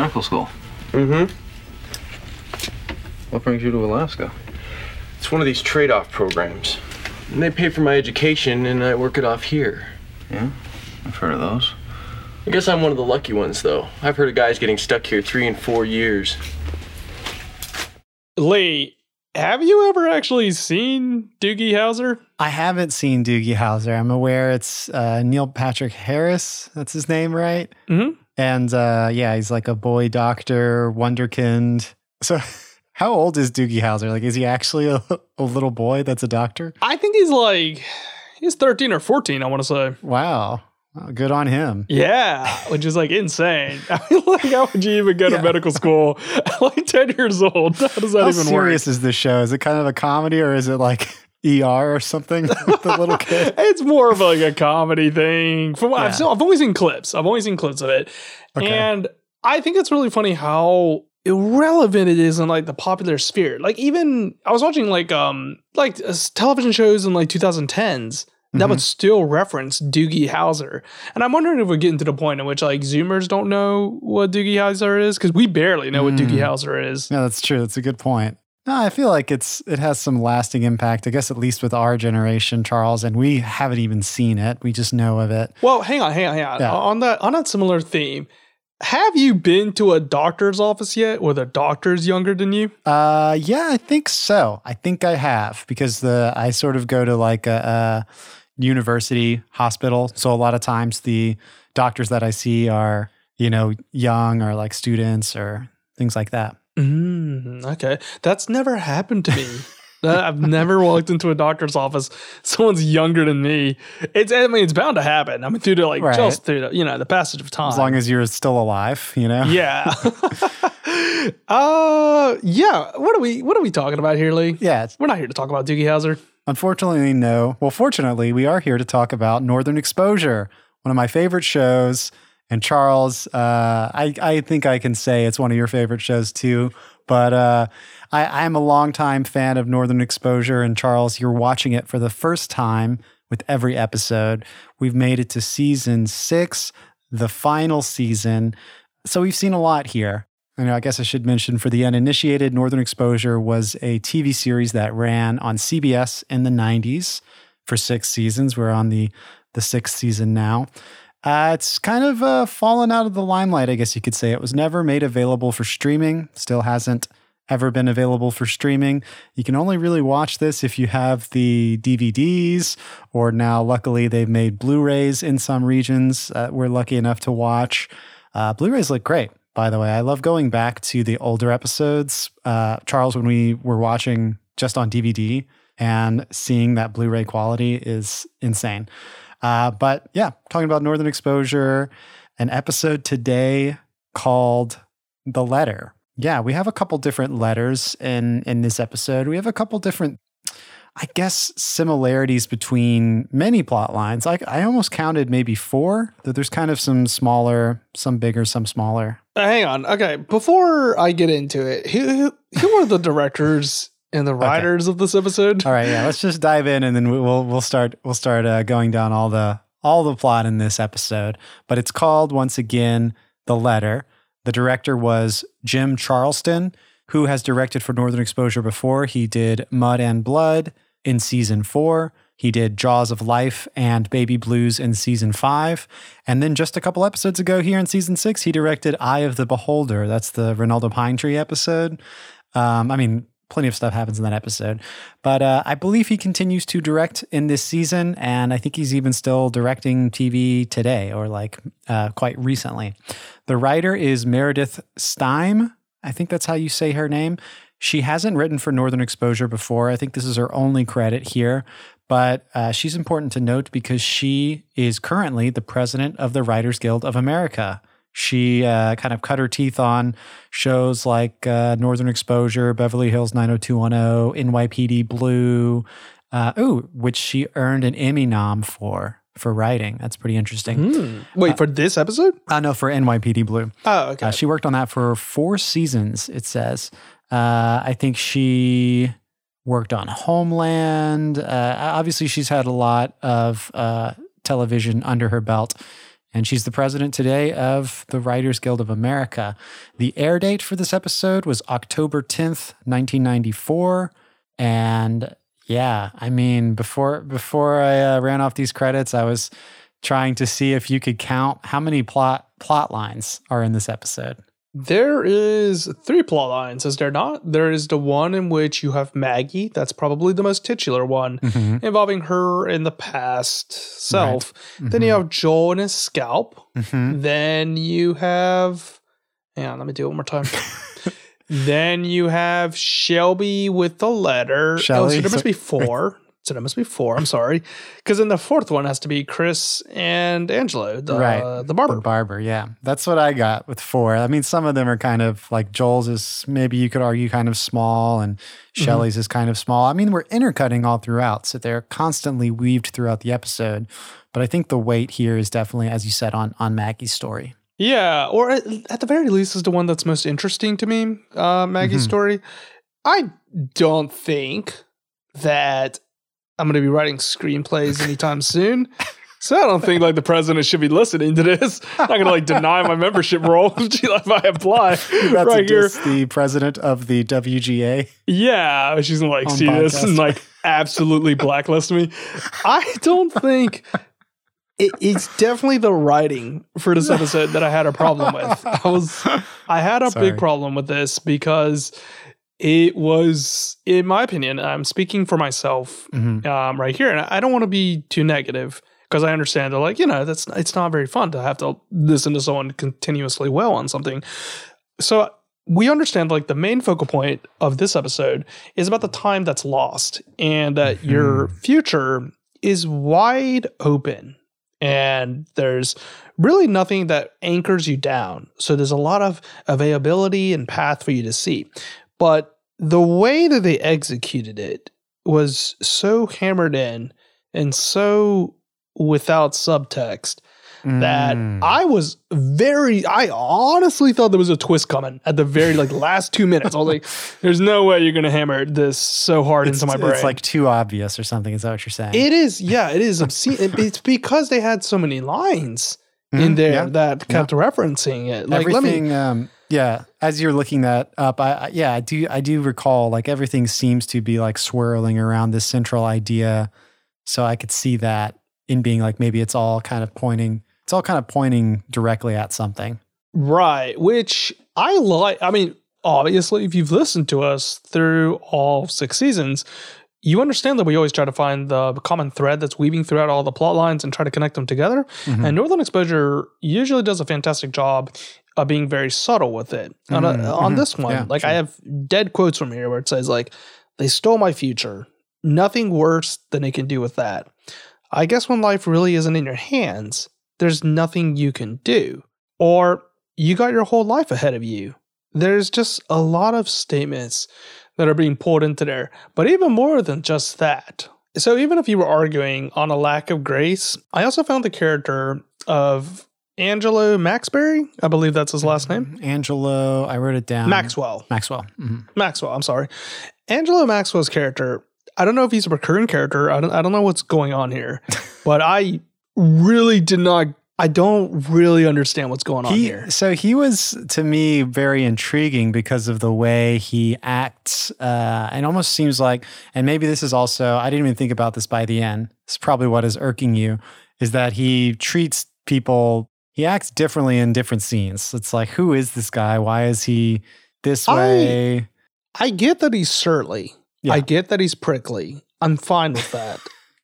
Harvard Medical School. Mm-hmm. What brings you to Alaska? It's one of these trade-off programs. And they pay for my education, and I work it off here. Yeah, I've heard of those. I guess I'm one of the lucky ones, though. I've heard of guys getting stuck here three and four years. Lee, have you ever actually seen Doogie Howser? I haven't seen Doogie Howser. I'm aware it's uh, Neil Patrick Harris. That's his name, right? Mhm. And uh, yeah, he's like a boy doctor, wonderkind. So, how old is Doogie Howser? Like, is he actually a, a little boy that's a doctor? I think he's like he's 13 or 14, I want to say. Wow. Well, good on him. Yeah, which is like insane. I mean, like, how would you even go Yeah. to medical school at like 10 years old? How does that How even serious work? is this show? Is it kind of a comedy or is it like ER or something with the little kid? It's more of like a comedy thing. From what I've Yeah. seen, I've only seen clips. I've always seen clips of it, Okay. and I think it's really funny how irrelevant it is in like the popular sphere. Like even I was watching like um like uh, television shows in like 2010s that Mm-hmm. would still reference Doogie Howser, and I'm wondering if we're getting to the point in which like Zoomers don't know what Doogie Howser is because we barely know what Doogie Mm. Howser is. No, that's true. That's a good point. No, I feel like it's it has some lasting impact. I guess at least with our generation, Charles, and we haven't even seen it. We just know of it. Well, hang on, hang on, hang on. Yeah. On that on that similar theme, have you been to a doctor's office yet where the doctor's younger than you? Uh, yeah, I think so. I think I have because the I sort of go to like a, a university hospital, so a lot of times the doctors that I see are you know young or like students or things like that. Mm, okay, that's never happened to me. I've never walked into a doctor's office. Someone's younger than me. It's I mean it's bound to happen. I mean through the like Right. just through the you know the passage of time. As long as you're still alive, you know. yeah. uh yeah. What are we what are we talking about here, Lee? Yeah, We're not here to talk about Doogie Howser. Unfortunately, no. Well, fortunately, we are here to talk about Northern Exposure, one of my favorite shows. And Charles, uh, I, I think I can say it's one of your favorite shows too. But uh, I, I'm a longtime fan of Northern Exposure. And Charles, you're watching it for the first time with every episode. We've made it to season six, the final season. So we've seen a lot here. Know, I guess I should mention for the uninitiated, Northern Exposure was a TV series that ran on CBS in the 90s for six seasons. We're on the, the sixth season now. Uh, it's kind of uh, fallen out of the limelight, I guess you could say. It was never made available for streaming, still hasn't ever been available for streaming. You can only really watch this if you have the DVDs, or now, luckily, they've made Blu rays in some regions uh, we're lucky enough to watch. Uh, Blu rays look great, by the way. I love going back to the older episodes. Uh, Charles, when we were watching just on DVD and seeing that Blu ray quality is insane. Uh, but yeah, talking about Northern Exposure, an episode today called The Letter. Yeah, we have a couple different letters in in this episode. We have a couple different I guess similarities between many plot lines. I, I almost counted maybe four, that there's kind of some smaller, some bigger, some smaller. Uh, hang on. Okay, before I get into it, who who, who are the directors and the writers of this episode? All right, yeah, let's just dive in and then we- we'll we'll start we'll start uh, going down all the all the plot in this episode. But it's called once again The Letter. The director was Jim Charleston, who has directed for Northern Exposure before. He did Mud and Blood in season 4. He did Jaws of Life and Baby Blues in season 5. And then just a couple episodes ago here in season 6, he directed Eye of the Beholder. That's the Ronaldo Pine Tree episode. Um, I mean, plenty of stuff happens in that episode. But uh, I believe he continues to direct in this season, and I think he's even still directing TV today or like uh, quite recently. The writer is Meredith Stiehm. I think that's how you say her name. She hasn't written for Northern Exposure before. I think this is her only credit here, but uh, she's important to note because she is currently the president of the Writers Guild of America. She uh, kind of cut her teeth on shows like uh, Northern Exposure, Beverly Hills 90210, NYPD Blue, uh, ooh, which she earned an Emmy nom for for writing. That's pretty interesting. Hmm. Wait, for this episode? Uh, no, for NYPD Blue. Oh, okay. Uh, she worked on that for four seasons, it says. Uh, I think she worked on Homeland. Uh, obviously, she's had a lot of uh, television under her belt. And she's the president today of the Writers Guild of America. The air date for this episode was October 10th, 1994. And yeah, I mean, before before I uh, ran off these credits, I was trying to see if you could count how many plot plot lines are in this episode. There is three plot lines, is there not? There is the one in which you have Maggie. That's probably the most titular one, Mhm. involving her in the past self. Then Mhm. you have Joel and his scalp. Mhm. Then you have. Hang on, let me do it one more time. then you have Shelby with the letter. Oh, so there must so- be four. So there must be four. I'm sorry, because then the fourth one has to be Chris and Angelo, the Right. the barber. The barber, yeah. That's what I got with four. I mean, some of them are kind of like Joel's is maybe you could argue kind of small and Mm-hmm. Shelley's is kind of small. I mean, we're intercutting all throughout, so they're constantly weaved throughout the episode. But I think the weight here is definitely, as you said, on on Maggie's story. Yeah, or at, the very least, is the one that's most interesting to me. Uh, Maggie's Mhm. story. I don't think that I'm going to be writing screenplays anytime soon. So I don't think like the president should be listening to this. I'm not gonna like deny my membership role if I apply That's right here. the president of the WGA. Yeah, she's gonna like On see this and like absolutely blacklist me. I don't think it, it's definitely the writing for this episode that I had a problem with. I was I had a Sorry. big problem with this because it was, in my opinion, I'm speaking for myself Mhm. um, right here, and I don't want to be too negative because I understand that, like, you know, that's it's not very fun to have to listen to someone continuously well on something. So we understand, like, the main focal point of this episode is about the time that's lost, and that your future is wide open, and there's really nothing that anchors you down. So there's a lot of availability and path for you to see. But the way that they executed it was so hammered in and so without subtext that Mm. I was very I honestly thought there was a twist coming at the very like last two minutes. I was like, there's no way you're gonna hammer this so hard it's, into my brain. it's like too obvious or something. Is that what you're saying? it is, yeah, it is obscene. It's because they had so many lines in Mhm, there yeah. that kept referencing it. Like everything let me um yeah as you're looking that up I, I yeah i do i do recall like everything seems to be like swirling around this central idea so i could see that in being like maybe it's all kind of pointing it's all kind of pointing directly at something Right, which I like. I mean, obviously, if you've listened to us through all six seasons, you understand that we always try to find the common thread that's weaving throughout all the plot lines and try to connect them together. Mhm. And Northern Exposure usually does a fantastic job of being very subtle with it. On, a- Mhm, on mhm. this one, Yeah, like I have dead quotes from here where it says like, "They stole my future. Nothing worse than they can do with that." I guess when life really isn't in your hands, there's nothing you can do. Or you got your whole life ahead of you. There's just a lot of statements that are being pulled into there. But even more than just that. So even if you were arguing on a lack of grace, I also found the character of Angelo Maxbury. I believe that's his last name. angelo i wrote it down Maxwell. maxwell Mhm. Maxwell, I'm sorry. Angelo Maxwell's character, I don't know if he's a recurring character. I don't, I don't know what's going on here, but I really did not, I don't really understand what's going on he here. so he was to me very intriguing because of the way he acts uh and almost seems like and maybe this is also i didn't even think about this by the end it's probably what is irking you is that he treats people he acts differently in different scenes it's like who is this guy why is he this I- way I get that he's surly. Yeah. I get that he's prickly. I'm fine with that.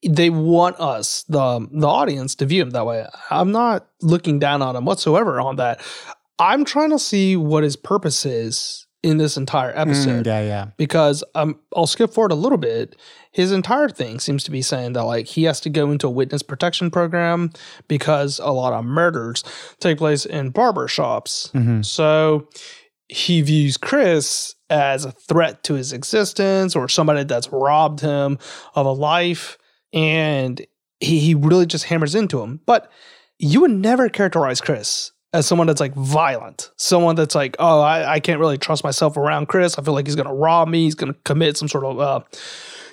they want us, the the audience, to view him that way. I'm not looking down on him whatsoever on that. I'm trying to see what his purpose is in this entire Mm, episode. yeah yeah because um, I'll skip forward a little bit. His entire thing seems to be saying that like he has to go into a witness protection program because a lot of murders take place in barber shops. Mhm. So he views Chris as a threat to his existence or somebody that's robbed him of a life, and he, he really just hammers into him. But you would never characterize Chris as someone that's like violent, someone that's like, oh, I, I can't really trust myself around Chris. I feel like he's gonna rob me. He's gonna commit some sort of uh,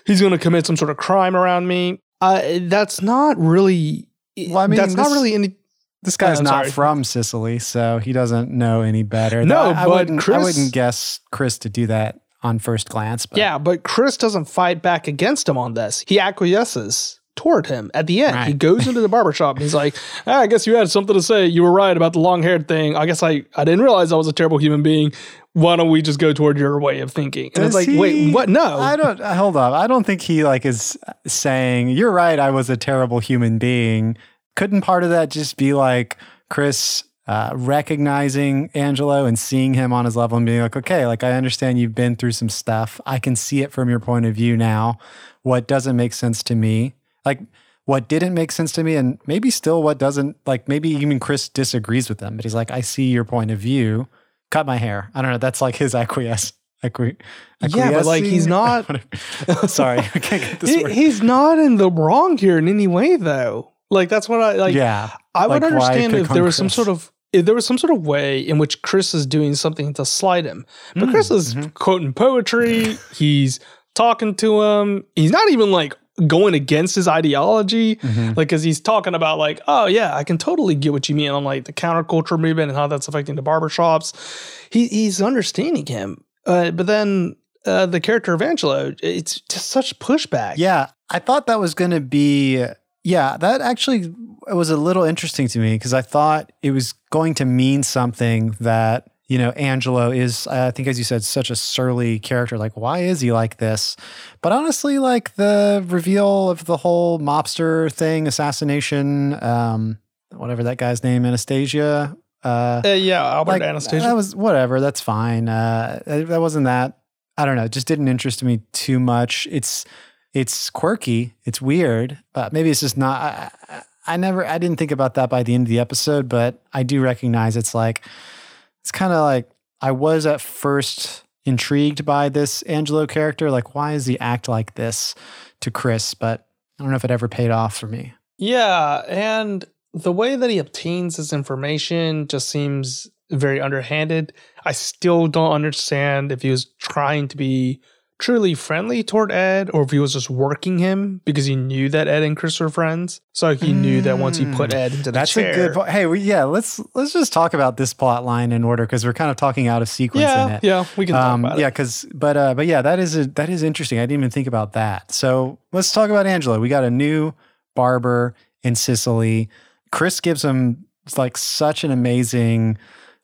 he's gonna commit some sort of crime around me. Uh, that's not really. Well, I mean, that's not really any. this guy's not sorry. from Cicely, so he doesn't know any better. No, I, I but wouldn't, I wouldn't guess Chris to do that on first glance. But Yeah, but Chris doesn't fight back against him on this. He acquiesces toward him at the end. He goes into the barbershop and he's like, "Ah, I guess you had something to say. You were right about the long haired thing. I guess I, I didn't realize I was a terrible human being. Why don't we just go toward your way of thinking? And it's Does like, wait, what? No. I don't. uh, Hold up. I don't think he like is saying you're right. I was a terrible human being. Couldn't part of that just be like Chris uh, recognizing Angelo and seeing him on his level and being like, okay, like I understand you've been through some stuff. I can see it from your point of view now. What doesn't make sense to me, like what didn't make sense to me, and maybe still what doesn't, like maybe even Chris disagrees with them, but he's like, I see your point of view. Cut my hair. I don't know. That's like his acquiesce. Acqui- Yeah, but, like, he's not- Sorry, I can't get this He- word. he's not in the wrong here in any way, though. Like that's what I like. yeah, I would Like, why understand if there was some sort of if there was some sort of way in which Chris is doing something to slight him. But Mm, Chris is mhm. quoting poetry. He's talking to him. He's not even like going against his ideology. Mhm. Like, cause he's talking about like, oh yeah, I can totally get what you mean on like the counterculture movement and how that's affecting the barbershops. He he's understanding him. Uh, but then uh, the character of Angelo, it's just such pushback. Yeah, I thought that was going to be. Yeah, that actually was a little interesting to me because I thought it was going to mean something that you know Angelo is. I think, as you said, such a surly character. Like, why is he like this? But honestly, like the reveal of the whole mobster thing, assassination, um, whatever that guy's name, Anastasia. Uh, Uh, yeah, Albert like, Anastasia. That was whatever. That's fine. Uh, that wasn't that. I don't know. It just didn't interest me too much. It's it's quirky. It's weird. Maybe it's just not. I, I, I never. I didn't think about that by the end of the episode, but I do recognize it's like it's kind of like I was at first intrigued by this Angelo character. Like, why does he act like this to Chris? But I don't know if it ever paid off for me. Yeah, and the way that he obtains this information just seems very underhanded. I still don't understand if he was trying to be truly friendly toward Ed or if he was just working him because he knew that Ed and Chris were friends. So he knew that once he put Mm, Ed into the That's chair. a good. point. Hey, we, yeah. Let's let's just talk about this plot line in order because we're kind of talking out of sequence in yeah, it. yeah, we can talk Um, about yeah, because but uh, but yeah, that is a, that is interesting. I didn't even think about that. So let's talk about Angela. We got a new barber in Cicely. Chris gives him like such an amazing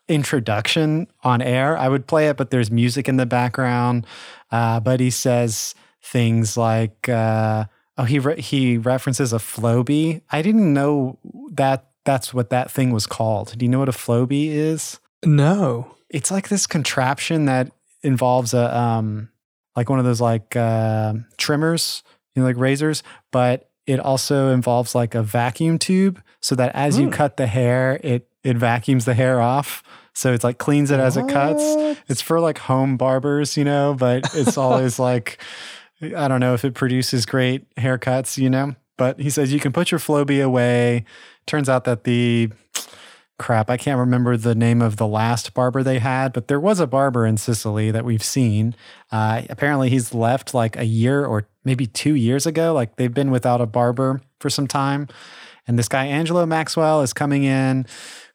introduction on air. I would play it, but there's music in the background. Uh, but he says things like, uh, "Oh, he re- he references a Flowbee." I didn't know that that's what that thing was called. Do you know what a Flowbee is? No. it's like this contraption that involves a um like one of those like uh, trimmers, you know, like razors, but it also involves like a vacuum tube so that as you Hmm. cut the hair, it it vacuums the hair off. So it's like cleans it as it cuts. It's for like home barbers, you know, but it's always like I don't know if it produces great haircuts, you know. But he says you can put your Flowbee away. Turns out that the crap, I can't remember the name of the last barber they had, but there was a barber in Cicely that we've seen. Uh, apparently, he's left like a year or maybe two years ago. Like they've been without a barber for some time. And this guy, Angelo Maxwell, is coming in.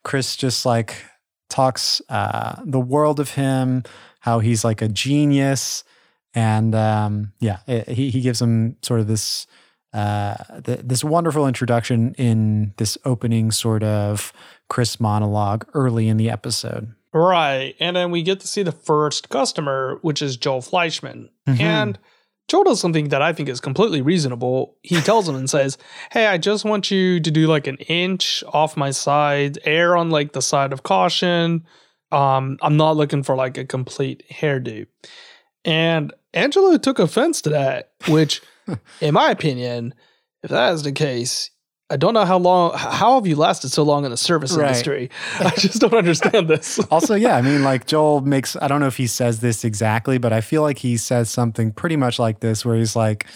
Chris just like talks uh, the world of him, how he's like a genius. And um, yeah, it, he, he gives him sort of this uh, th- this wonderful introduction in this opening sort of Chris monologue early in the episode. Right. And then we get to see the first customer, which is Joel Fleischman. Mhm. And Joel does something that I think is completely reasonable. He tells him and says, Hey, I just want you to do like an inch off my side, err on like the side of caution. Um, I'm not looking for like a complete hairdo. And Angelo took offense to that, which, in my opinion, if that is the case, I don't know how long, how have you lasted so long in the service Right. industry? I just don't understand this. also, yeah, I mean, like Joel makes, I don't know if he says this exactly, but I feel like he says something pretty much like this, where he's like,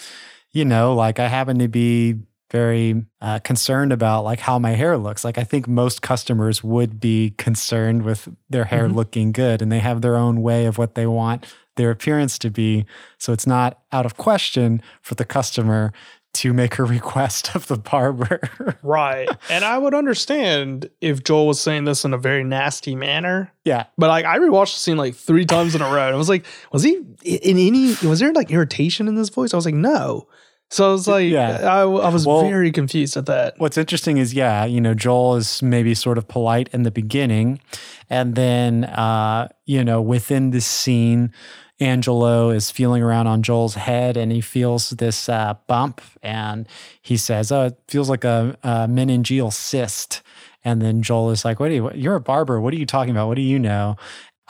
you know, like I happen to be very uh, concerned about like how my hair looks. Like I think most customers would be concerned with their hair Mhm. looking good and they have their own way of what they want their appearance to be. So it's not out of question for the customer to make a request of the barber. Right. and I would understand if Joel was saying this in a very nasty manner. yeah. But like I rewatched the scene like three times in a row. And I was like, was he in any was there like irritation in his voice? I was like, no. So I was like, Yeah. I, I was Well- very confused at that. What's interesting is, yeah, you know, Joel is maybe sort of polite in the beginning. And then, uh, you know, within this scene, Angelo is feeling around on Joel's head and he feels this uh, bump and he says, Oh, it feels like a, a meningeal cyst. And then Joel is like, What are you, you're a barber. What are you talking about? What do you know?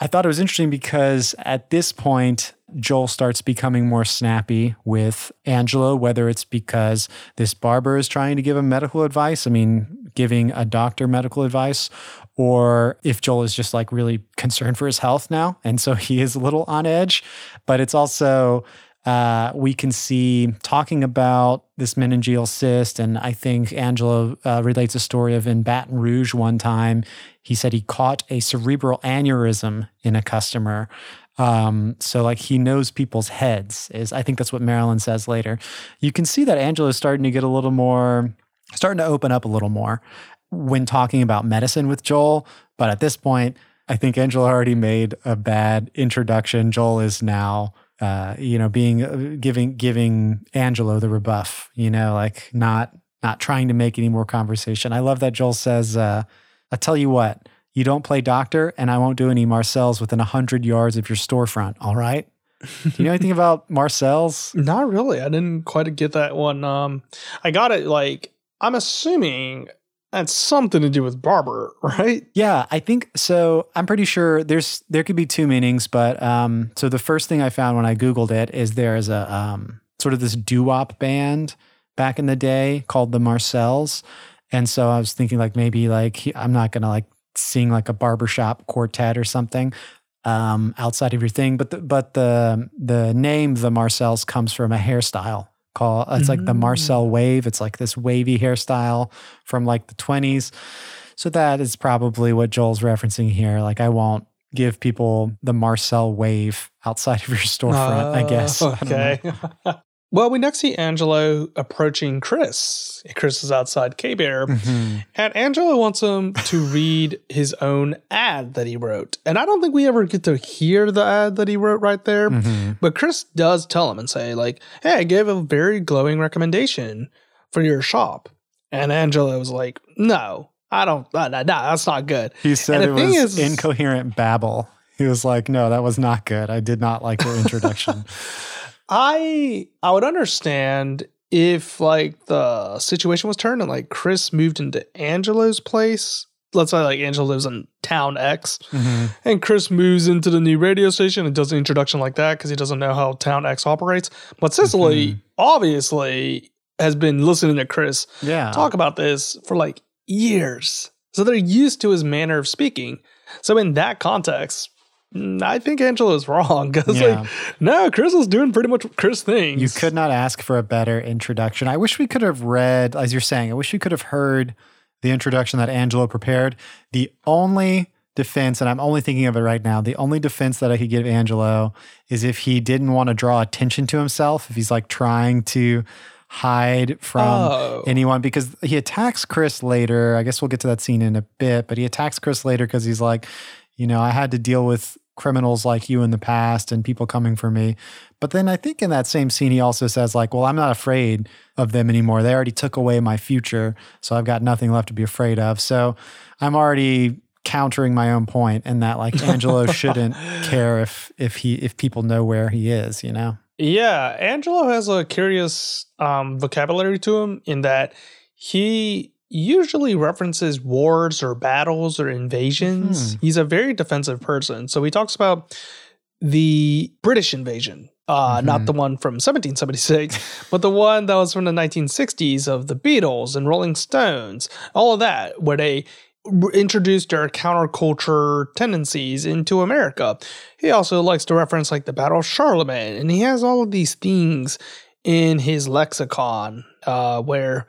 I thought it was interesting because at this point, Joel starts becoming more snappy with Angelo, whether it's because this barber is trying to give him medical advice, I mean, giving a doctor medical advice, or if Joel is just like really concerned for his health now. And so he is a little on edge. But it's also, uh, we can see talking about this meningeal cyst. And I think Angelo uh, relates a story of in Baton Rouge one time, he said he caught a cerebral aneurysm in a customer. Um, so like he knows people's heads is I think that's what Marilyn says later. You can see that Angelo is starting to get a little more starting to open up a little more when talking about medicine with Joel. But at this point, I think Angelo already made a bad introduction. Joel is now uh, you know, being uh, giving giving Angelo the rebuff, you know, like not not trying to make any more conversation. I love that Joel says, uh, "I tell you what, you don't play doctor, and I won't do any Marcel's within hundred yards of your storefront. All right? Do you know anything about Marcel's? Not really. I didn't quite get that one. Um I got it like I'm assuming that's something to do with barber, right? Yeah, I think so. I'm pretty sure there's there could be two meanings, but um, so the first thing I found when I googled it is there is a um, sort of this doo wop band back in the day called the Marcels, and so I was thinking like maybe like he- I'm not gonna like sing like a barbershop quartet or something um, outside of your thing, but the, but the the name the Marcels comes from a hairstyle called it's like the Mm. Marcel wave. It's like this wavy hairstyle from like the 20s. So that is probably what Joel's referencing here. Like I won't give people the Marcel wave outside of your storefront, I guess. I. Okay. well, we next see Angelo approaching Chris. Chris is outside K Bear, Mhm. and Angelo wants him to read his own ad that he wrote. And I don't think we ever get to hear the ad that he wrote right there. Mhm. But Chris does tell him and say, like, hey, I gave a very glowing recommendation for your shop. And Angelo was like, no, I don't, no, no, no, that's not good. He said And it was is- incoherent babble. He was like, no, that was not good. I did not like your introduction. I I would understand if like the situation was turned and like Chris moved into Angelo's place. Let's say like Angelo lives in town X Mhm. and Chris moves into the new radio station and does an introduction like that because he doesn't know how town X operates. But Cicely obviously has been listening to Chris Yeah. talk about this for like years. So they're used to his manner of speaking. So in that context, Mm, I think Angelo's wrong because Yeah. like no, Chris is doing pretty much Chris things. You could not ask for a better introduction. I wish we could have read, as you're saying, I wish we could have heard the introduction that Angelo prepared. The only defense, and I'm only thinking of it right now, the only defense that I could give Angelo is if he didn't want to draw attention to himself, if he's like trying to hide from Oh. anyone because he attacks Chris later. I guess we'll get to that scene in a bit, but he attacks Chris later because he's like, you know, I had to deal with criminals like you in the past and people coming for me. But then I think in that same scene, he also says, like, well, I'm not afraid of them anymore. They already took away my future. So I've got nothing left to be afraid of. So I'm already countering my own point and that like Angelo shouldn't care if if he if people know where he is, you know? Yeah, Angelo has a curious um, vocabulary to him in that he usually references wars or battles or invasions. He's a very defensive person. So he talks about the British invasion, uh, not Mhm. the one from 1776, but the one that was from the 1960s of the Beatles and Rolling Stones, all of that, where they introduced their counterculture tendencies into America. He also likes to reference like the Battle of Charlemagne, and he has all of these things in his lexicon uh, where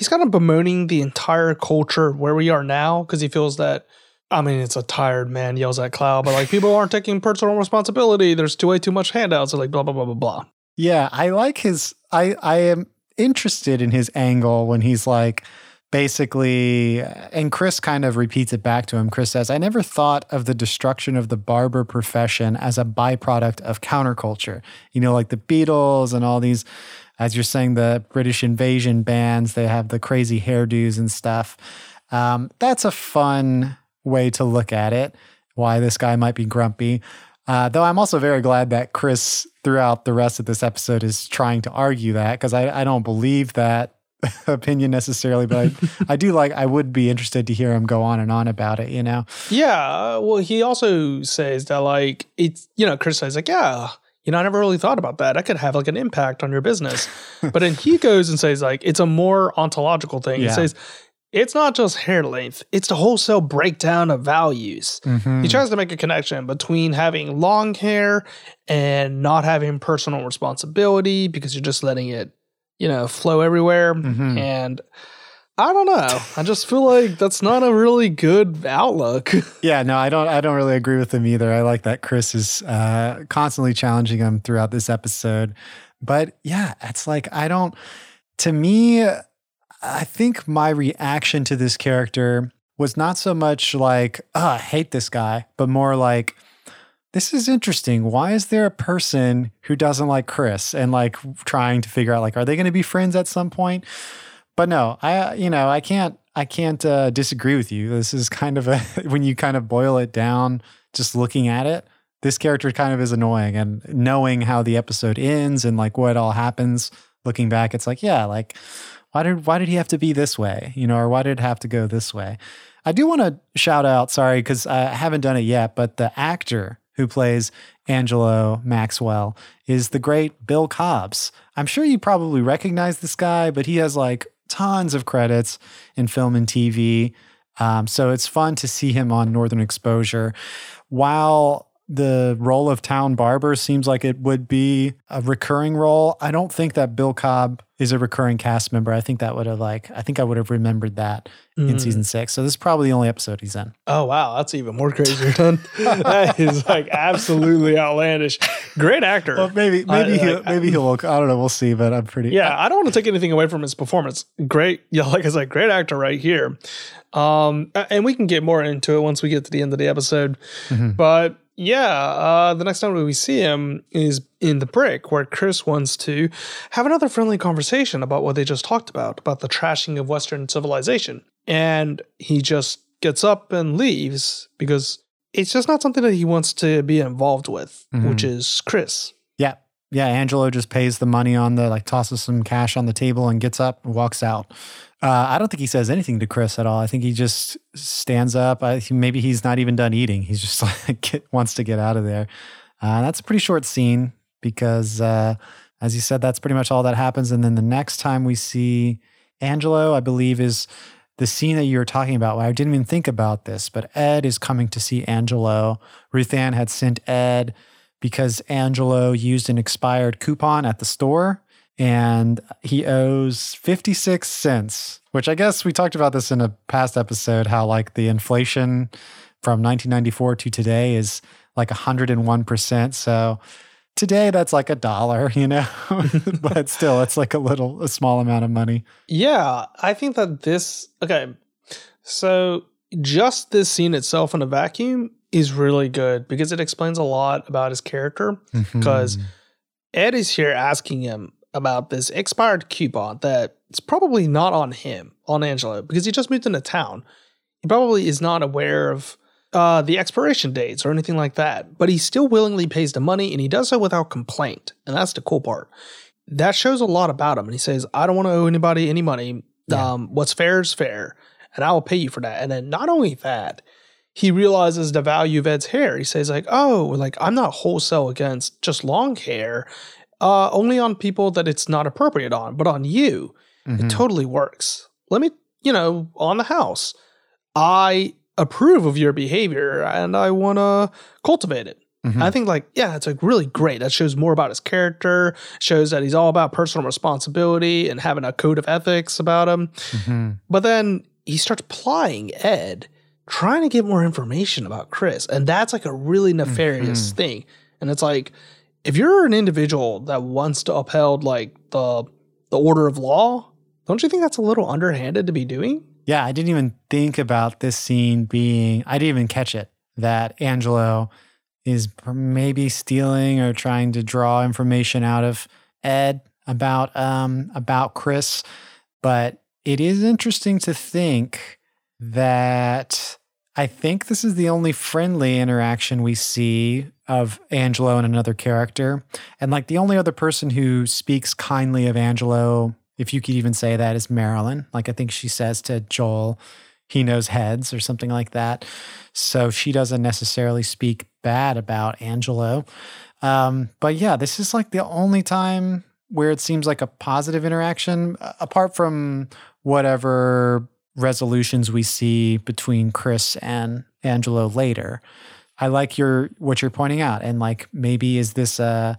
he's kind of bemoaning the entire culture where we are now because he feels that. I mean, it's a tired man yells at cloud, but like people aren't taking personal responsibility. There's too way too much handouts, and like blah blah blah blah blah. Yeah, I like his I I am interested in his angle when he's like, basically, uh, and Chris kind of repeats it back to him. Chris says, I never thought of the destruction of the barber profession as a byproduct of counterculture. You know, like the Beatles and all these, as you're saying, the British invasion bands, they have the crazy hairdos and stuff. Um, that's a fun way to look at it, why this guy might be grumpy. Uh, though I'm also very glad that Chris, throughout the rest of this episode, is trying to argue that because I, I don't believe that opinion necessarily, but I, I do like, I would be interested to hear him go on and on about it, you know? Yeah. Well, he also says that, like, it's, you know, Chris says, like, yeah, you know, I never really thought about that. That could have like an impact on your business. but then he goes and says, like, it's a more ontological thing. Yeah. He says, it's not just hair length, it's the wholesale breakdown of values. Mhm. He tries to make a connection between having long hair and not having personal responsibility because you're just letting it, you know, flow everywhere. Mhm. And I don't know. I just feel like that's not a really good outlook. Yeah, no, I don't. I don't really agree with him either. I like that Chris is uh, constantly challenging him throughout this episode. But yeah, it's like I don't. To me, I think my reaction to this character was not so much like, "Oh, I hate this guy," but more like, "This is interesting. Why is there a person who doesn't like Chris?" And like trying to figure out, like, are they going to be friends at some point? But no, I you know I can't I can't uh, disagree with you. This is kind of a when you kind of boil it down, just looking at it. This character kind of is annoying, and knowing how the episode ends and like what all happens, looking back, it's like yeah, like why did why did he have to be this way, you know, or why did it have to go this way? I do want to shout out, sorry, because I haven't done it yet, but the actor who plays Angelo Maxwell is the great Bill Cobbs. I'm sure you probably recognize this guy, but he has like tons of credits in film and TV. Um, so it's fun to see him on Northern Exposure. While the role of town barber seems like it would be a recurring role, I don't think that Bill Cobb is a recurring cast member. I think that would have like I think I would have remembered that in Mm. season six. So this is probably the only episode he's in. Oh wow, that's even more crazy. That is like absolutely outlandish. Great actor. Well, maybe I- maybe he'll like- maybe he'll look. I don't know. We'll see. But I'm pretty. yeah, I don't want to take anything away from his performance. Great, yeah, like I said, great actor right here. Um, and we can get more into it once we get to the end of the episode. Mhm. But yeah, uh, the next time we see him is in the brick, where Chris wants to have another friendly conversation about what they just talked about, about the trashing of Western civilization. And he just gets up and leaves because it's just not something that he wants to be involved with, which is Chris. Yeah. Yeah. Angelo just pays the money on the, like, tosses some cash on the table and gets up and walks out. Uh, I don't think he says anything to Chris at all. I think he just stands up. I, maybe he's not even done eating. He's just like, get, wants to get out of there. Uh, that's a pretty short scene because, uh, as you said, that's pretty much all that happens. And then the next time we see Angelo, I believe, is the scene that you were talking about. I didn't even think about this, but Ed is coming to see Angelo. Ruth-Anne had sent Ed because Angelo used an expired coupon at the store and he owes 56 cents, which I guess we talked about this in a past episode how like the inflation from 1994 to today is like 101%. So today that's like a dollar, you know, but still it's like a little, a small amount of money. Yeah, I think that this okay. So just this scene itself in a vacuum is really good because it explains a lot about his character. Mm-hmm. Because Ed is here asking him about this expired coupon that it's probably not on him, on Angelo, because he just moved into town. He probably is not aware of uh, the expiration dates or anything like that, but he still willingly pays the money and he does so without complaint. And that's the cool part. That shows a lot about him. And he says, I don't want to owe anybody any money. Yeah. Um, what's fair is fair, and I will pay you for that. And then not only that, he realizes the value of Ed's hair. He says, like, oh, like I'm not wholesale against just long hair, uh, only on people that it's not appropriate on, but on you, Mhm. it totally works. Let me, you know, on the house, I approve of your behavior and I want to cultivate it. Mhm. I think like, yeah, it's like really great. That shows more about his character, shows that he's all about personal responsibility and having a code of ethics about him. Mhm. But then he starts plying Ed, trying to get more information about Chris. And that's like a really nefarious thing. And it's like, if you're an individual that wants to uphold like the the order of law. Don't you think that's a little underhanded to be doing? Yeah, I didn't even think about this scene being, I didn't even catch it that Angelo is maybe stealing or trying to draw information out of Ed about um about Chris, but it is interesting to think that I think this is the only friendly interaction we see of Angelo and another character. And like the only other person who speaks kindly of Angelo, if you could even say that, is Marilyn. Like I think she says to Joel, he knows heads or something like that. So she doesn't necessarily speak bad about Angelo. Um, but yeah, this is like the only time where it seems like a positive interaction, apart from whatever resolutions we see between Chris and Angelo later. I like your what you're pointing out, and like maybe is this uh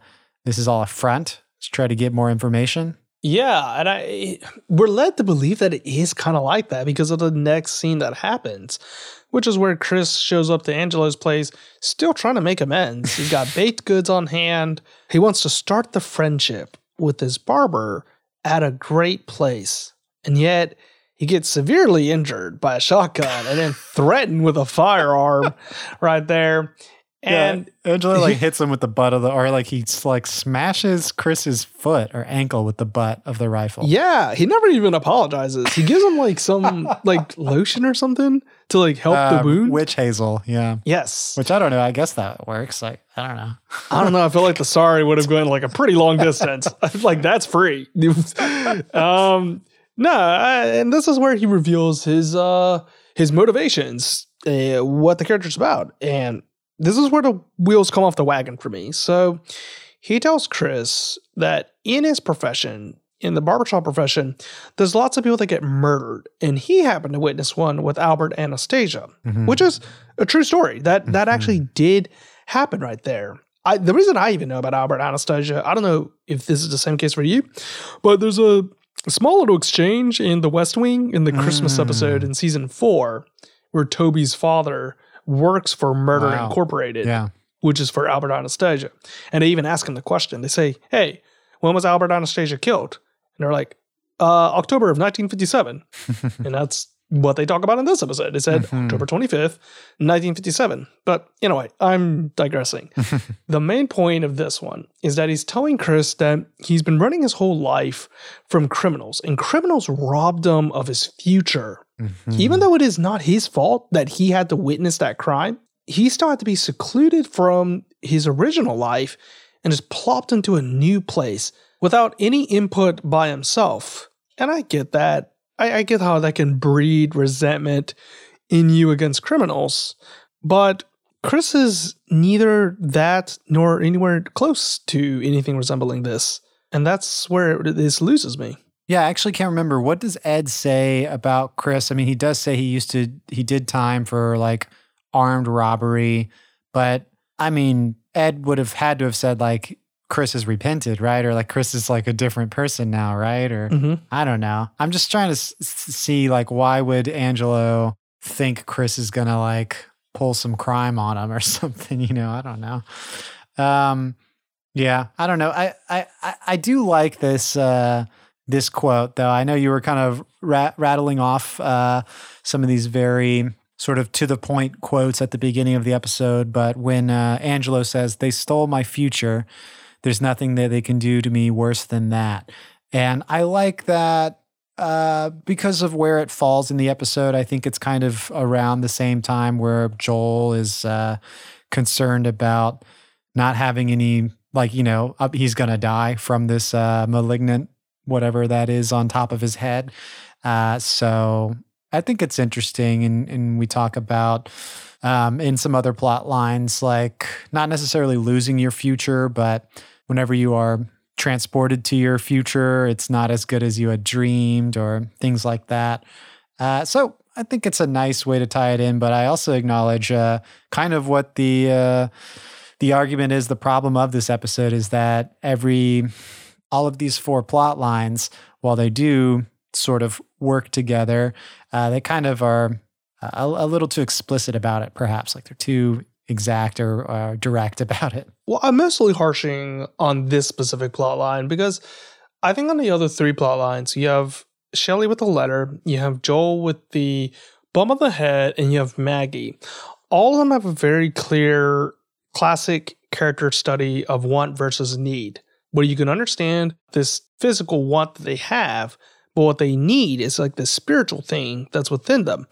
this is all a front to try to get more information? Yeah, and I we're led to believe that it is kind of like that because of the next scene that happens, which is where Chris shows up to Angelo's place, still trying to make amends. He's got baked goods on hand. He wants to start the friendship with his barber at a great place, and yet he gets severely injured by a shotgun and then threatened with a firearm right there. And yeah, Angelo like hits him with the butt of the, or like he like smashes Chris's foot or ankle with the butt of the rifle. Yeah, he never even apologizes. He gives him like some like lotion or something to like help uh, the wound. Witch hazel, yeah. Yes. Which I don't know. I guess that works. Like I don't know. I don't know. I feel like the sorry would have gone like a pretty long distance. like that's free. um, no, I, and this is where he reveals his uh his motivations, uh, what the character's about, and this is where the wheels come off the wagon for me. So he tells Chris that in his profession, in the barbershop profession, there's lots of people that get murdered, and he happened to witness one with Albert Anastasia, mm-hmm. which is a true story. That that mm-hmm. actually did happen right there. I, the reason I even know about Albert Anastasia, I don't know if this is the same case for you, but there's a a small little exchange in the West Wing in the Christmas mm. episode in season four, where Toby's father works for Murder wow. Incorporated, yeah. which is for Albert Anastasia. And they even ask him the question. They say, Hey, when was Albert Anastasia killed? And they're like, uh, October of 1957. and that's what they talk about in this episode. It said mm-hmm. October 25th, 1957. But anyway, I'm digressing. the main point of this one is that he's telling Chris that he's been running his whole life from criminals, and criminals robbed him of his future. Mm-hmm. Even though it is not his fault that he had to witness that crime, he still had to be secluded from his original life and is plopped into a new place without any input by himself. And I get that I, I get how that can breed resentment in you against criminals, but Chris is neither that nor anywhere close to anything resembling this. And that's where this loses me. Yeah, I actually can't remember. What does Ed say about Chris? I mean, he does say he used to, he did time for like armed robbery, but I mean, Ed would have had to have said like Chris has repented, right? Or like Chris is like a different person now, right? Or mm-hmm. I don't know. I'm just trying to s- see like why would Angelo think Chris is gonna like pull some crime on him or something? You know, I don't know. Um, yeah, I don't know. I I I do like this uh, this quote though. I know you were kind of rat- rattling off uh, some of these very sort of to the point quotes at the beginning of the episode, but when uh, Angelo says they stole my future there's nothing that they can do to me worse than that. And I like that uh, because of where it falls in the episode. I think it's kind of around the same time where Joel is uh, concerned about not having any, like, you know, he's going to die from this uh, malignant, whatever that is, on top of his head. Uh, so I think it's interesting. And, and we talk about um, in some other plot lines, like not necessarily losing your future, but whenever you are transported to your future, it's not as good as you had dreamed, or things like that. Uh, so I think it's a nice way to tie it in, but I also acknowledge uh, kind of what the uh, the argument is. The problem of this episode is that every all of these four plot lines, while they do sort of work together, uh, they kind of are a, a, little too explicit about it. Perhaps like they're too exact or uh, direct about it. Well, I'm mostly harshing on this specific plot line because I think on the other three plot lines, you have Shelly with the letter, you have Joel with the bum of the head, and you have Maggie. All of them have a very clear, classic character study of want versus need, where you can understand this physical want that they have, but what they need is like the spiritual thing that's within them.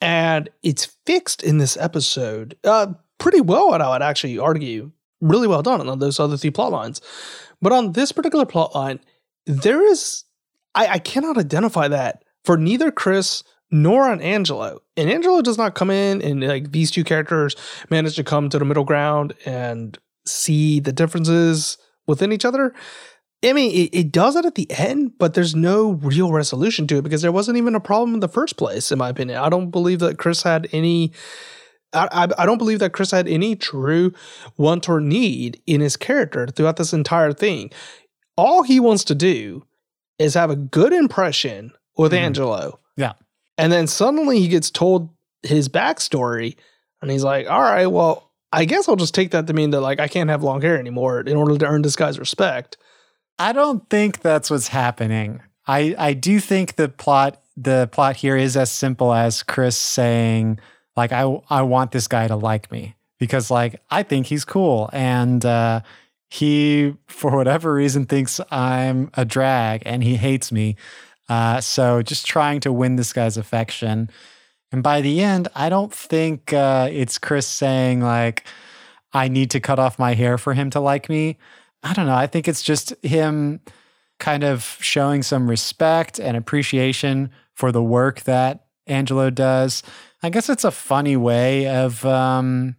And it's fixed in this episode uh, pretty well, I would actually argue. Really well done on those other three plot lines. But on this particular plot line, there is, I, I cannot identify that for neither Chris nor on Angelo. And Angelo does not come in and like these two characters manage to come to the middle ground and see the differences within each other. I mean, it, it does it at the end, but there's no real resolution to it because there wasn't even a problem in the first place, in my opinion. I don't believe that Chris had any. I, I, don't believe that Chris had any true want or need in his character throughout this entire thing. All he wants to do is have a good impression with Mhm. Angelo. Yeah. And then suddenly he gets told his backstory, and he's like, all right, well, I guess I'll just take that to mean that like I can't have long hair anymore in order to earn this guy's respect. I don't think that's what's happening. I I do think the plot the plot here is as simple as Chris saying like I I want this guy to like me because like I think he's cool and uh he for whatever reason thinks I'm a drag and he hates me. Uh so just trying to win this guy's affection. And by the end, I don't think uh it's Chris saying like I need to cut off my hair for him to like me. I don't know. I think it's just him kind of showing some respect and appreciation for the work that Angelo does. I guess it's a funny way of um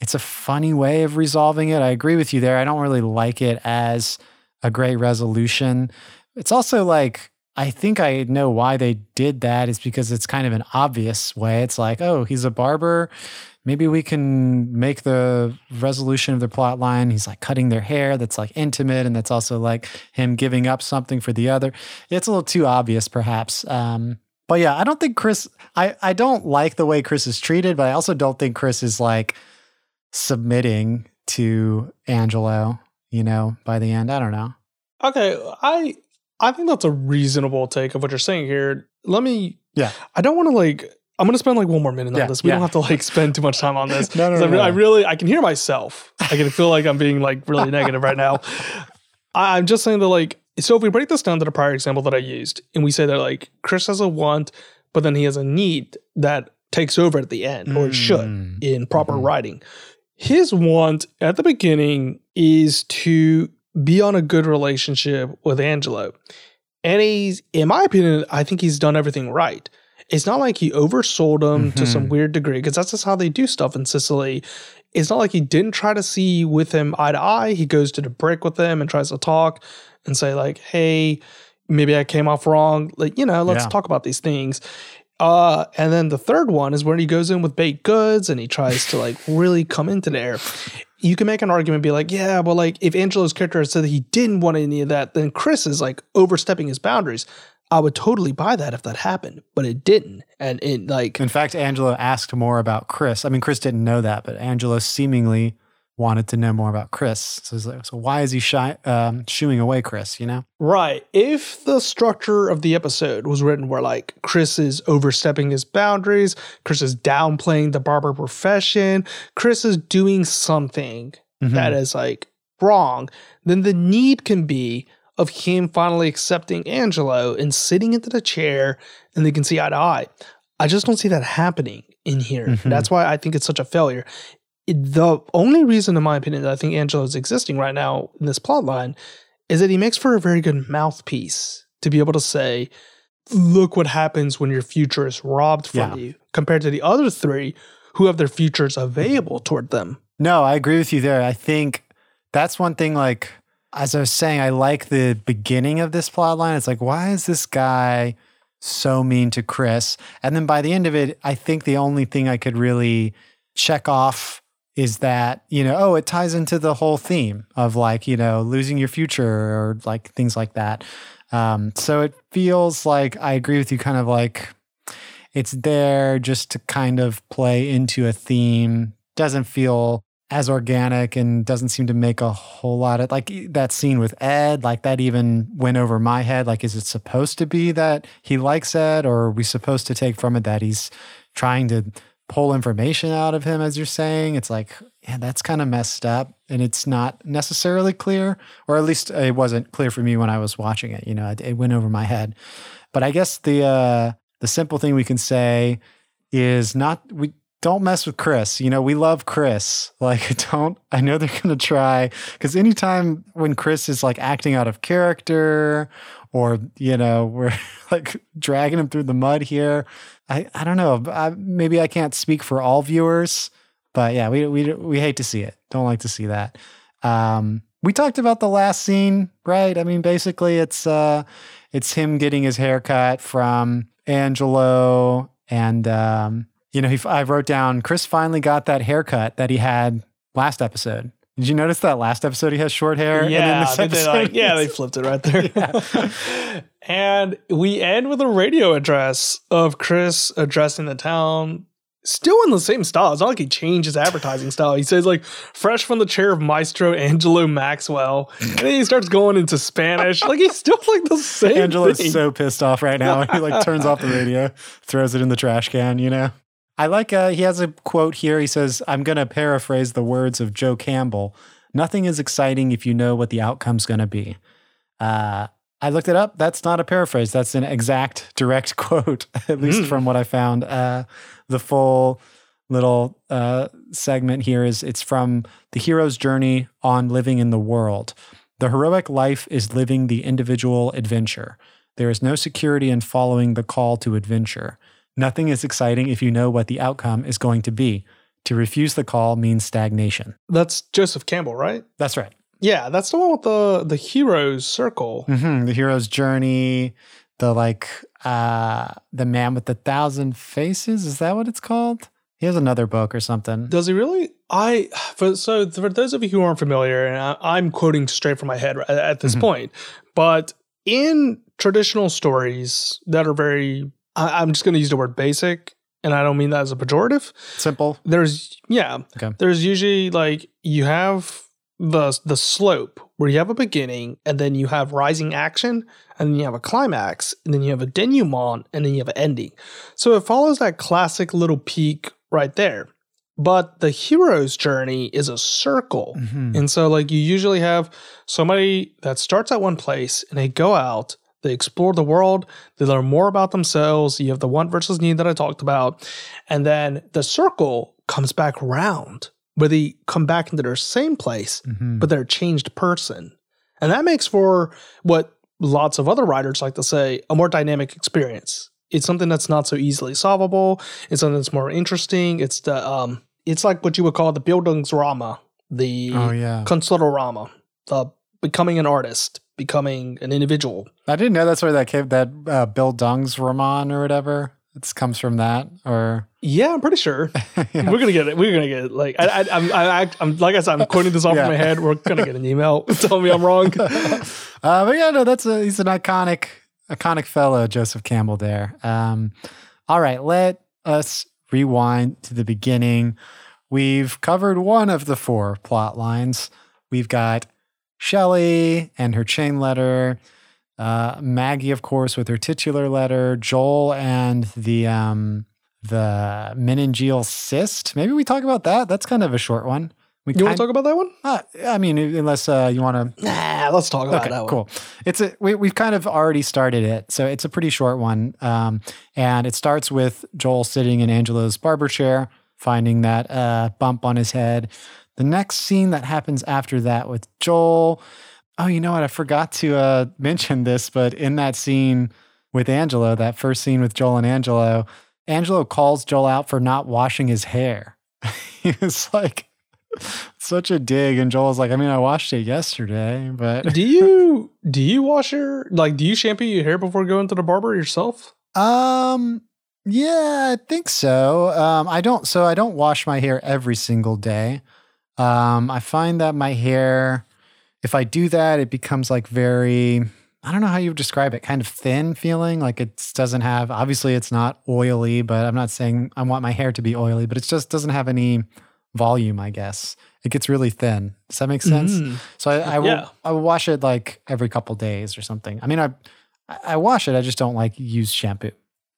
it's a funny way of resolving it. I agree with you there. I don't really like it as a great resolution. It's also like I think I know why they did that is because it's kind of an obvious way. It's like, oh, he's a barber maybe we can make the resolution of the plot line he's like cutting their hair that's like intimate and that's also like him giving up something for the other it's a little too obvious perhaps um but yeah i don't think chris i i don't like the way chris is treated but i also don't think chris is like submitting to angelo you know by the end i don't know Okay, I I think that's a reasonable take of what you're saying here. Let me Yeah. I don't want to like I'm gonna spend like one more minute Yeah, on this. We yeah. don't have to like spend too much time on this. No, no, I, no, re- no. I really I can hear myself. I can feel like I'm being like really negative right now. I, I'm just saying that like so if we break this down to the prior example that I used and we say that like Chris has a want, but then he has a need that takes over at the end, or it should Mm. in proper Mhm. writing. His want at the beginning is to be on a good relationship with Angelo. And he's, in my opinion, I think he's done everything right. It's not like he oversold him to some Mhm. weird degree, because that's just how they do stuff in Cicely. It's not like he didn't try to see with him eye to eye. He goes to the brick with him and tries to talk and say, like, hey, maybe I came off wrong. Like, you know, let's Yeah. talk about these things. Uh, and then the third one is when he goes in with baked goods and he tries to like really come into there. You can make an argument and be like, yeah, but like if Angelo's character said that he didn't want any of that, then Chris is like overstepping his boundaries. I would totally buy that if that happened, but it didn't. And it like in fact angelo asked more about chris i mean chris didn't know that but angelo seemingly wanted to know more about chris so, he's like, so why is he shy, um, shooing away chris you know Right. If the structure of the episode was written where like Chris is overstepping his boundaries, Chris is downplaying the barber profession, Chris is doing something Mhm. that is like wrong, then the need can be of him finally accepting Angelo and sitting into the chair and they can see eye to eye. I just don't see that happening in here. Mhm. That's why I think it's such a failure. The only reason, in my opinion, that I think Angelo is existing right now in this plot line is that he makes for a very good mouthpiece to be able to say, look what happens when your future is robbed from Yeah. you, compared to the other three who have their futures available toward them. No, I agree with you there. I think that's one thing. Like as I was saying, I like the beginning of this plot line. It's like, why is this guy so mean to Chris? And then by the end of it, I think the only thing I could really check off is that you know, oh, it ties into the whole theme of like you know losing your future or like things like that. Um, so it feels like I agree with you, kind of like it's there just to kind of play into a theme. Doesn't feel as organic and doesn't seem to make a whole lot of like that scene with Ed, like that even went over my head. Like, is it supposed to be that he likes Ed, or are we supposed to take from it that he's trying to pull information out of him, as you're saying? It's like, yeah, that's kind of messed up and it's not necessarily clear, or at least it wasn't clear for me when I was watching it. You know, it, it went over my head. But I guess the uh, the simple thing we can say is not we don't mess with Chris. You know, we love Chris. Like, don't, I know they're to try because anytime when Chris is like acting out of character or, you know, we're like dragging him through the mud here, I, I don't know. I, maybe I can't speak for all viewers, but yeah, we, we, we hate to see it. Don't like to see that. Um, we talked about the last scene, right? I mean, basically it's, uh, it's him getting his haircut from Angelo and, um, you know, he, I wrote down Chris finally got that haircut that he had last episode. Did you notice that last episode he has short hair? Yeah, they like, yeah, they flipped it right there. Yeah. and we end with a radio address of Chris addressing the town, still in the same style. It's not like he changed his advertising style. He says like fresh from the chair of Maestro Angelo Maxwell, and then he starts going into Spanish. like he's still like the same. Angelo's thing. so pissed off right now. he like turns off the radio, throws it in the trash can. You know. I like, uh, he has a quote here. He says, I'm going to paraphrase the words of Joe Campbell. Nothing is exciting if you know what the outcome's going to be. Uh, I looked it up. That's not a paraphrase. That's an exact, direct quote, at least mm. from what I found. Uh, the full little uh, segment here is it's from The Hero's Journey on Living in the World. The heroic life is living the individual adventure. There is no security in following the call to adventure. Nothing is exciting if you know what the outcome is going to be. To refuse the call means stagnation. That's Joseph Campbell, right? That's right. Yeah, that's the one with the the hero's circle. Mm-hmm. The hero's journey. The like uh the man with the thousand faces. Is that what it's called? He has another book or something. Does he really? I for so for those of you who aren't familiar, and I, am quoting straight from my head at, at this mm-hmm. point, but in traditional stories that are very I, am just going to use the word basic, and I don't mean that as a pejorative. Simple. There's yeah. Okay. There's usually like you have the the slope where you have a beginning, and then you have rising action, and then you have a climax, and then you have a denouement, and then you have an ending. So it follows that classic little peak right there. But the hero's journey is a circle. Mm-hmm. And so, like, you usually have somebody that starts at one place and they go out they explore the world, they learn more about themselves. You have the want versus need that I talked about. And then the circle comes back round where they come back into their same place, mm-hmm. but they're a changed person. And that makes for what lots of other writers like to say a more dynamic experience. It's something that's not so easily solvable. It's something that's more interesting. It's the um it's like what you would call the Bildungsrama, the oh, yeah. Künstlerrama, the becoming an artist, becoming an individual. I didn't know that's where that came, that uh, Bildungsroman or whatever. It comes from that, or yeah, I'm pretty sure yeah. we're gonna get it. We're gonna get it. Like I, I, I'm, I, I'm like I said, I'm quoting this off yeah. my head. We're gonna get an email telling me I'm wrong. uh, but yeah, no, that's a he's an iconic, iconic fellow, Joseph Campbell. There. Um, all right, let us rewind to the beginning. We've covered one of the four plot lines. We've got Shelly and her chain letter, uh, Maggie, of course, with her titular letter, Joel and the um, the meningeal cyst. Maybe we talk about that. That's kind of a short one. We you want to talk about that one? Uh, I mean, unless uh, you want to. Nah, let's talk about okay, that one. Cool. It's a we we've kind of already started it, so it's a pretty short one, um, and it starts with Joel sitting in Angelo's barber chair, finding that uh, bump on his head. The next scene that happens after that with Joel. Oh, you know what? I forgot to uh, mention this, but in that scene with Angelo, that first scene with Joel and Angelo, Angelo calls Joel out for not washing his hair. he was like, such a dig, and Joel's like, I mean, I washed it yesterday, but do you do you wash your like do you shampoo your hair before going to the barber yourself? Um, yeah, I think so. Um, I don't. So I don't wash my hair every single day. Um, I find that my hair, if I do that, it becomes like very, I don't know how you would describe it, kind of thin feeling. Like it doesn't have, obviously, it's not oily, but I'm not saying I want my hair to be oily, but it just doesn't have any volume, I guess. It gets really thin. Does that make sense? Mm. So I, I will Yeah. I will wash it like every couple days or something. I mean, I I wash it. I just don't like use shampoo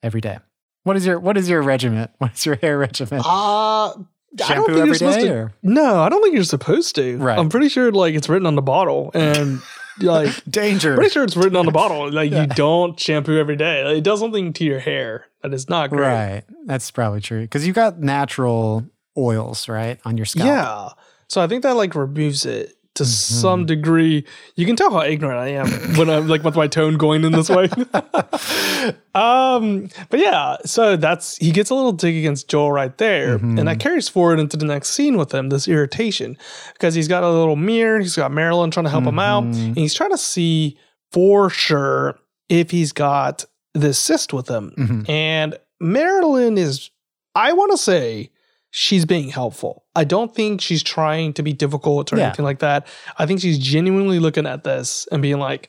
every day. What is your What is your regiment? What is your hair regimen? Uh, I don't shampoo think you're supposed to. No, I don't think you're supposed to. Right. I'm pretty sure like it's written on the bottle and like danger? pretty sure it's written on the bottle like Yeah. you don't shampoo every day. Like, it does something to your hair that is not great. Right. That's probably true because you got natural oils right on your scalp. Yeah. So I think that like removes it to Mm-hmm. some degree. You can tell how ignorant I am when I'm like with my tone going in this way. um, but yeah, so that's he gets a little dig against Joel right there, and Mm-hmm. that carries forward into the next scene with him. This irritation because he's got a little mirror. He's got Marilyn trying to help him out, Mm-hmm. and he's trying to see for sure if he's got this cyst with him. Mhm. And Marilyn is, I want to say, she's being helpful. I don't think she's trying to be difficult or Yeah. anything like that. I think she's genuinely looking at this and being like,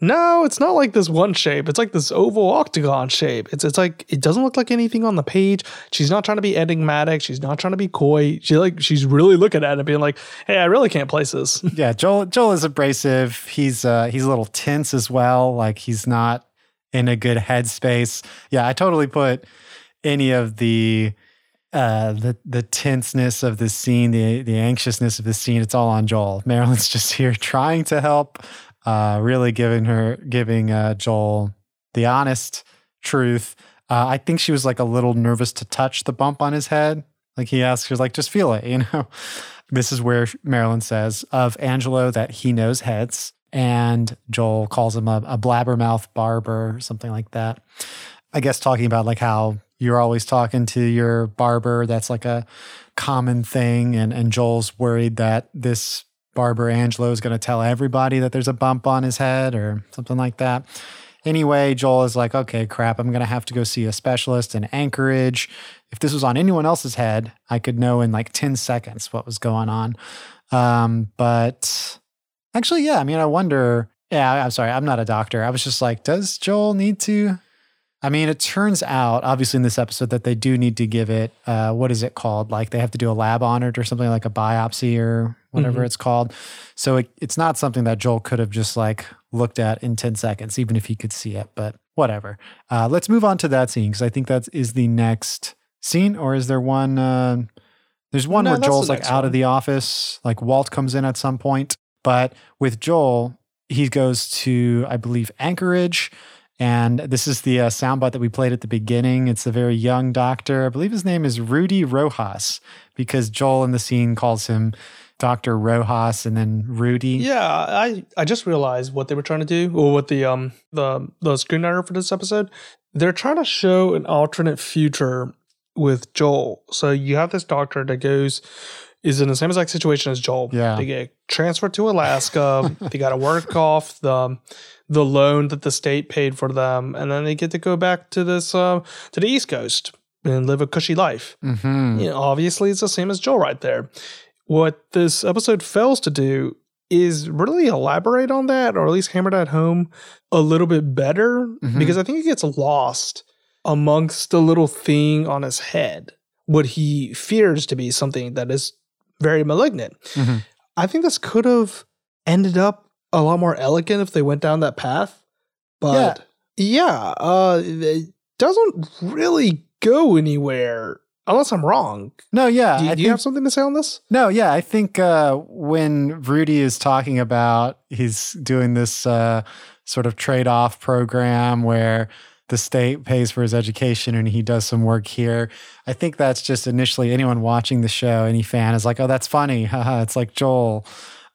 no, it's not like this one shape. It's like this oval octagon shape. It's it's like it doesn't look like anything on the page. She's not trying to be enigmatic. She's not trying to be coy. She like she's really looking at it, being like, "Hey, I really can't place this." Yeah, Joel Joel is abrasive. He's uh he's a little tense as well. Like he's not in a good headspace. Yeah, I totally put any of the uh the the tenseness of the scene, the the anxiousness of the scene, it's all on Joel. Marilyn's just here trying to help, uh really giving her giving uh Joel the honest truth. Uh, I think she was like a little nervous to touch the bump on his head. Like he asked her, like, just feel it, you know? This is where Marilyn says of Angelo that he knows heads, and Joel calls him a, a blabbermouth barber something like that. I guess talking about like how you're always talking to your barber. That's like a common thing. And, and Joel's worried that this barber Angelo is going to tell everybody that there's a bump on his head or something like that. Anyway, Joel is like, okay, crap, I'm going to have to go see a specialist in Anchorage. If this was on anyone else's head, I could know in like 10 seconds what was going on. Um, but actually, yeah, I mean, I wonder. Yeah, I'm sorry, I'm not a doctor. I was just like, does Joel need to? I mean, it turns out, obviously, in this episode, that they do need to give it, uh, what is it called? Like they have to do a lab on it or something like a biopsy or whatever Mhm. it's called. So it, it's not something that Joel could have just like looked at in 10 seconds, even if he could see it, but whatever. Uh, let's move on to that scene because I think that is the next scene. Or is there one? Uh, there's one No, where Joel's like out of the office, like Walt comes in at some point. But with Joel, he goes to, I believe, Anchorage. And this is the uh, soundbite that we played at the beginning. It's a very young doctor. I believe his name is Rudy Rojas because Joel in the scene calls him Dr. Rojas and then Rudy. Yeah, I I just realized what they were trying to do, or what the um the the screenwriter for this episode. They're trying to show an alternate future with Joel. So you have this doctor that goes is in the same exact situation as Joel. Yeah. They get transferred to Alaska. they got to work off the the loan that the state paid for them, and then they get to go back to this uh, to the East Coast and live a cushy life. hmm You know, obviously, it's the same as Joel right there. What this episode fails to do is really elaborate on that, or at least hammer that home a little bit better, Mhm. because I think it gets lost amongst the little thing on his head, what he fears to be something that is very malignant. Mhm. I think this could have ended up a lot more elegant if they went down that path, but yeah, uh, it doesn't really go anywhere unless I'm wrong. No, yeah. Do, do you have something to say on this? No, yeah, I think uh, when Rudy is talking about he's doing this uh, sort of trade off program where the state pays for his education and he does some work here. I think that's just initially anyone watching the show, any fan is like, oh, that's funny. Haha, it's like Joel.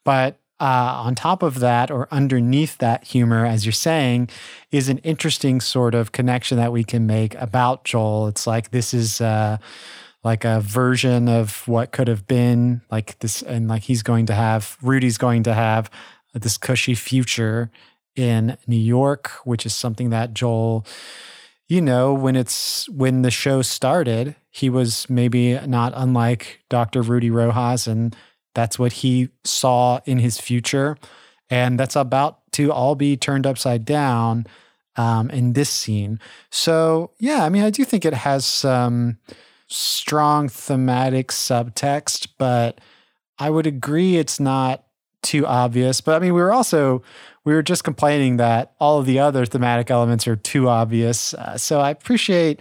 But uh, on top of that, or underneath that humor, as you're saying, is an interesting sort of connection that we can make about Joel. It's like this is. Uh, like a version of what could have been like this and like he's going to have rudy's going to have this cushy future in new york which is something that joel you know when it's when the show started he was maybe not unlike dr rudy rojas and that's what he saw in his future and that's about to all be turned upside down um, in this scene so yeah i mean i do think it has some strong thematic subtext, but I would agree it's not too obvious. But I mean, we were also we were just complaining that all of the other thematic elements are too obvious. Uh, so I appreciate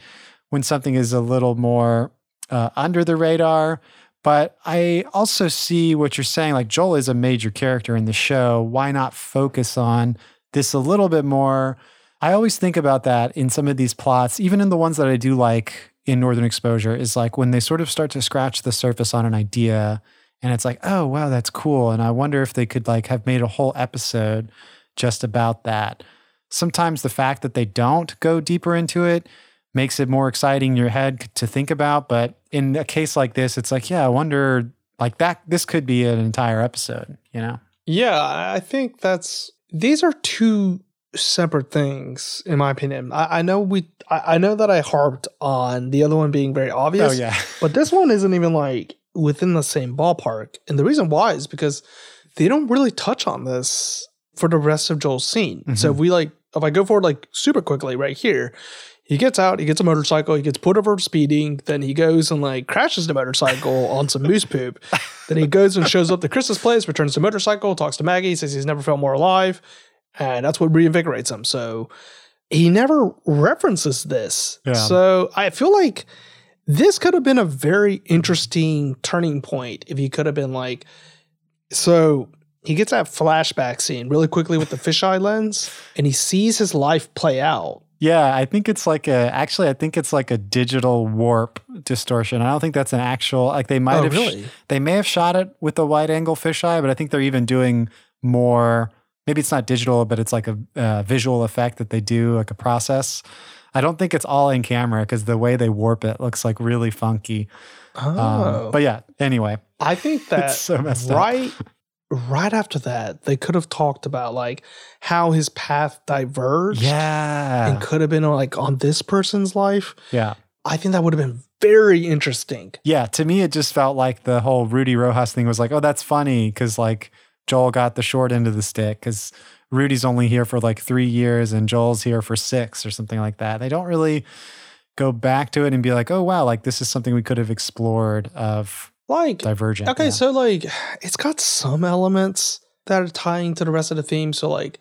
when something is a little more uh, under the radar. But I also see what you're saying. Like Joel is a major character in the show. Why not focus on this a little bit more? I always think about that in some of these plots, even in the ones that I do like in Northern Exposure, is like when they sort of start to scratch the surface on an idea and it's like, oh wow, that's cool. And I wonder if they could like have made a whole episode just about that. Sometimes the fact that they don't go deeper into it makes it more exciting in your head to think about. But in a case like this, it's like, yeah, I wonder like that this could be an entire episode, you know? Yeah, I think that's these are two separate things in my opinion. I, I know we I, I know that I harped on the other one being very obvious. Oh yeah. but this one isn't even like within the same ballpark. And the reason why is because they don't really touch on this for the rest of Joel's scene. Mm-hmm. So if we like if I go forward like super quickly right here, he gets out, he gets a motorcycle, he gets put over speeding, then he goes and like crashes the motorcycle on some moose poop. then he goes and shows up to Chris's place, returns the motorcycle, talks to Maggie, says he's never felt more alive, and that's what reinvigorates him. So he never references this. Yeah. So I feel like this could have been a very interesting turning point if he could have been like, so he gets that flashback scene really quickly with the fisheye lens, and he sees his life play out yeah, I think it's like a actually I think it's like a digital warp distortion. I don't think that's an actual like they might oh, have really? sh- they may have shot it with a wide angle fisheye, but I think they're even doing more maybe it's not digital, but it's like a uh, visual effect that they do like a process. I don't think it's all in camera because the way they warp it looks like really funky. Um, oh. Um, but yeah, anyway. I think that so right right after that, they could have talked about like how his path diverged. Yeah. And could have been like on this person's life. Yeah. I think that would have been very interesting. Yeah. To me, it just felt like the whole Rudy Rojas thing was like, oh, that's funny because like Joel got the short end of the stick because Rudy's only here for like three years and Joel's here for six or something like that. They don't really go back to it and be like, oh, wow, like this is something we could have explored of like divergent. Okay, yeah. so like it's got some elements that are tying to the rest of the theme. So like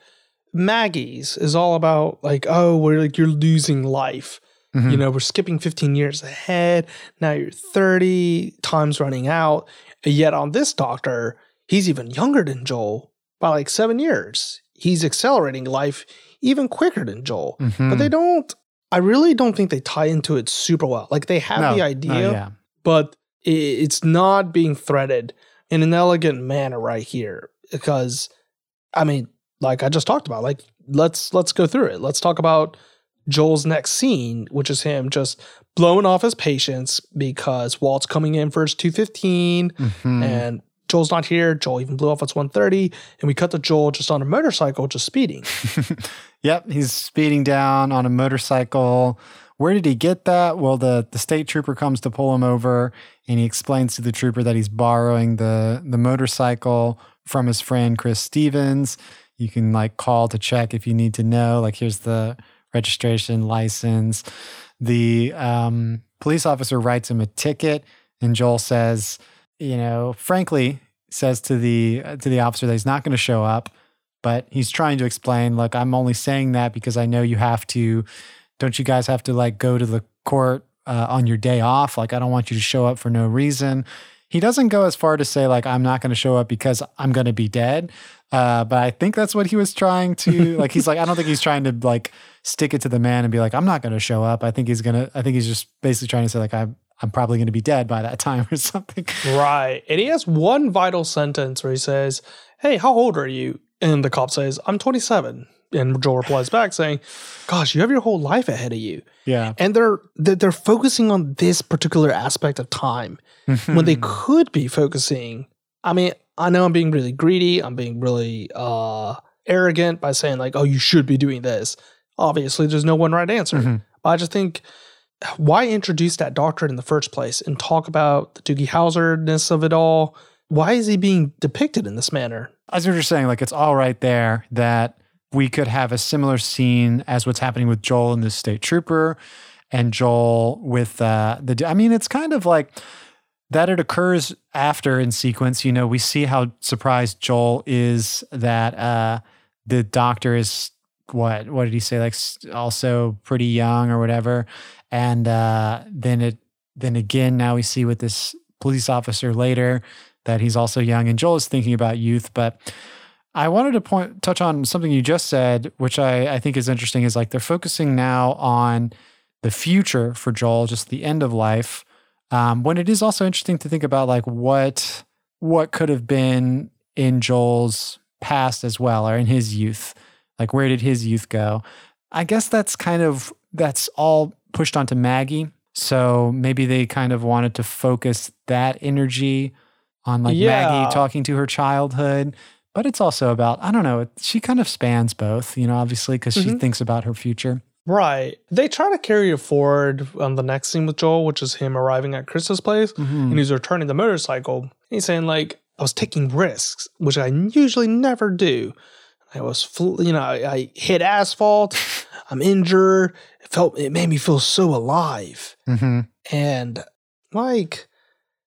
Maggie's is all about like, oh, we're like you're losing life. Mm-hmm. You know, we're skipping 15 years ahead. Now you're 30, time's running out. And yet on this doctor, he's even younger than Joel by like seven years. He's accelerating life even quicker than Joel. Mm-hmm. But they don't, I really don't think they tie into it super well. Like they have no, the idea, no, yeah. but it's not being threaded in an elegant manner right here because i mean like i just talked about like let's let's go through it. Let's talk about joel's next scene which is him just blowing off his patients because walt's coming in for his 215 mm-hmm. and joel's not here. Joel even blew off his 130 and we cut to joel just on a motorcycle just speeding. Yep he's speeding down on a motorcycle. Where did he get that? Well, the, the state trooper comes to pull him over and he explains to the trooper that he's borrowing the, the motorcycle from his friend Chris Stevens. You can like call to check if you need to know. Like, here's the registration license. The um, police officer writes him a ticket, and Joel says, you know, frankly, says to the to the officer that he's not going to show up, but he's trying to explain, look, I'm only saying that because I know you have to don't you guys have to like go to the court uh, on your day off? Like, I don't want you to show up for no reason. He doesn't go as far to say like I'm not going to show up because I'm going to be dead. Uh, but I think that's what he was trying to like. He's like I don't think he's trying to like stick it to the man and be like I'm not going to show up. I think he's gonna. I think he's just basically trying to say like I'm I'm probably going to be dead by that time or something. Right. And he has one vital sentence where he says, "Hey, how old are you?" And the cop says, "I'm 27." And Joel replies back saying, "Gosh, you have your whole life ahead of you." Yeah, and they're they're focusing on this particular aspect of time when they could be focusing. I mean, I know I'm being really greedy. I'm being really uh, arrogant by saying like, "Oh, you should be doing this." Obviously, there's no one right answer. Mm-hmm. But I just think why introduce that doctrine in the first place and talk about the Doogie Howserness of it all? Why is he being depicted in this manner? As you're just saying, like it's all right there that we could have a similar scene as what's happening with Joel and the state trooper. and Joel with uh, the. I mean, it's kind of like that. It occurs after in sequence. You know, we see how surprised Joel is that uh, the doctor is what? What did he say? Like also pretty young or whatever. And uh, then it then again now we see with this police officer later that he's also young and Joel is thinking about youth, but I wanted to point touch on something you just said, which I, I think is interesting, is like they're focusing now on the future for Joel, just the end of life. Um, when it is also interesting to think about like what what could have been in Joel's past as well, or in his youth. Like where did his youth go? I guess that's kind of that's all pushed onto Maggie. So maybe they kind of wanted to focus that energy on like Yeah. Maggie talking to her childhood but it's also about i don't know she kind of spans both you know obviously because she Mhm. thinks about her future Right. They try to carry it forward on the next scene with Joel, which is him arriving at Chris's place and he's returning the motorcycle. He's saying, like, I was taking risks, which I usually never do. I was, fl- you know, I, I hit asphalt. I'm injured. It felt, it made me feel so alive. hmm And like,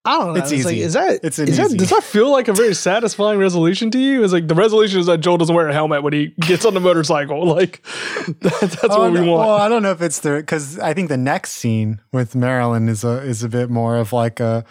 I don't know. It's It's, like, easy. is that, It's is that, easy. does that feel like a very satisfying resolution to you? Is like the resolution is that Joel doesn't wear a helmet when he gets on the motorcycle. Like, that, that's oh, what we no, want. Oh, well i don't know if it's the because i think the next scene with marilyn is a is a bit more of like a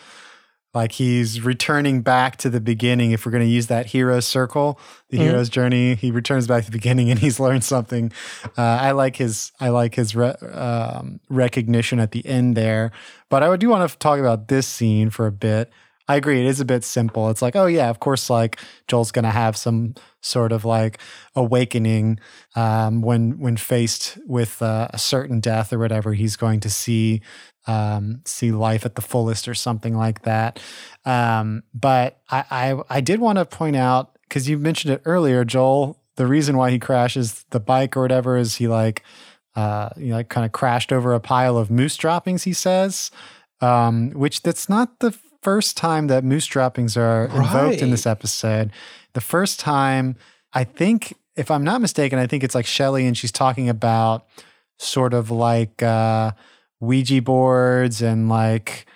like he's returning back to the beginning if we're going to use that hero circle the Mhm. hero's journey he returns back to the beginning and he's learned something. Uh, i like his i like his re- um, recognition at the end there. But i do want to talk about this scene for a bit i agree it is a bit simple it's like oh yeah of course like joel's going to have some sort of like awakening um, when when faced with uh, a certain death or whatever he's going to see um, see life at the fullest or something like that. Um, but I, I, I did want to point out because you mentioned it earlier, Joel. The reason why he crashes the bike or whatever is he like, uh, you know, like kind of crashed over a pile of moose droppings. He says, um, which that's not the first time that moose droppings are invoked in this episode. The first time, I think, if I'm not mistaken, I think it's like Shelly and she's talking about sort of like uh, Ouija boards and like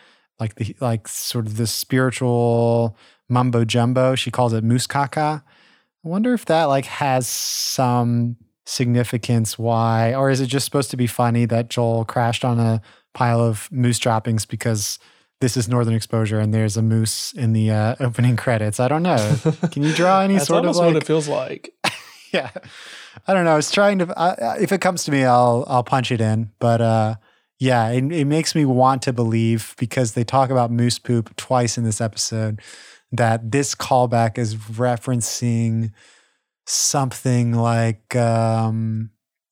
like the like sort of the spiritual mumbo jumbo. She calls it moose caca. I wonder if that like has some significance why or is it just supposed to be funny that Joel crashed on a pile of moose droppings because this is northern exposure and there's a moose in the uh, opening credits. I don't know. Can you draw any sort of almost like what it feels like. yeah i don't know i was trying to I- if it comes to me i'll i'll punch it in but uh yeah it, it makes me want to believe because they talk about moose poop twice in this episode that this callback is referencing something like um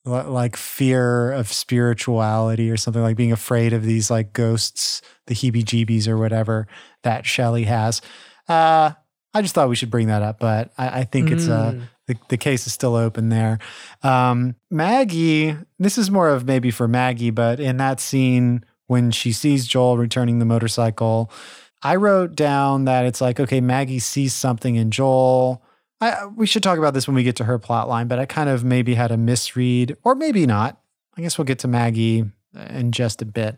like fear of spirituality or something like being afraid of these like ghosts the heebie jeebies or whatever that shelly has uh i just thought we should bring that up but i, I think it's a Mm. the, the case is still open there. Um, Maggie, this is more of maybe for Maggie, but in that scene when she sees Joel returning the motorcycle, I wrote down that it's like, okay, Maggie sees something in Joel. I, we should talk about this when we get to her plot line, but I kind of maybe had a misread, or maybe not. I guess we'll get to Maggie in just a bit.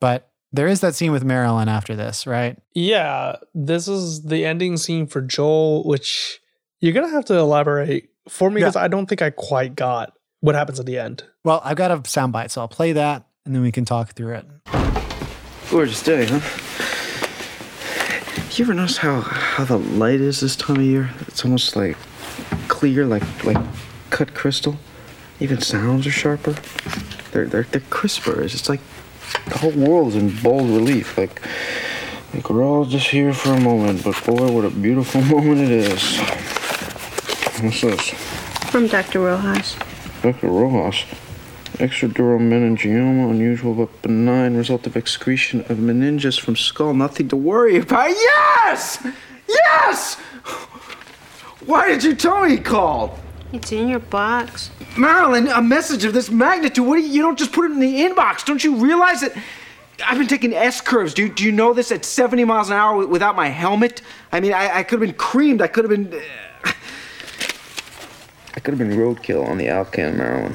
But there is that scene with Marilyn after this, right? Yeah, this is the ending scene for Joel, which you're gonna have to elaborate for me Yeah. because I don't think I quite got what happens at the end. Well, I've got a soundbite, so I'll play that and then we can talk through it. Gorgeous day, huh? You ever notice how how the light is this time of year? It's almost like clear, like like cut crystal. Even sounds are sharper. They're they're they're crisper. It's just like the whole world's in bold relief. Like like we're all just here for a moment, but boy, what a beautiful moment it is. What's this? From Dr. Rojas. Dr. Rojas. Extradural meningioma, unusual but benign result of excretion of meninges from skull. Nothing to worry about. Yes! Yes! Why did you tell me he called? It's in your box. Marilyn, a message of this magnitude. What do you, you don't just put it in the inbox. Don't you realize that I've been taking S curves. Do, you- do you know this at 70 miles an hour without my helmet? I mean, I, I could have been creamed. I could have been. I could have been roadkill on the Alcan, Marilyn.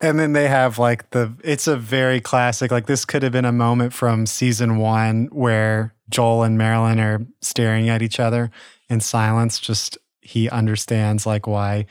And then they have like the it's a very classic like this could have been a moment from season 1 where Joel and Marilyn are staring at each other in silence. Just he understands like why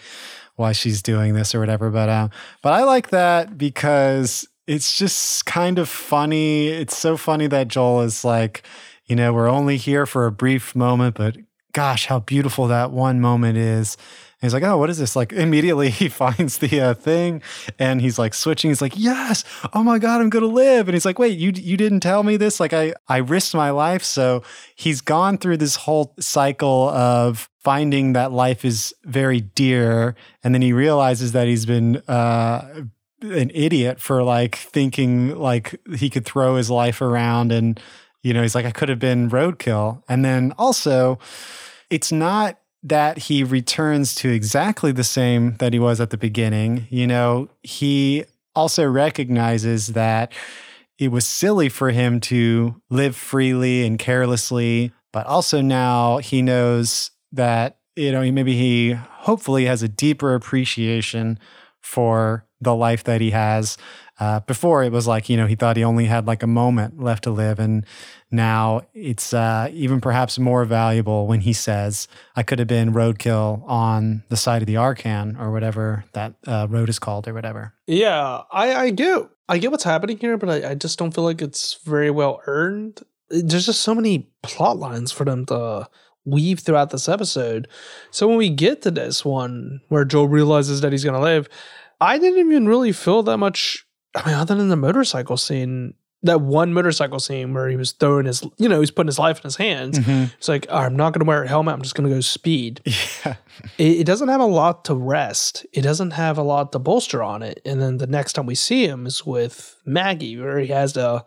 why she's doing this or whatever. But um but I like that because it's just kind of funny. It's so funny that Joel is like you know we're only here for a brief moment but gosh how beautiful that one moment is he's like, oh, what is this? Like immediately he finds the uh, thing and he's like switching. He's like, yes, oh my God, I'm going to live. And he's like, wait, you, you didn't tell me this? Like I, I risked my life. So he's gone through this whole cycle of finding that life is very dear. And then he realizes that he's been, uh, an idiot for like thinking like he could throw his life around and you know he's like I could have been roadkill and then also it's not that he returns to exactly the same that he was at the beginning. You know, he also recognizes that it was silly for him to live freely and carelessly, but also now he knows that, you know, maybe he hopefully has a deeper appreciation for the life that he has. Uh, before it was like, you know, he thought he only had like a moment left to live. And now it's uh, even perhaps more valuable when he says, I could have been roadkill on the side of the Arcan or whatever that uh, road is called or whatever. Yeah, I, I get I get what's happening here, but I, I just don't feel like it's very well earned. There's just so many plot lines for them to weave throughout this episode. So when we get to this one where Joel realizes that he's gonna live, I didn't even really feel that much I mean, other than the motorcycle scene, that one motorcycle scene where he was throwing his, you know, he's putting his life in his hands. Mm-hmm. It's like, "Oh, I'm not going to wear a helmet. I'm just going to go speed. Yeah. It, it doesn't have a lot to rest. It doesn't have a lot to bolster on it. And then the next time we see him is with Maggie, where he has the,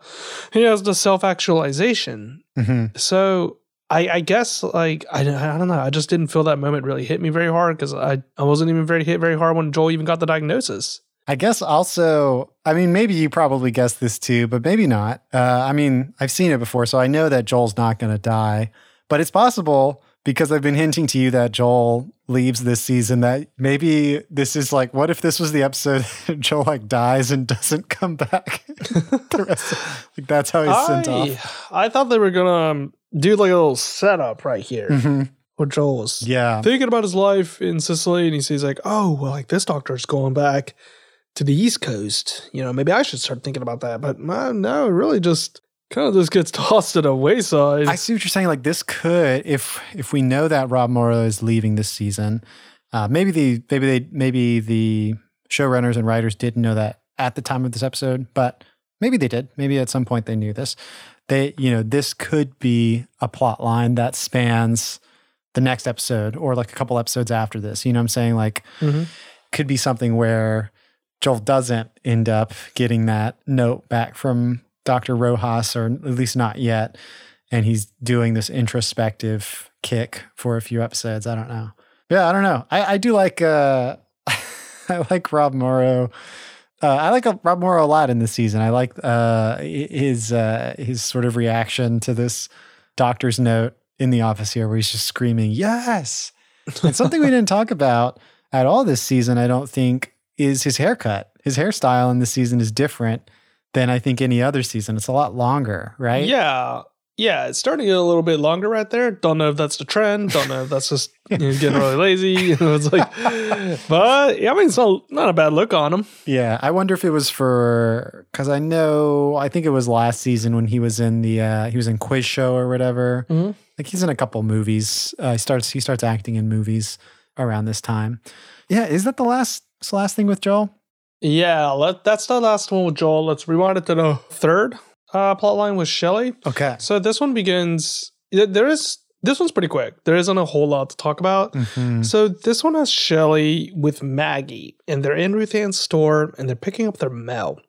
he has the self actualization. hmm So I, I guess like I, don't- I don't know. I just didn't feel that moment really hit me very hard because I, I wasn't even very hit very hard when Joel even got the diagnosis. I guess also, I mean, maybe you probably guessed this too, but maybe not. Uh, I mean, I've seen it before, so I know that Joel's not going to die, but it's possible because I've been hinting to you that Joel leaves this season that maybe this is like, what if this was the episode Joel like dies and doesn't come back? the rest of, like that's how he's sent I, off. I thought they were gonna um, do like a little setup right here Mhm. where Joel was Yeah. thinking about his life in Cicely, and he sees like, oh, well, like this doctor's going back to the East Coast. You know, maybe I should start thinking about that. But no, it really just kind of just gets tossed to the wayside. I see what you're saying. Like this could, if if we know that Rob Morrow is leaving this season, uh, maybe the maybe they maybe the showrunners and writers didn't know that at the time of this episode, but maybe they did. Maybe at some point they knew this. They, you know, this could be a plot line that spans the next episode or like a couple episodes after this. You know what I'm saying? Like Mhm. could be something where Joel doesn't end up getting that note back from Dr. Rojas, or at least not yet. And he's doing this introspective kick for a few episodes. I don't know. Yeah, I don't know. I, I do like uh I like Rob Morrow. Uh, I like Rob Morrow a lot in this season. I like uh, his uh, his sort of reaction to this doctor's note in the office here, where he's just screaming "Yes!" And something we didn't talk about at all this season, I don't think, is his haircut. His hairstyle in this season is different than I think any other season. It's a lot longer, right? Yeah. Yeah, it's starting to get a little bit longer right there. Don't know if that's the trend. Don't know if that's just you know, getting really lazy. It's like, but yeah, I mean, it's not, not a bad look on him. Yeah, I wonder if it was for because I know I think it was last season when he was in the uh, he was in Quiz Show or whatever. Mhm. Like he's in a couple movies. Uh, he starts he starts acting in movies around this time. Yeah, is that the last the last thing with Joel? Yeah, let, that's the last one with Joel. Let's rewind it to the third uh, plot line with Shelly. Okay. So this one begins. There is this one's pretty quick. There isn't a whole lot to talk about. Mhm. So this one has Shelly with Maggie, and they're in Ruth-Anne's store, and they're picking up their mail.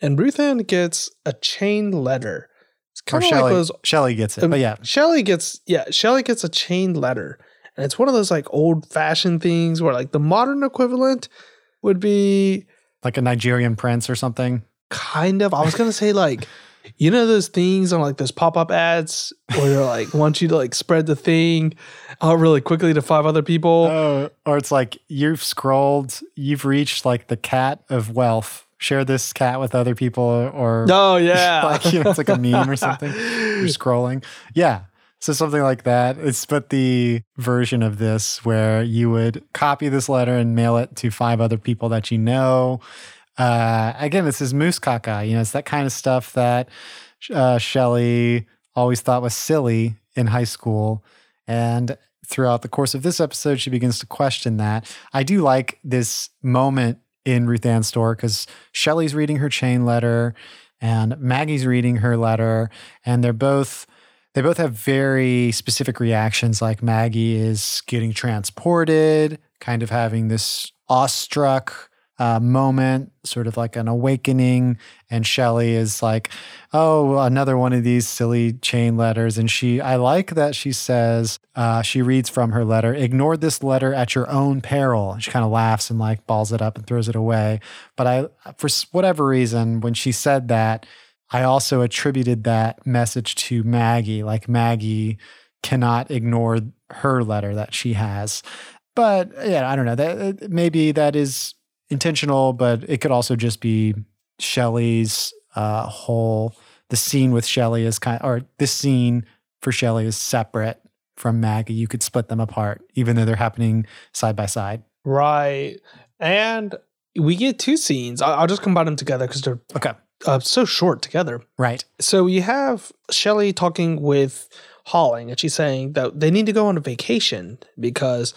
And Ruth-Anne gets a chain letter. It's Or kind of like Shelly those. Shelly gets it, um, but yeah, Shelly gets yeah. Shelly gets a chained letter, and it's one of those like old fashioned things where like the modern equivalent would be like a Nigerian prince or something. kind of. I was gonna say like You know those things on like those pop up ads where they're like want you to like spread the thing out really quickly to five other people. Oh, or it's like you've scrolled, you've reached like the cat of wealth. Share this cat with other people, or oh yeah, like you know, it's like a meme or something. You're scrolling, yeah. So something like that. It's but the version of this where you would copy this letter and mail it to five other people that you know. Uh, again, this is moose caca. You know, it's that kind of stuff that uh, Shelly always thought was silly in high school, and throughout the course of this episode, she begins to question that. I do like this moment in Ruth-Anne's store because Shelly's reading her chain letter and Maggie's reading her letter, and they're both they both have very specific reactions. Like Maggie is getting transported, kind of having this awestruck uh, moment, sort of like an awakening. And Shelly is like, oh, another one of these silly chain letters. And she, I like that she says, uh, she reads from her letter, ignore this letter at your own peril. She kind of laughs and like balls it up and throws it away. But I, for whatever reason, when she said that, I also attributed that message to Maggie. Like Maggie cannot ignore her letter that she has. But yeah, I don't know. That maybe that is intentional, but it could also just be Shelly's uh, whole. The scene with Shelly is kind, of, or this scene for Shelly is separate from Maggie. You could split them apart, even though they're happening side by side. Right, and we get two scenes. I'll, I'll just combine them together because they're Okay. uh, so short together. Right. So you have Shelly talking with Holling, and she's saying that they need to go on a vacation because,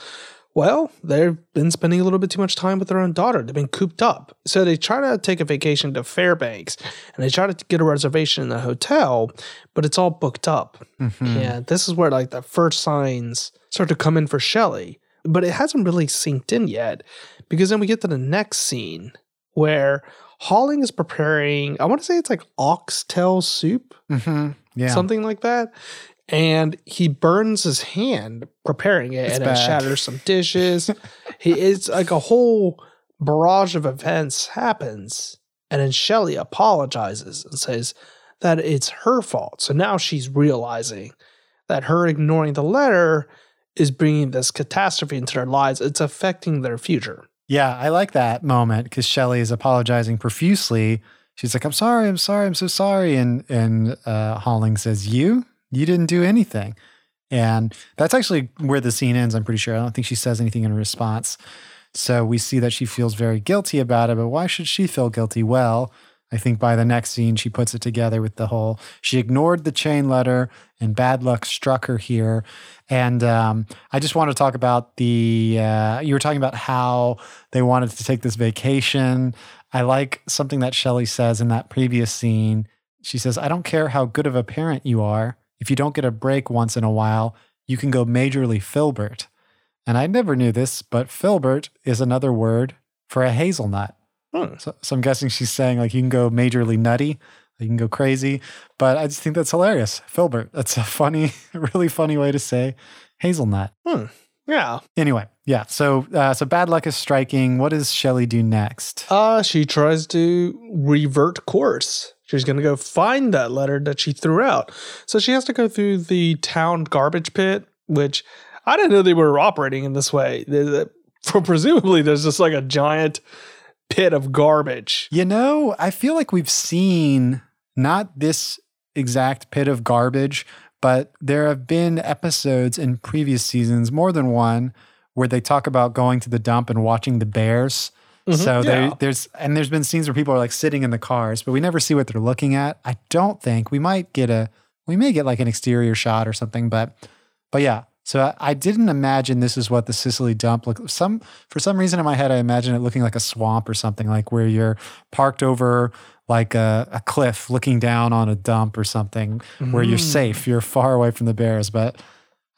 well, they've been spending a little bit too much time with their own daughter. They've been cooped up. So they try to take a vacation to Fairbanks, and they try to get a reservation in the hotel, but it's all booked up. Mhm. And this is where like the first signs start to come in for Shelly, but it hasn't really synced in yet because then we get to the next scene where Holling is preparing, I want to say it's like oxtail soup, Mhm. Yeah. something like that. And he burns his hand preparing it It's and bad. it shatters some dishes. he it's like a whole barrage of events happens. And then Shelly apologizes and says that it's her fault. So now she's realizing that her ignoring the letter is bringing this catastrophe into their lives. It's affecting their future. Yeah, I like that moment because Shelly is apologizing profusely. She's like, "I'm sorry, I'm sorry, I'm so sorry," and and uh, Holling says, "You, you didn't do anything," and that's actually where the scene ends. I'm pretty sure. I don't think she says anything in response. So we see that she feels very guilty about it. But why should she feel guilty? Well, I think by the next scene, she puts it together with the whole she ignored the chain letter and bad luck struck her here. And um, I just want to talk about the, uh, you were talking about how they wanted to take this vacation. I like something that Shelly says in that previous scene. She says, I don't care how good of a parent you are. If you don't get a break once in a while, you can go majorly filbert. And I never knew this, but filbert is another word for a hazelnut. Hmm. So, so I'm guessing she's saying like you can go majorly nutty, you can go crazy. But I just think that's hilarious. Filbert. That's a funny, really funny way to say hazelnut. Yeah. Anyway, yeah. So uh, so bad luck is striking. What does Shelly do next? Uh, she tries to revert course. She's going to go find that letter that she threw out. So she has to go through the town garbage pit, which I didn't know they were operating in this way. For presumably, there's just like a giant pit of garbage. You know, I feel like we've seen not this exact pit of garbage, but there have been episodes in previous seasons, more than one, where they talk about going to the dump and watching the bears. So yeah. there, there's and there's been scenes where people are like sitting in the cars, but we never see what they're looking at. I don't think we might get a we may get like an exterior shot or something, but but yeah. So I, I didn't imagine this is what the Cicely dump looked. Some for some reason in my head, I imagine it looking like a swamp or something, like where you're parked over like a, a cliff, looking down on a dump or something, where you're Mm. safe, you're far away from the bears. But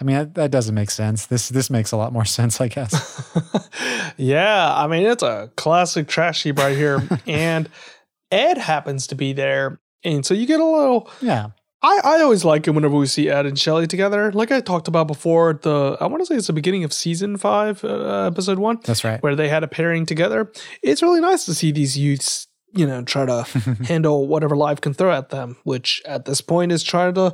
I mean, that, that doesn't make sense. This this makes a lot more sense, I guess. yeah, I mean, it's a classic trash heap right here. and Ed happens to be there. And so you get a little yeah. I, I always like it whenever we see Ed and Shelly together. Like I talked about before, the I want to say it's the beginning of season five, uh, episode one, That's right. where they had a pairing together. It's really nice to see these youths you know, try to handle whatever life can throw at them, which at this point is trying to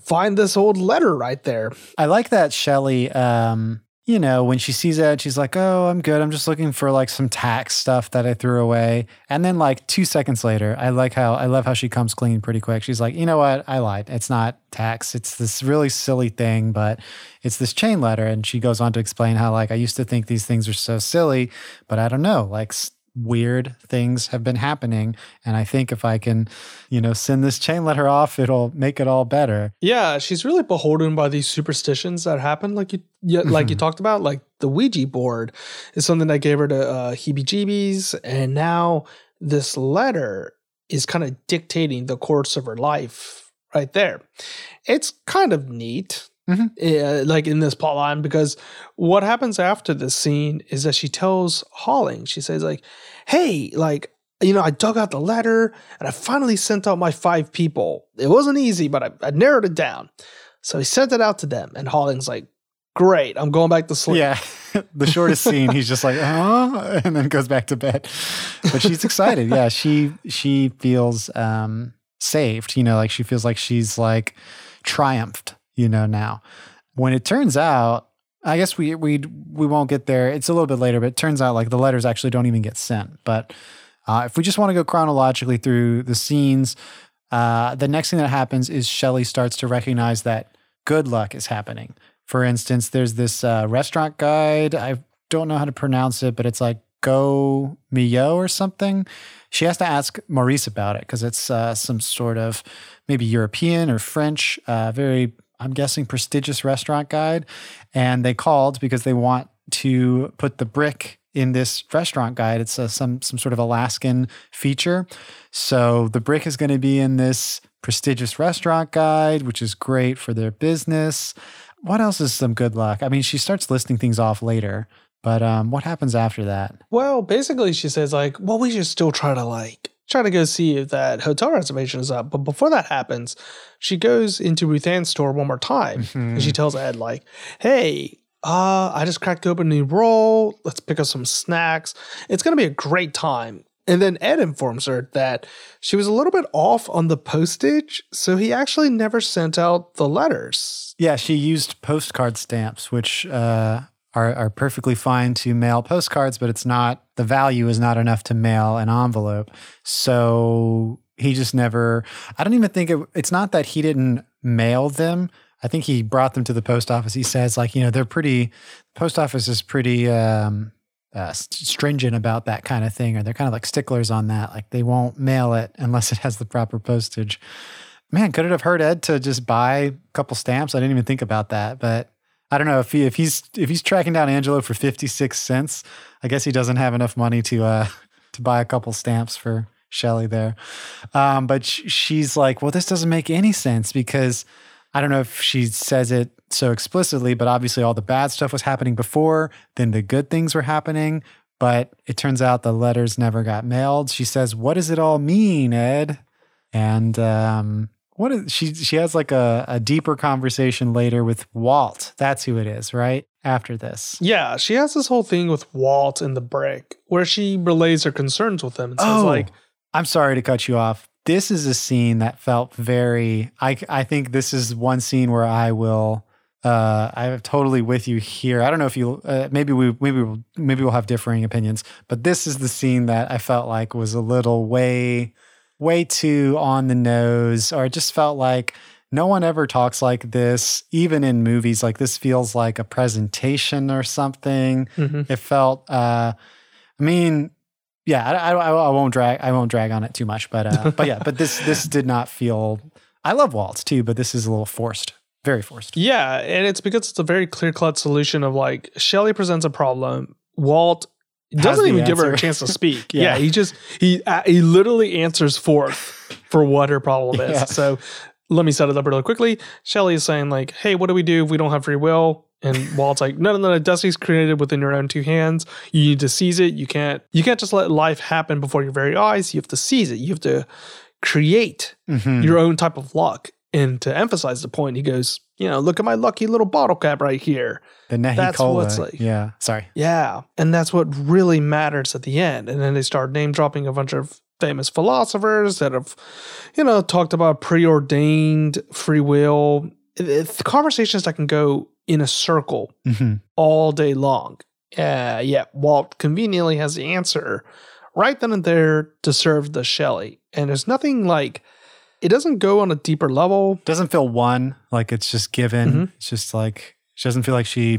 find this old letter right there. I like that Shelly, um, you know, when she sees it, she's like, oh, I'm good. I'm just looking for like some tax stuff that I threw away. And then like two seconds later, I like how, I love how she comes clean pretty quick. She's like, you know what? I lied. It's not tax. It's this really silly thing, but it's this chain letter. And she goes on to explain how like, I used to think these things are so silly, but I don't know, like, weird things have been happening and i think if i can you know send this chain letter off it'll make it all better Yeah, she's really beholden by these superstitions that happen, like you, yeah, like you talked about. Like the Ouija board is something that gave her the uh, heebie-jeebies, and now this letter is kind of dictating the course of her life right there. It's kind of neat, Mhm. uh, like in this plot line, because what happens after this scene is that she tells Holling, she says like, "Hey, like." You know, I dug out the letter and I finally sent out my five people. It wasn't easy, but I, I narrowed it down. So he sent it out to them, and Holling's like, Great, I'm going back to sleep. Yeah. the shortest scene, he's just like, huh? And then goes back to bed. But she's excited. Yeah. She she feels um saved, you know, like she feels like she's like triumphed, you know, now. When it turns out, I guess we we we won't get there. It's a little bit later, but it turns out like the letters actually don't even get sent. But uh, if we just want to go chronologically through the scenes, uh, the next thing that happens is Shelly starts to recognize that good luck is happening. For instance, there's this uh, restaurant guide. I don't know how to pronounce it, but it's like Go Mio or something. She has to ask Maurice about it because it's uh, some sort of maybe European or French, uh, very, I'm guessing, prestigious restaurant guide. And they called because they want to put the brick in this restaurant guide. It's uh, some some sort of Alaskan feature. So the brick is going to be in this prestigious restaurant guide, which is great for their business. What else is some good luck? I mean, she starts listing things off later, but um, what happens after that? Well, basically, she says, like, well, we should still try to, like, try to go see if that hotel reservation is up. But before that happens, she goes into Ruth-Anne's store one more time and she tells Ed, like, hey, uh, I just cracked open a new roll. Let's pick up some snacks. It's going to be a great time. And then Ed informs her that she was a little bit off on the postage, so he actually never sent out the letters. Yeah, she used postcard stamps, which uh, are are perfectly fine to mail postcards, but it's not the value is not enough to mail an envelope. So he just never. I don't even think it, it's not that he didn't mail them. I think he brought them to the post office. He says like you know they're pretty. Post office is pretty. Um, uh, stringent about that kind of thing, or they're kind of like sticklers on that. Like they won't mail it unless it has the proper postage. Man, could it have hurt Ed to just buy a couple stamps? I didn't even think about that, but I don't know if he if he's if he's tracking down Angelo for fifty six cents. I guess he doesn't have enough money to uh to buy a couple stamps for Shelly there. Um, but sh- she's like, well, this doesn't make any sense because I don't know if she says it so explicitly, but obviously all the bad stuff was happening before, then the good things were happening. But it turns out the letters never got mailed. She says, What does it all mean, Ed? And um, what is she she has like a, a deeper conversation later with Walt. That's who it is, right? After this. Yeah, she has this whole thing with Walt in the break where she relays her concerns with him and says, like, I'm sorry to cut you off. This is a scene that felt very. I I think this is one scene where I will. Uh, I'm totally with you here. I don't know if you. Uh, maybe we maybe we'll, maybe we'll have differing opinions, but this is the scene that I felt like was a little way, way too on the nose, or it just felt like no one ever talks like this, even in movies. Like this feels like a presentation or something. Mhm. It felt. Uh, I mean, yeah, I, I, I won't drag. I won't drag on it too much, but uh, but yeah, but this this did not feel. I love Waltz too, but this is a little forced, very forced. Yeah, and it's because it's a very clear cut solution of like Shelly presents a problem, Walt doesn't even give her a chance to speak. Yeah. yeah. he just he uh, he literally answers forth for what her problem is. Yeah. So let me set it up really quickly. Shelly is saying like, "Hey, what do we do if we don't have free will?" And Walt's like, "No, no, no. Destiny's created within your own two hands. You need to seize it. You can't you can't just let life happen before your very eyes. You have to seize it. You have to create Mhm. your own type of luck." And to emphasize the point, he goes, "You know, look at my lucky little bottle cap right here." The Nehi That's Cola. what's like- yeah, sorry. Yeah. And that's what really matters at the end. And then they start name dropping a bunch of famous philosophers that have, you know, talked about preordained free will. It's conversations that can go in a circle hmm all day long. Uh, yeah, Walt conveniently has the answer right then and there to serve the Shelly. And there's nothing like, it doesn't go on a deeper level. Doesn't feel won like it's just given. Mhm. It's just like she doesn't feel like she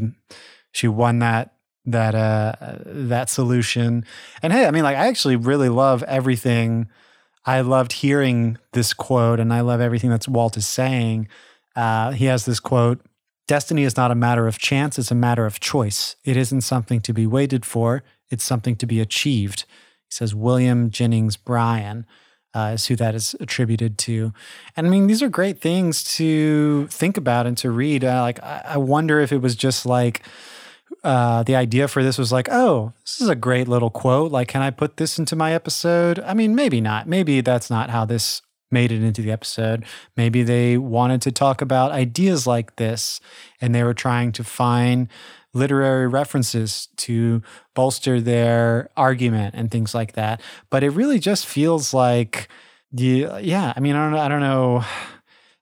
she won that that uh that solution. And hey, I mean, like I actually really love everything. I loved hearing this quote, and I love everything that Walt is saying. Uh, he has this quote Destiny is not a matter of chance, it's a matter of choice. It isn't something to be waited for, it's something to be achieved. He says William Jennings Bryan uh, is who that is attributed to. And I mean, these are great things to think about and to read. Uh, like, I, I wonder if it was just like, uh, the idea for this was like, oh, this is a great little quote. Like, can I put this into my episode? I mean, maybe not. Maybe that's not how this made it into the episode. Maybe they wanted to talk about ideas like this and they were trying to find literary references to bolster their argument and things like that. But it really just feels like, yeah, yeah. I mean, I don't. I don't know.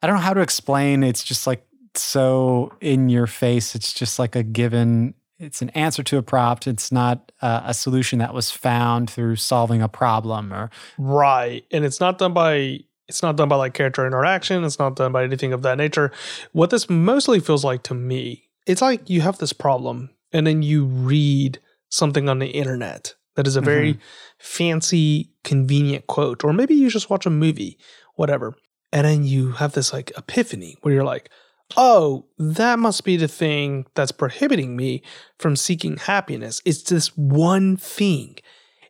I don't know how to explain. It's just like so in your face. It's just like a given. It's an answer to a prompt. It's not uh, a solution that was found through solving a problem or Right. And it's not done by it's not done by like character interaction. It's not done by anything of that nature. What this mostly feels like to me, it's like you have this problem and then you read something on the internet that is a very mm-hmm. fancy, convenient quote, or maybe you just watch a movie, whatever. And then you have this like epiphany where you're like, oh, that must be the thing that's prohibiting me from seeking happiness. It's this one thing.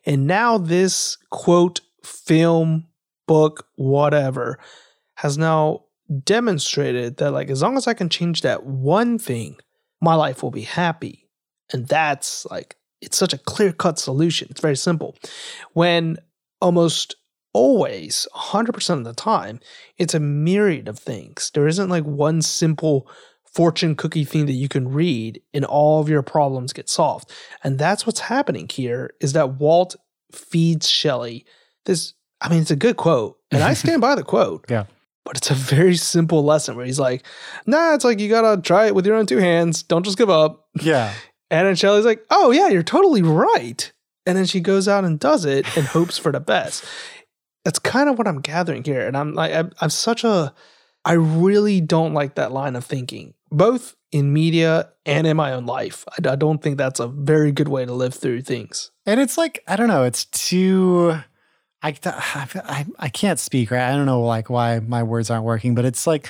And now this quote, film, book, whatever, has now demonstrated that, like, as long as I can change that one thing, my life will be happy. And that's like, it's such a clear cut solution. It's very simple. When almost always, 100% of the time, it's a myriad of things. There isn't like one simple fortune cookie thing that you can read and all of your problems get solved. And that's what's happening here is that Walt feeds Shelly this I mean it's a good quote and I stand by the quote. Yeah. But it's a very simple lesson where he's like, "Nah, it's like you got to try it with your own two hands. Don't just give up." yeah. And then Shelly's like, "Oh yeah, you're totally right." And then she goes out and does it and hopes for the best. That's kind of what I'm gathering here, and I'm like, I'm, I'm such a, I really don't like that line of thinking, both in media and in my own life. I, I don't think that's a very good way to live through things. And it's like I don't know. It's too. I, I I can't speak right. I don't know like why my words aren't working, but it's like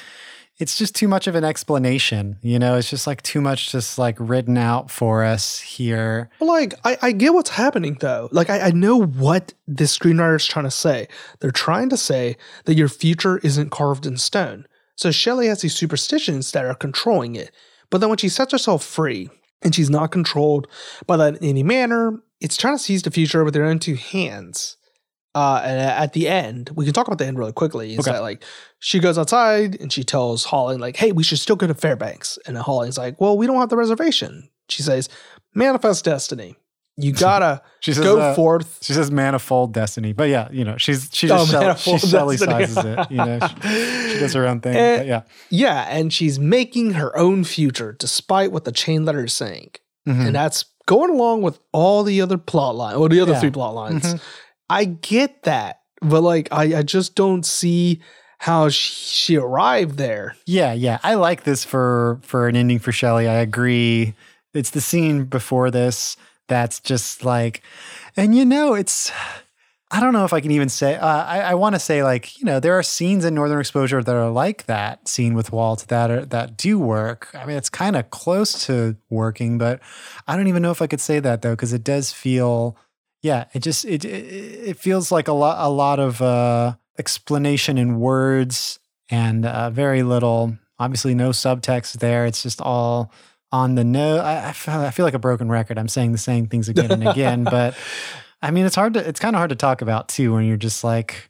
it's just too much of an explanation. You know, it's just like too much just like written out for us here. But like, I, I get what's happening though. Like, I, I know what the screenwriter is trying to say. They're trying to say that your future isn't carved in stone. So Shelly has these superstitions that are controlling it. But then when she sets herself free and she's not controlled by that in any manner, it's trying to seize the future with her own two hands. Uh, and at the end, we can talk about the end really quickly. Is Okay. that like she goes outside and she tells Holling like, "Hey, we should still go to Fairbanks." And Holling's like, "Well, we don't have the reservation." She says, "Manifest destiny. You gotta She says go uh, forth." She says manifold destiny, but yeah, you know, she's she Oh, just shell, she destiny. sizes it. You know, she, she does her own thing. But yeah, Yeah, and she's making her own future despite what the chain letter is saying, Mhm. and that's going along with all the other plot line or the other Yeah. three plot lines. Mhm. I get that, but like, I, I just don't see how she, she arrived there. Yeah, yeah. I like this for for an ending for Shelly. I agree. It's the scene before this that's just like, and you know, it's. I don't know if I can even say. Uh, I, I want to say like you know there are scenes in Northern Exposure that are like that scene with Walt that are that do work. I mean, it's kind of close to working, but I don't even know if I could say that though because it does feel. Yeah, it just it it, feels like a lot a lot of uh, explanation in words and uh, very little. Obviously, no subtext there. It's just all on the no. I, I, feel, I feel like a broken record. I'm saying the same things again and again, but I mean, it's hard to. It's kind of hard to talk about too when you're just like,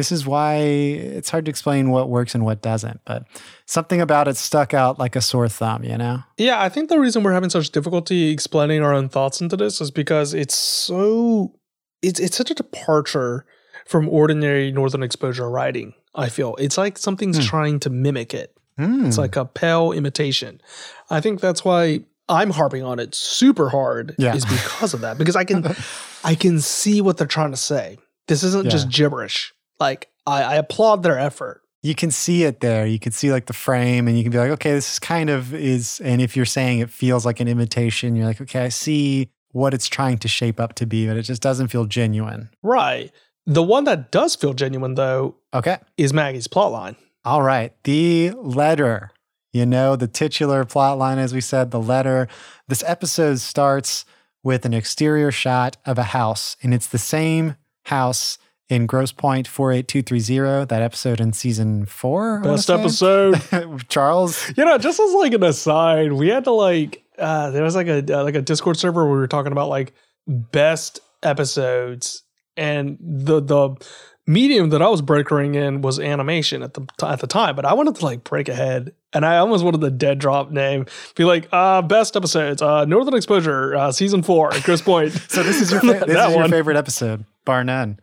this is why it's hard to explain what works and what doesn't. But something about it stuck out like a sore thumb. You know? Yeah, I think the reason we're having such difficulty explaining our own thoughts into this is because it's so it's it's such a departure from ordinary Northern Exposure writing. I feel it's like something's Hmm. trying to mimic it. Hmm. It's like a pale imitation. I think that's why I'm harping on it super hard. Yeah. Is because of that. Because I can I can see what they're trying to say. This isn't just gibberish. Like I, I applaud their effort. you can see it there. You can see like the frame and you can be like, okay, this is kind of is and if you're saying it feels like an imitation, you're like, okay, I see what it's trying to shape up to be, but it just doesn't feel genuine. Right. The one that does feel genuine though Okay. is Maggie's plotline. All right. The letter. You know, the titular plot line, as we said, the letter. This episode starts with an exterior shot of a house, and it's the same house in Grosse Pointe 48230, that episode in season four. Best episode. Charles. You know, just as like an aside, we had to like uh there was like a uh, like a Discord server where we were talking about like best episodes and the the medium that I was brokering in was animation at the at the time, but I wanted to like break ahead and I almost wanted the dead drop name be like uh best episodes uh Northern Exposure uh season 4 at Chris Point. So this is your fa- this That is your one. favorite episode, bar none.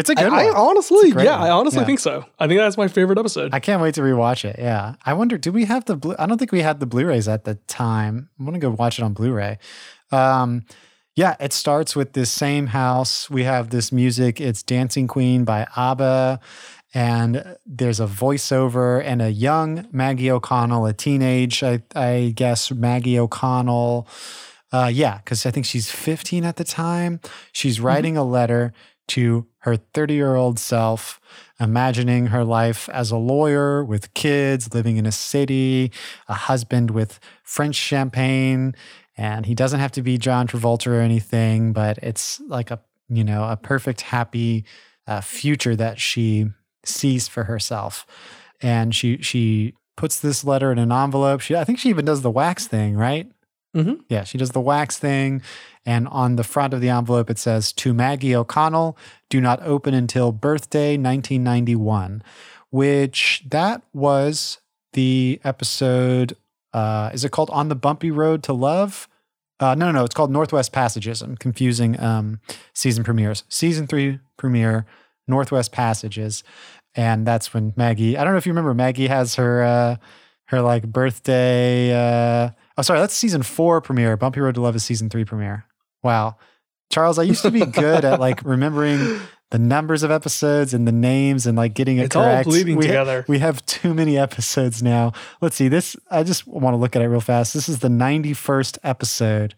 It's a good I one. honestly, It's a great yeah, one. I honestly Yeah. think so. I think that's my favorite episode. I can't wait to rewatch it. Yeah. I wonder, do we have the blue? I don't think we had the Blu-rays at the time. I'm going to go watch it on Blu-ray. Um, yeah, it starts with this same house. We have this music. It's Dancing Queen by ABBA. And there's a voiceover and a young Maggie O'Connell, a teenage, I, I guess, Maggie O'Connell. Uh, yeah, because I think she's 15 at the time. She's writing a letter to her 30 year old self, imagining her life as a lawyer with kids, living in a city, a husband with French champagne. And he doesn't have to be John Travolta or anything, but it's like a, you know, a perfect, happy uh, future that she sees for herself. And she, she puts this letter in an envelope. She, I think she even does the wax thing, right? Mhm. Yeah, she does the wax thing. And on the front of the envelope, it says, To Maggie O'Connell, do not open until birthday 1991, which that was the episode. Uh, is it called On the Bumpy Road to Love? Uh, no, no, no. It's called Northwest Passages. I'm confusing um, season premieres. Season three premiere, Northwest Passages. And that's when Maggie, I don't know if you remember, Maggie has her, uh, her like birthday. Oh, sorry, that's season four premiere. Bumpy Road to Love is season three premiere. Wow. Charles, I used to be good at like remembering the numbers of episodes and the names and like getting it It's all correct. bleeding we, together. We have too many episodes now. Let's see. This I just want to look at it real fast. This is the 91st episode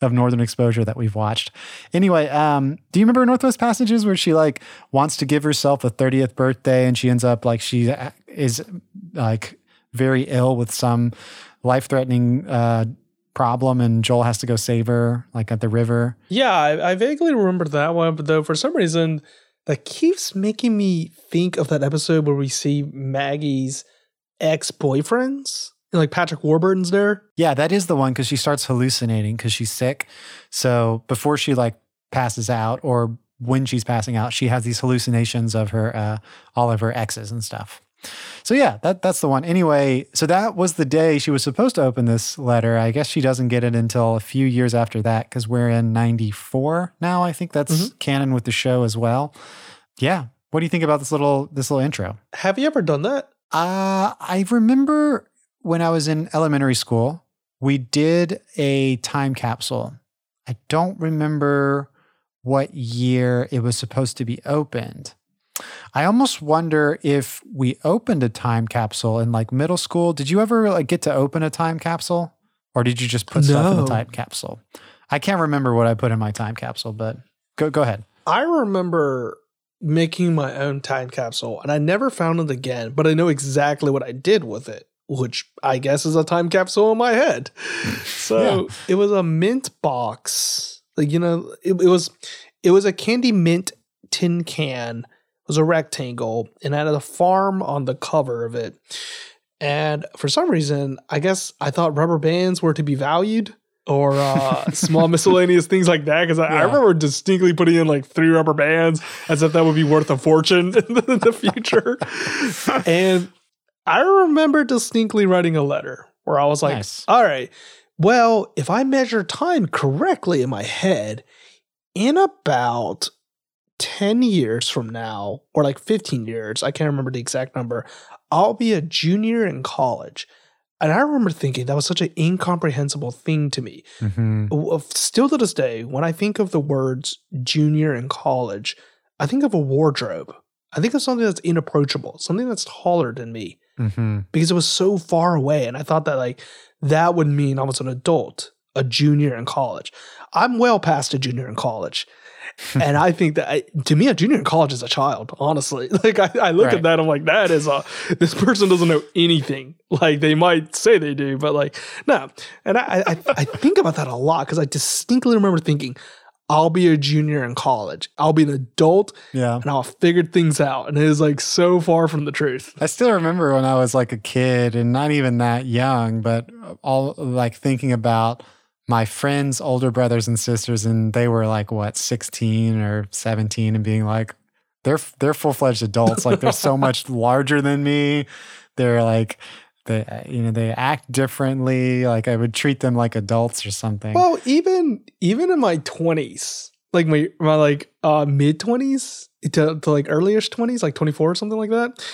of Northern Exposure that we've watched. Anyway, um, do you remember Northwest Passages where she like wants to give herself a 30th birthday and she ends up like she uh, is like very ill with some life-threatening uh problem and Joel has to go save her like at the river. Yeah, I, I vaguely remember that one, but though for some reason that keeps making me think of that episode where we see Maggie's ex-boyfriends. Like Patrick Warburton's there. Yeah, that is the one because she starts hallucinating because she's sick. So before she like passes out or when she's passing out, she has these hallucinations of her uh, all of her exes and stuff. So yeah, that that's the one. Anyway, so that was the day she was supposed to open this letter. I guess she doesn't get it until a few years after that because we're in '94 now. I think that's canon with the show as well. Yeah. What do you think about this little this little intro? Have you ever done that? Uh, I remember when I was in elementary school, we did a time capsule. I don't remember what year it was supposed to be opened. I almost wonder if we opened a time capsule in like middle school. Did you ever like get to open a time capsule or did you just put stuff in the time capsule? I can't remember what I put in my time capsule, but go go ahead. I remember making my own time capsule and I never found it again, but I know exactly what I did with it, which I guess is a time capsule in my head. So it was a mint box. Like, you know, it, it was it was a candy mint tin can. Was a rectangle and had a farm on the cover of it. And for some reason, I guess I thought rubber bands were to be valued or uh, small miscellaneous things like that. Because I, I remember distinctly putting in like three rubber bands as if that would be worth a fortune in the, in the future. and I remember distinctly writing a letter where I was like, Nice. all right, well, if I measure time correctly in my head, in about 10 years from now, or like 15 years, I can't remember the exact number, I'll be a junior in college. And I remember thinking that was such an incomprehensible thing to me. hmm Still to this day, when I think of the words junior in college, I think of a wardrobe. I think of something that's inapproachable, something that's taller than me hmm because it was so far away. And I thought that like that would mean I was an adult, a junior in college. I'm well past a junior in college. And I think that I, to me, a junior in college is a child, honestly. Like I, I look Right. at that, I'm like, that is a, this person doesn't know anything. Like they might say they do, but like, no. And I, I, I think about that a lot because I distinctly remember thinking, I'll be a junior in college. I'll be an adult Yeah. and I'll figure things out. And it is like so far from the truth. I still remember when I was like a kid and not even that young, but all like thinking about my friends' older brothers and sisters, and they were like what, 16 or 17, and being like, they're they're full fledged adults. Like they're so much larger than me. They're like they you know they act differently. Like I would treat them like adults or something. Well, even even in my twenties, like my my like uh mid twenties to, to like earlyish twenties, like twenty four or something like that.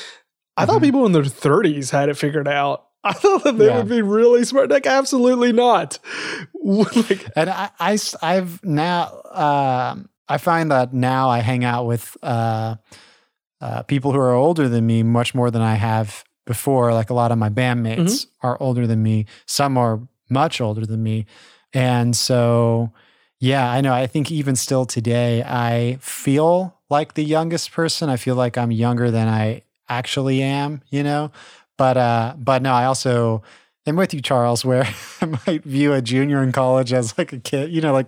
I thought Mhm. people in their thirties had it figured out. I thought that they Yeah. would be really smart. Like, absolutely not. like, and I've now um I find that now I hang out with uh, uh, people who are older than me much more than I have before. Like a lot of my bandmates are older than me. Some are much older than me, and so yeah, I know. I think even still today, I feel like the youngest person. I feel like I'm younger than I actually am. You know, but uh, but no, I also am with you, Charles, where I might view a junior in college as like a kid. You know, like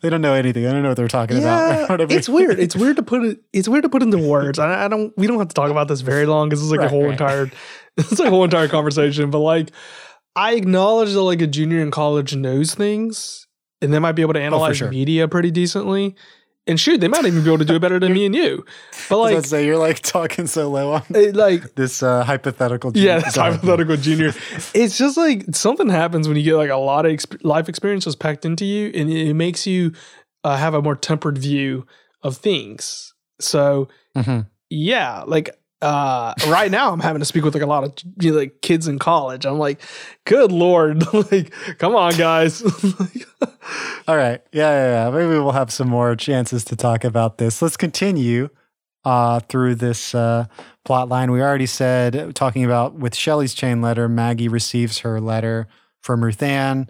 they don't know anything. I don't know what they're talking about. yeah, whatever. it's weird. It's weird to put it. It's weird to put into words. I, I don't. We don't have to talk about this very long because it's like a whole right. entire. It's like a whole entire conversation. But like, I acknowledge that like a junior in college knows things, and they might be able to analyze sure. media pretty decently. And shoot, they might even be able to do it better than me and you. But I like, to say you're like talking so low on it, like this uh, hypothetical. yeah, junior- that's Go hypothetical junior. It's just like something happens when you get like a lot of exp- life experiences packed into you, and it, makes you uh, have a more tempered view of things. So Mhm. yeah, like uh, right now I'm having to speak with like a lot of you know, like kids in college. I'm like, good lord, like come on, guys. All right. Yeah, yeah, yeah. Maybe we'll have some more chances to talk about this. Let's continue uh, through this uh, plot line. We already said, talking about with Shelly's chain letter, Maggie receives her letter from Ruth-Anne.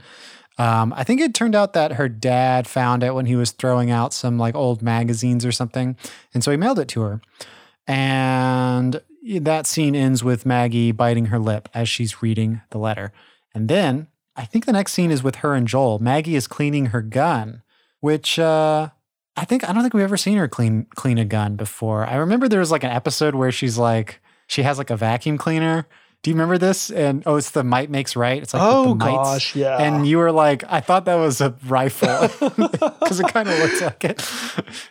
Um, I think it turned out that her dad found it when he was throwing out some like old magazines or something. And so he mailed it to her. And that scene ends with Maggie biting her lip as she's reading the letter. And then I think the next scene is with her and Joel. Maggie is cleaning her gun, which uh, I think I don't think we've ever seen her clean clean a gun before. I remember there was like an episode where she's like she has like a vacuum cleaner. Do you remember this? And oh, it's the might makes right. It's like oh the mites. gosh, yeah. And you were like, I thought that was a rifle because it kind of looks like it.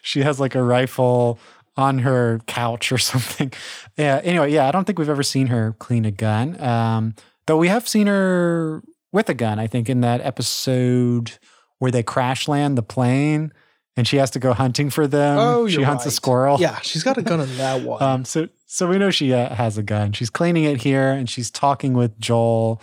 She has like a rifle on her couch or something. Yeah. Anyway, yeah, I don't think we've ever seen her clean a gun. Um, though we have seen her with a gun, I think, in that episode where they crash land the plane and she has to go hunting for them. oh, she hunts a squirrel. Yeah, she's got a gun in that one. Um, so so we know she uh, has a gun. She's cleaning it here, and she's talking with Joel,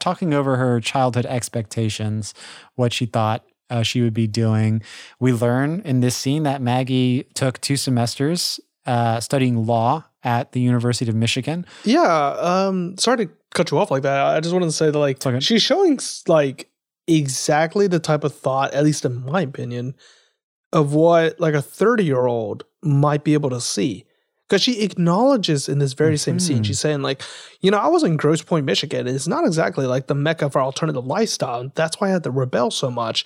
talking over her childhood expectations, what she thought uh, she would be doing. We learn in this scene that Maggie took two semesters uh, studying law at the University of Michigan. Yeah. Um. Sorry to cut you off like that. I just wanted to say that like okay. she's showing like exactly the type of thought, at least in my opinion, of what like a thirty year old might be able to see. Because she acknowledges in this very same scene, Mhm. she's saying like, you know, I was in Grosse Pointe, Michigan. and It's not exactly like the mecca for alternative lifestyle. That's why I had to rebel so much.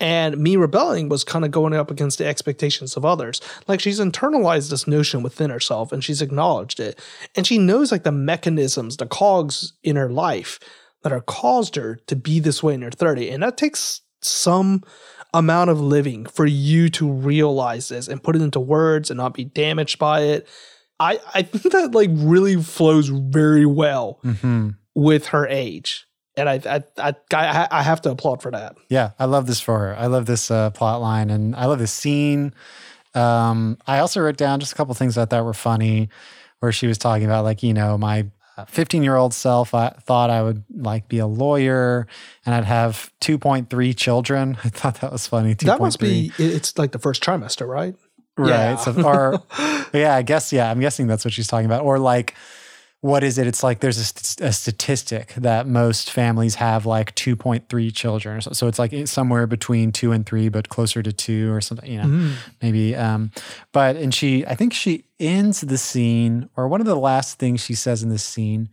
And me rebelling was kind of going up against the expectations of others. Like she's internalized this notion within herself and she's acknowledged it. And she knows like the mechanisms, the cogs in her life that are caused her to be this way in her 30. And that takes some amount of living for you to realize this and put it into words and not be damaged by it. I, I think that like really flows very well Mm-hmm. with her age. And I, I, I, I, have to applaud for that. Yeah, I love this for her. I love this uh, plot line, and I love this scene. Um, I also wrote down just a couple things I thought were funny, where she was talking about like you know my 15 year old self. I thought I would like be a lawyer and I'd have 2.3 children. I thought that was funny. 2.3. That must be, it's like the first trimester, right? right. Yeah. So, or yeah, I guess yeah. I'm guessing that's what she's talking about. Or like. What is it? It's like there's a, st- a statistic that most families have like 2.3 children. So, so it's like it's somewhere between two and three, but closer to two or something, you know Mm. maybe um but and she i think she ends the scene or one of the last things she says in this scene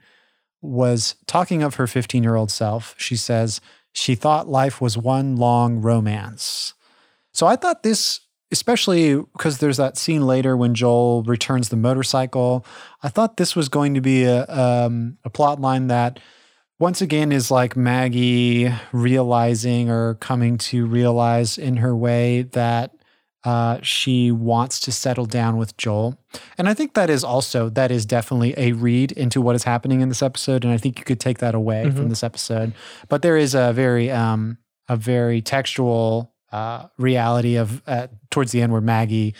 was talking of her 15 year old self she says she thought life was one long romance so i thought this especially because there's that scene later when joel returns the motorcycle i thought this was going to be a, um, a plot line that once again is like Maggie realizing or coming to realize in her way that uh, she wants to settle down with Joel. And I think that is also, that is definitely a read into what is happening in this episode. And I think you could take that away from Mhm. this episode. But there is a very, um, a very textual uh, reality of uh, towards the end where Maggie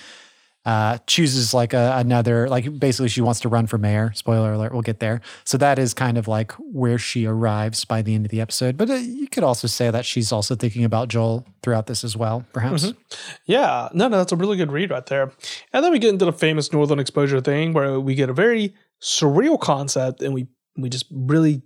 uh, chooses like a, another, like basically she wants to run for mayor. Spoiler alert, we'll get there. So that is kind of like where she arrives by the end of the episode. But uh, you could also say that she's also thinking about Joel throughout this as well, perhaps. Mhm. Yeah, no, no, that's a really good read right there. And then we get into the famous Northern Exposure thing where we get a very surreal concept and we we just really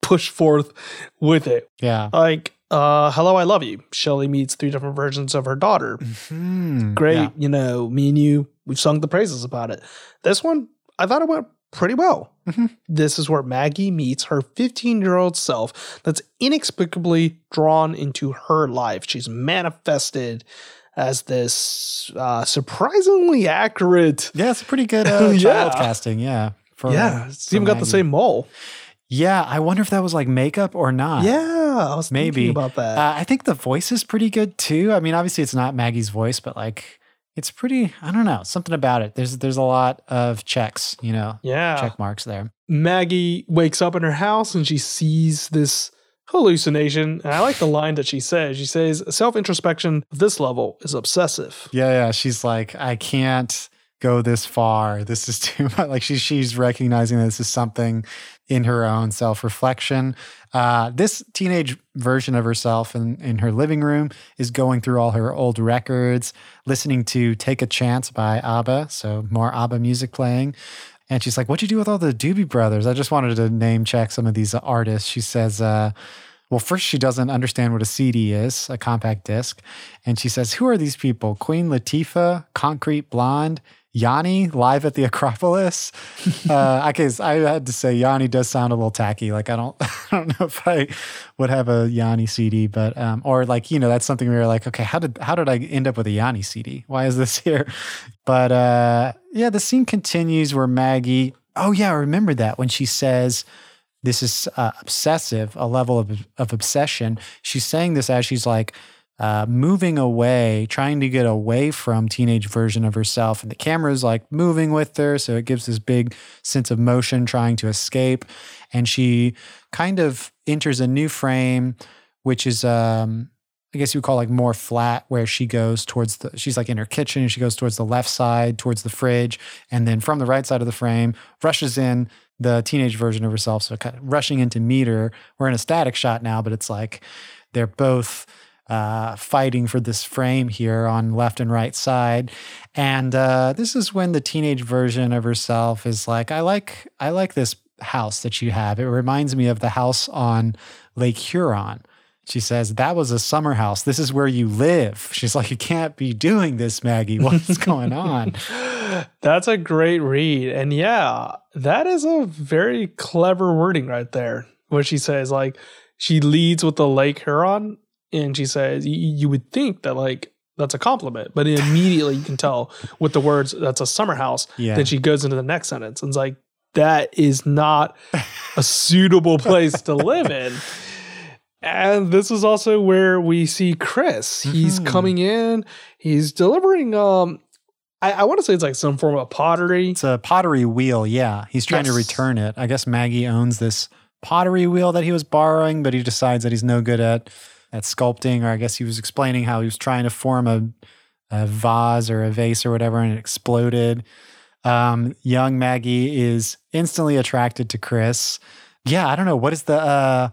push forth with it. Yeah. Like, uh, hello, I love you. Shelly meets three different versions of her daughter. Hmm. Great, Yeah. you know, me and you, we've sung the praises about it. This one, I thought it went pretty well. Mhm. This is where Maggie meets her 15 year old self that's inexplicably drawn into her life. She's manifested as this uh, surprisingly accurate. Yeah, it's a pretty good uh, Yeah. child casting. Yeah. For, yeah, it's even got the same mole. Yeah, I wonder if that was like makeup or not. Yeah, I was Maybe. thinking about that. Uh, I think the voice is pretty good too. I mean, obviously it's not Maggie's voice, but like it's pretty. I don't know something about it. There's there's a lot of checks, you know, yeah. check marks there. Maggie wakes up in her house and she sees this hallucination. And I like the line that she says. She says, self introspection this level is obsessive. Yeah, yeah. She's like, I can't go this far. This is too much. Like she's she's recognizing that this is something in her own self reflection. Uh, this teenage version of herself in, in her living room is going through all her old records, listening to "Take a Chance" by ABBA. So more ABBA music playing. And she's like, "What'd you do with all the Doobie Brothers?" I just wanted to name check some of these artists. She says. Uh, well, first, she doesn't understand what a CD is, a compact disc. And she says, Who are these people? Queen Latifah, Concrete Blonde, Yanni, live at the Acropolis. uh, I guess I had to say Yanni does sound a little tacky. Like, I don't, I don't know if I would have a Yanni CD, but, um, or like, you know, that's something we were like, okay, how did, how did I end up with a Yanni CD? Why is this here? But, uh, yeah, the scene continues where Maggie, oh, yeah, I remember that when she says, this is uh, obsessive, a level of, of obsession. She's saying this as she's like uh, moving away, trying to get away from teenage version of herself, and the camera's like moving with her, so it gives this big sense of motion, trying to escape. And she kind of enters a new frame, which is um, I guess you would call like more flat, where she goes towards the, she's like in her kitchen and she goes towards the left side, towards the fridge. And then from the right side of the frame, rushes in the teenage version of herself. So kind of rushing into meter. We're in a static shot now, but it's like they're both uh, fighting for this frame here on left and right side. And uh, this is when the teenage version of herself is like, I like, I like this house that you have. It reminds me of the house on Lake Huron. She says, That was a summer house. This is where you live. She's like, You can't be doing this, Maggie. What's going on? That's a great read. And yeah, that is a very clever wording right there. What she says, like, she leads with the Lake Huron, and she says, You would think that, like, that's a compliment, but immediately you can tell with the words, That's a summer house. Yeah. Then she goes into the next sentence and it's like, That is not a suitable place to live in. And this is also where we see Chris. He's Mhm. coming in, he's delivering um I, I want to say it's like some form of pottery. It's a pottery wheel. Yeah. He's trying to return it. I guess Maggie owns this pottery wheel that he was borrowing, but he decides that he's no good at at sculpting, or I guess he was explaining how he was trying to form a a vase or a vase or whatever, and it exploded. Um, young Maggie is instantly attracted to Chris. Yeah, I don't know what is the uh,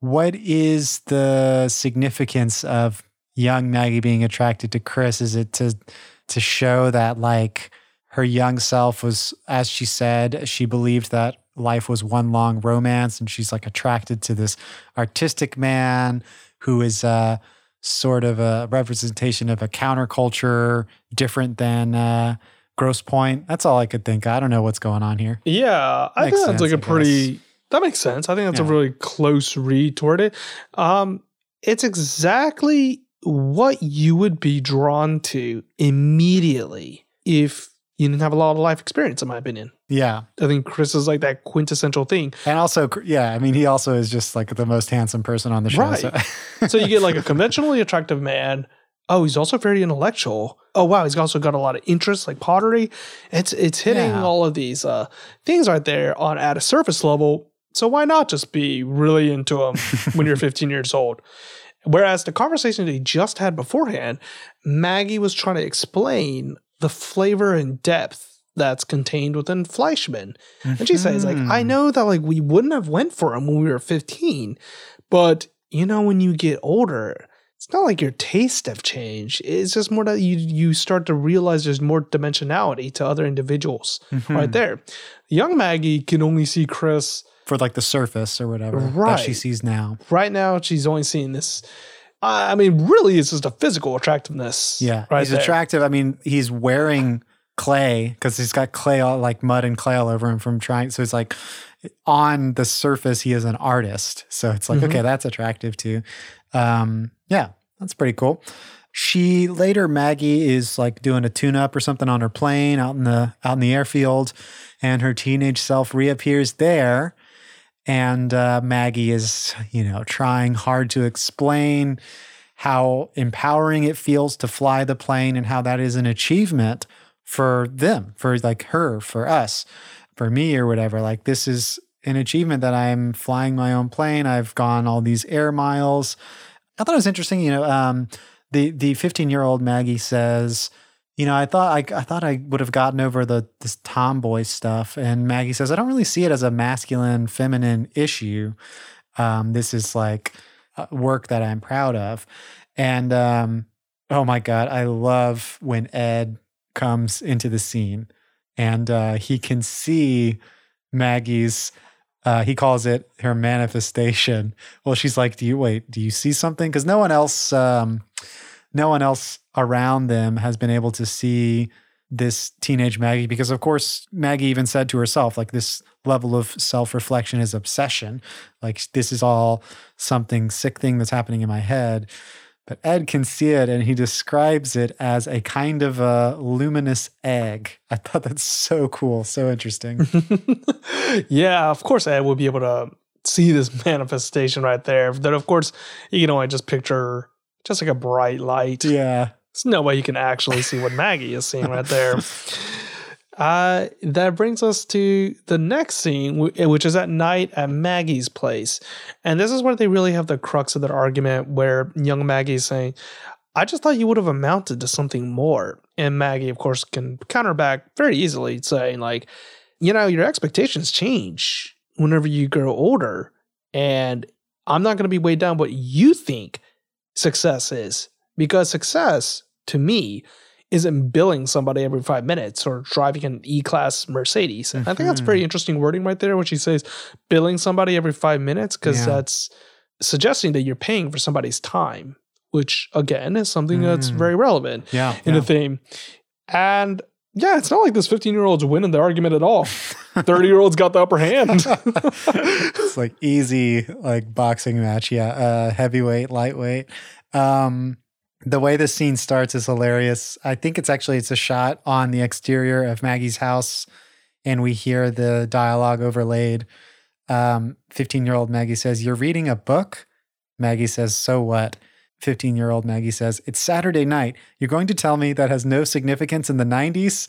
what is the significance of young Maggie being attracted to Chris? Is it to to show that like her young self was, as she said, she believed that life was one long romance, and she's like attracted to this artistic man who is uh, sort of a representation of a counterculture different than uh, Grosse Pointe. That's all I could think. I don't know what's going on here. Yeah, I Makes think that's like a pretty. That makes sense. I think that's a really close read toward it. Um, it's exactly what you would be drawn to immediately if you didn't have a lot of life experience, in my opinion. Yeah. I think Chris is like that quintessential thing. And also, yeah, I mean, he also is just like the most handsome person on the show. Right. So. So you get like a conventionally attractive man. Oh, he's also very intellectual. Oh wow, he's also got a lot of interests like pottery. It's it's hitting Yeah. all of these uh, things right there on at a surface level. So why not just be really into him when you're 15 years old? Whereas the conversation they just had beforehand, Maggie was trying to explain the flavor and depth that's contained within Fleischman. And she says, like, I Mhm. know that like we wouldn't have went for him when we were 15, but you know, when you get older, it's not like your tastes have changed. It's just more that you you start to realize there's more dimensionality to other individuals Mhm. right there. Young Maggie can only see Chris for like the surface or whatever that she sees now. right now. She's only seeing this. I mean, really, it's just a physical attractiveness. Yeah, right he's there. attractive. I mean, he's wearing clay because he's got clay all like mud and clay all over him from trying. So it's like on the surface, he is an artist. So it's like Mhm. okay, that's attractive too. Um, yeah, that's pretty cool. She later Maggie is like doing a tune up or something on her plane out in the out in the airfield, and her teenage self reappears there. And uh, Maggie is, you know, trying hard to explain how empowering it feels to fly the plane and how that is an achievement for them, for like her, for us, for me or whatever. Like this is an achievement that I'm flying my own plane. I've gone all these air miles. I thought it was interesting, you know, um, the the 15 year old Maggie says, you know, I thought I, I thought I would have gotten over the this tomboy stuff, and Maggie says I don't really see it as a masculine feminine issue. Um, this is like work that I'm proud of, and um, oh my god, I love when Ed comes into the scene, and uh, he can see Maggie's. Uh, he calls it her manifestation. Well, she's like, "Do you wait? Do you see something?" Because no one else, um, no one else around them has been able to see this teenage Maggie. Because of course, Maggie even said to herself, like, this level of self-reflection is obsession. Like, this is all something sick thing that's happening in my head. But Ed can see it, and he describes it as a kind of a luminous egg. I thought that's so cool, so interesting. yeah, of course, Ed would be able to see this manifestation right there. Then, of course, you can only just picture just like a bright light. yeah. There's no way you can actually see what Maggie is seeing right there. Uh, that brings us to the next scene, which is at night at Maggie's place. And this is where they really have the crux of their argument, where young Maggie is saying, I just thought you would have amounted to something more. And Maggie, of course, can counter back very easily, saying, like, you know, your expectations change whenever you grow older. And I'm not going to be weighed down what you think success is. Because success, to me, isn't billing somebody every five minutes or driving an E class Mercedes. And I think that's pretty interesting wording right there, when she says billing somebody every five minutes, because Yeah. that's suggesting that you're paying for somebody's time, which again is something that's Mm. very relevant Yeah. in yeah. the theme. And yeah, it's not like this 15 year old's winning the argument at all. 30 year old's got the upper hand. it's like easy like boxing match yeah uh heavyweight lightweight um the way the scene starts is hilarious i think it's actually it's a shot on the exterior of maggie's house and we hear the dialogue overlaid um 15 year old maggie says you're reading a book maggie says so what 15 year old maggie says it's saturday night you're going to tell me that has no significance in the 90s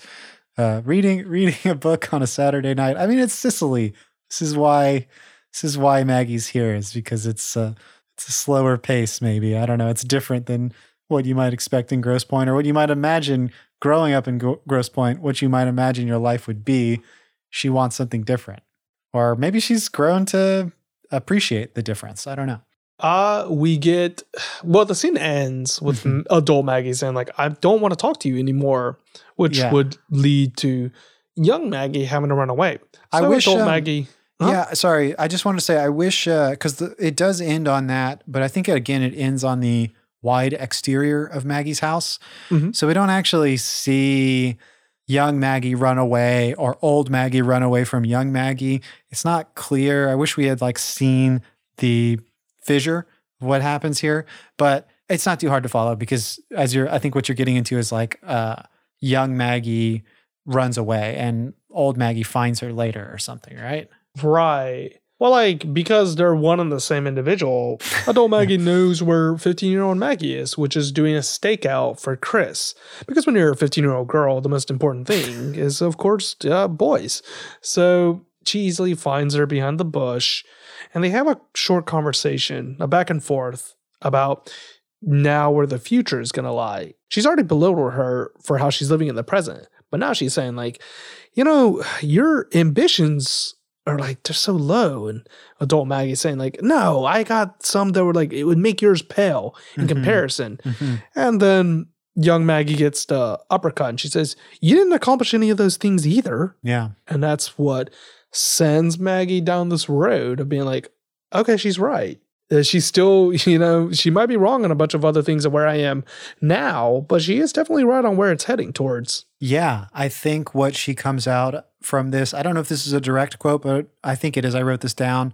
uh, reading reading a book on a Saturday night. I mean, it's Cicely. This is why this is why Maggie's here is because it's uh, it's a slower pace. Maybe I don't know. It's different than what you might expect in Grosse Pointe or what you might imagine growing up in Gro- Grosse Pointe, what you might imagine your life would be. She wants something different. Or maybe she's grown to appreciate the difference. I don't know. Uh, we get well. The scene ends with Mhm. adult Maggie saying like, "I don't want to talk to you anymore," which Yeah. would lead to young Maggie having to run away. I wish, adult um, Maggie. Huh? Yeah, sorry. I just want to say I wish because it does end on that, but I think again it ends on the wide exterior of Maggie's house, Mhm. so we don't actually see young Maggie run away or old Maggie run away from young Maggie. It's not clear. I wish we had like seen the fissure of what happens here, but it's not too hard to follow because as you're, I think what you're getting into is like uh, young Maggie runs away and old Maggie finds her later or something, right? Right. Well, like because they're one and the same individual, adult Maggie knows where 15 year old Maggie is, which is doing a stakeout for Chris. Because when you're a 15 year old girl, the most important thing is, of course, uh, boys. So she easily finds her behind the bush, and they have a short conversation, a back and forth about now where the future is going to lie. She's already belittled her for how she's living in the present, but now she's saying, like, you know, your ambitions are like they're so low and adult maggie saying like no i got some that were like it would make yours pale in Mhm. comparison Mhm. and then young maggie gets the uppercut and she says you didn't accomplish any of those things either Yeah. and that's what sends maggie down this road of being like okay she's right Uh, she's still you know she might be wrong on a bunch of other things of where i am now but she is definitely right on where it's heading towards Yeah. I think what she comes out from this, I don't know if this is a direct quote, but I think it is. I wrote this down.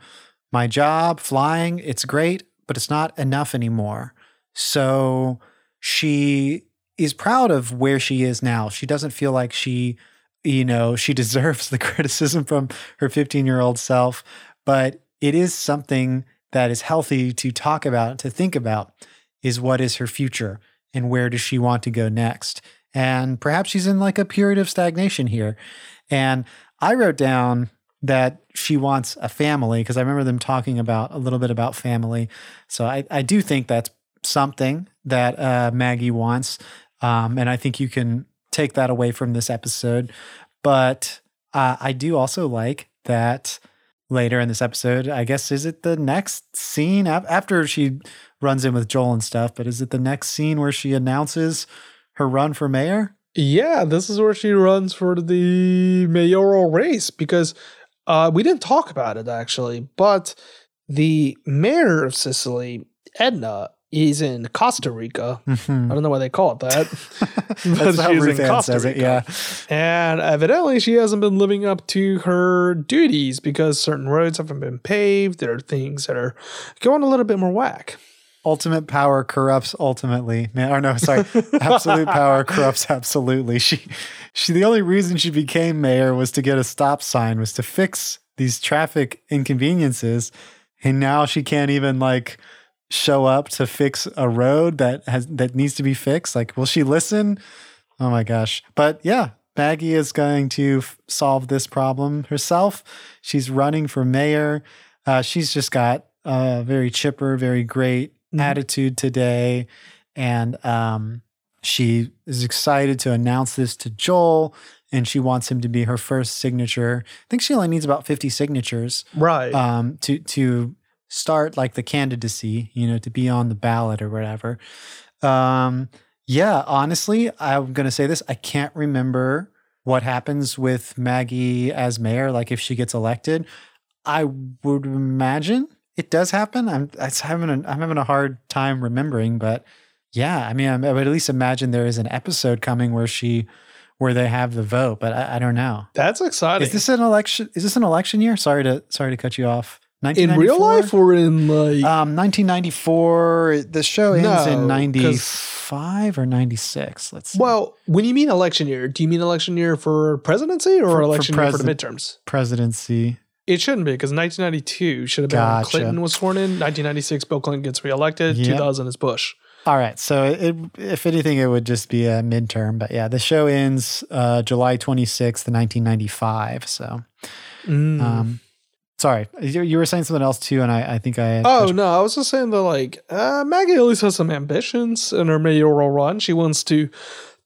My job, flying, it's great, but it's not enough anymore. So she is proud of where she is now. She doesn't feel like she, you know, she deserves the criticism from her 15 year old self, but it is something that is healthy to talk about, to think about is what is her future and where does she want to go next? And perhaps she's in like a period of stagnation here. And I wrote down that she wants a family because I remember them talking about a little bit about family. So I, I do think that's something that uh, Maggie wants. Um, and I think you can take that away from this episode. But uh, I do also like that later in this episode, I guess, is it the next scene after she runs in with Joel and stuff? But is it the next scene where she announces her run for mayor? Yeah, this is where she runs for the mayoral race because uh, we didn't talk about it actually, but the mayor of Cicely, Edna, is in Costa Rica. I don't know why they call it that. That's how she's in Costa says it. Rica. Yeah. And evidently, she hasn't been living up to her duties because certain roads haven't been paved. There are things that are going a little bit more whack. Ultimate power corrupts ultimately. Man, or no, sorry. Absolute power corrupts absolutely. She she the only reason she became mayor was to get a stop sign, was to fix these traffic inconveniences. And now she can't even like show up to fix a road that has that needs to be fixed. Like, will she listen? Oh my gosh. But yeah, Maggie is going to f- solve this problem herself. She's running for mayor. Uh, she's just got a very chipper, very great Mhm. attitude today. And um, she is excited to announce this to Joel and she wants him to be her first signature. I think she only needs about 50 signatures Right. um, to to start like the candidacy, you know, to be on the ballot or whatever. Um, yeah, honestly, I'm gonna say this. I can't remember what happens with Maggie as mayor, like if she gets elected. I would imagine it does happen. I'm having a, I'm having a hard time remembering, but yeah, I mean, I would at least imagine there is an episode coming where she where they have the vote, but I, I don't know. That's exciting. Is this an election? Is this an election year? Sorry to sorry to cut you off. in real 1994? life or in like Um, 1994. The show ends No, in 'cause- 95 or 96. Let's see. Well, when you mean election year, do you mean election year for presidency or For- for election year for the midterms? presidency. It shouldn't be because 1992 should have been when Gotcha. Clinton was sworn in. 1996, Bill Clinton gets reelected. Yep. 2000 is Bush. All right. So, it, if anything, it would just be a midterm. But yeah, the show ends uh, July 26th, 1995. So, Mm. um, Sorry, you, you were saying something else too, and I, I think I. Oh no, I was just saying that like uh, Maggie at least has some ambitions in her mayoral run. She wants to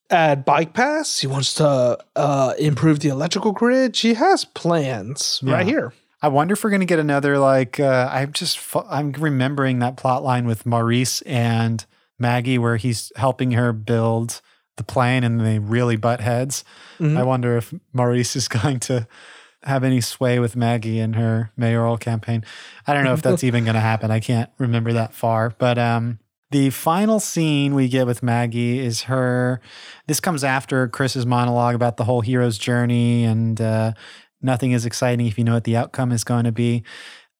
add bike paths. He wants to uh, improve the electrical grid. She has plans right here. I wonder if we're going to get another like. Uh, I'm just I'm remembering that plot line with Maurice and Maggie where he's helping her build the plane, and they really butt heads. Mhm. I wonder if Maurice is going to have any sway with Maggie in her mayoral campaign. I don't know if that's even going to happen. I can't remember that far, but um. The final scene we get with Maggie is her. This comes after Chris's monologue about the whole hero's journey and uh, nothing is exciting if you know what the outcome is going to be.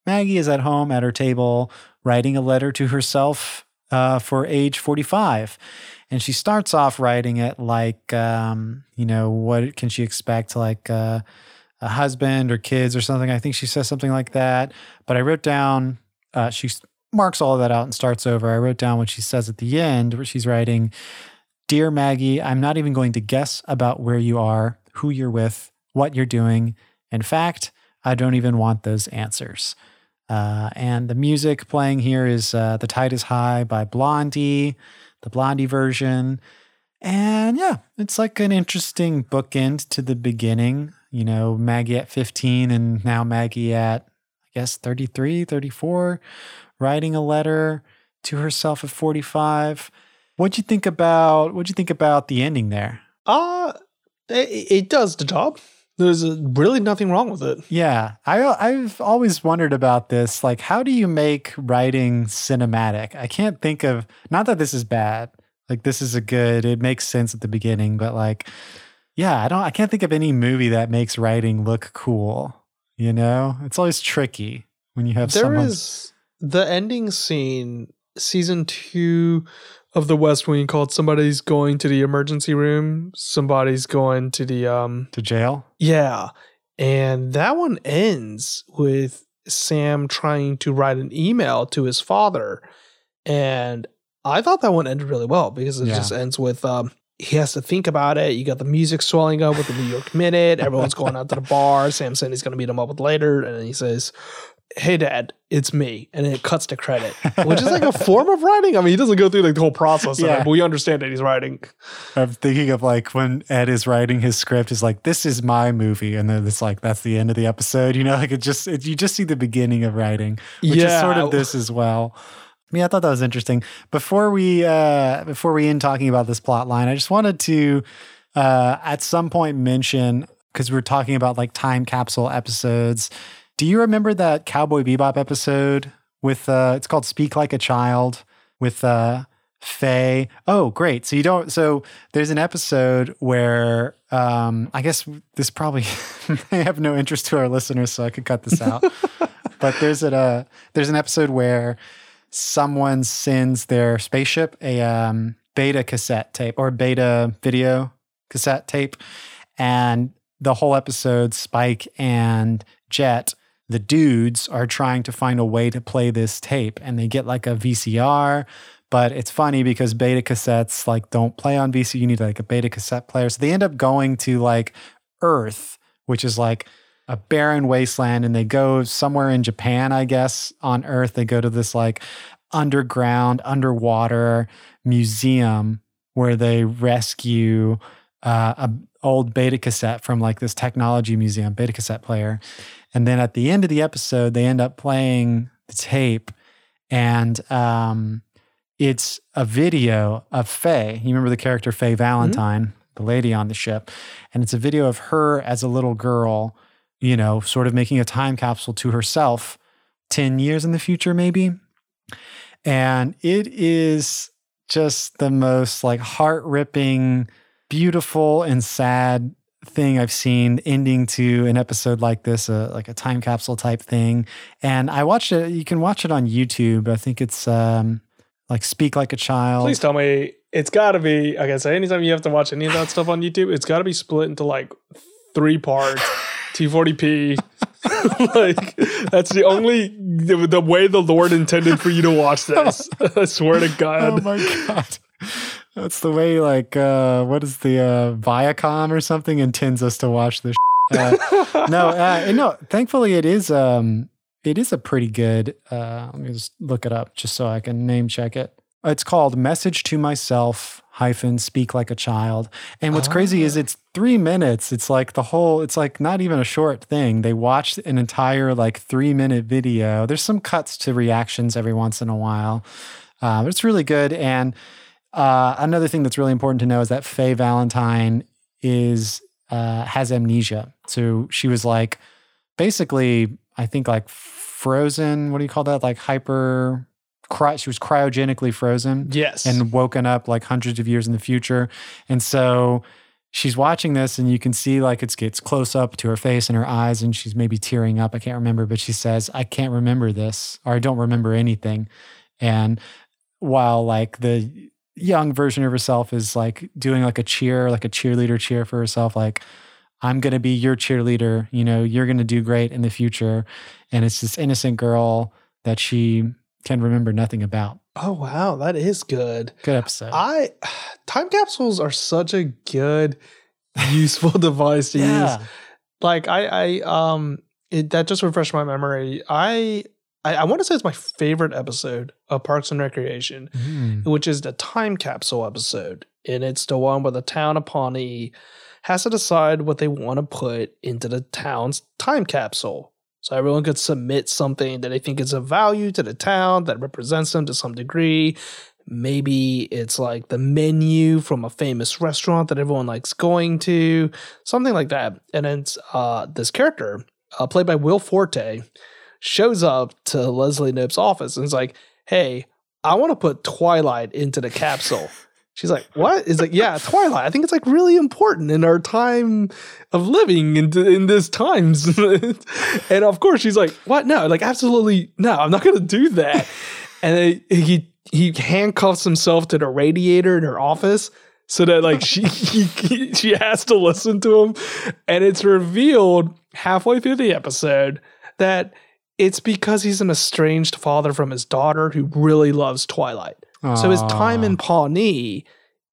Maggie is at home at her table writing a letter to herself uh, for age 45. And she starts off writing it like, um, you know, what can she expect? Like uh, a husband or kids or something. I think she says something like that. But I wrote down, uh, marks all of that out and starts over. I wrote down what she says at the end, where she's writing, Dear Maggie, I'm not even going to guess about where you are, who you're with, what you're doing. In fact, I don't even want those answers. Uh, and the music playing here is uh, The Tide is High by Blondie, the Blondie version. And yeah, it's like an interesting bookend to the beginning. You know, Maggie at 15 and now Maggie at, I guess, 33, 34, writing a letter to herself at 45. What'd you think about what'd you think about the ending there? Uh it, it does the job. There's uh really nothing wrong with it. Yeah, I I've always wondered about this. Like, how do you make writing cinematic? I can't think of. Not that this is bad. Like, this is a good. It makes sense at the beginning, but like, yeah, I don't. I can't think of any movie that makes writing look cool. You know, it's always tricky when you have There someone. is the ending scene, season two of the West Wing called Somebody's Going to the Emergency Room. Somebody's going to the um to jail. Yeah. And that one ends with Sam trying to write an email to his father. And I thought that one ended really well because it Yeah. just ends with um he has to think about it. You got the music swelling up with the New York Minute. Everyone's going out to the bar. Sam saying he's going to meet him up with later. And he says, Hey, dad, it's me. And it cuts to credit, which is like a form of writing. I mean, he doesn't go through like the whole process, Yeah. it, but we understand that he's writing. I'm thinking of like when Ed is writing his script, is like, "This is my movie," and then it's like that's the end of the episode. You know, like it just it, you just see the beginning of writing, which is sort of this as well. I mean, I thought that was interesting. Before we uh before we end talking about this plot line, I just wanted to uh at some point mention because we're talking about like time capsule episodes. Do you remember that Cowboy Bebop episode with uh it's called Speak Like a Child with uh Faye? Oh, great. So you don't so there's an episode where um I guess this probably may have no interest to our listeners, so I could cut this out. but there's a uh, there's an episode where someone sends their spaceship a um, beta cassette tape or beta video cassette tape, and the whole episode, Spike and Jet, the dudes, are trying to find a way to play this tape, and they get like a VCR. But it's funny because beta cassettes like don't play on VCR. You need like a beta cassette player, so they end up going to like Earth, which is like a barren wasteland and they go somewhere in Japan, I guess, on Earth. They go to this like underground, underwater museum where they rescue uh, a old beta cassette from like this technology museum, beta cassette player. And then at the end of the episode, they end up playing the tape and um, it's a video of Faye. You remember the character Faye Valentine, the lady on the ship. And it's a video of her as a little girl you know, sort of making a time capsule to herself 10 years in the future, maybe. And it is just the most like heart ripping, beautiful, and sad thing I've seen ending to an episode like this, uh, like a time capsule type thing. And I watched it, you can watch it on YouTube. I think it's um, like Speak Like a Child. Please tell me it's got to be. I say, anytime you have to watch any of that stuff on YouTube, it's got to be split into like three parts, 240p. like that's the only the, the way the Lord intended for you to watch this. I swear to God. Oh my god. That's the way like uh what is the uh Viacom or something intends us to watch this Uh, no, uh, no. Thankfully, it is. Um, it is a pretty good. Uh, let me just look it up just so I can name check it. It's called "Message to Myself." hyphen speak like a child and what's crazy is it's three minutes it's like the whole it's like not even a short thing they watched an entire like three minute video there's some cuts to reactions every once in a while uh, but it's really good and uh, another thing that's really important to know is that faye valentine is uh, has amnesia so she was like basically i think like frozen what do you call that like hyper cry, she was cryogenically frozen Yes. and woken up like hundreds of years in the future. And so she's watching this and you can see like it gets close up to her face and her eyes and she's maybe tearing up. I can't remember, but she says, I can't remember this or I don't remember anything. And while like the young version of herself is like doing like a cheer, like a cheerleader cheer for herself, like, I'm going to be your cheerleader. You know, you're going to do great in the future. And it's this innocent girl that she can remember nothing about. oh wow, that is good. Good episode. I time capsules are such a good, useful device to use. Like I, I um, it, that just refreshed my memory. I, I, I want to say it's my favorite episode of Parks and Recreation, Mm. which is the time capsule episode, and it's the one where the town of Pawnee has to decide what they want to put into the town's time capsule. So everyone could submit something that they think is of value to the town that represents them to some degree. Maybe it's like the menu from a famous restaurant that everyone likes going to, something like that. And it's uh, this character, uh, played by Will Forte, shows up to Leslie Knope's office and is like, "Hey, I want to put Twilight into the capsule." She's like, "What?" Is like, "Yeah, Twilight. I think it's like really important in our time of living in in this times." and of course, she's like, "What? No, like absolutely no. I'm not going to do that." and he he handcuffs himself to the radiator in her office so that like she he, she has to listen to him and it's revealed halfway through the episode that it's because he's an estranged father from his daughter who really loves Twilight. So his time in Pawnee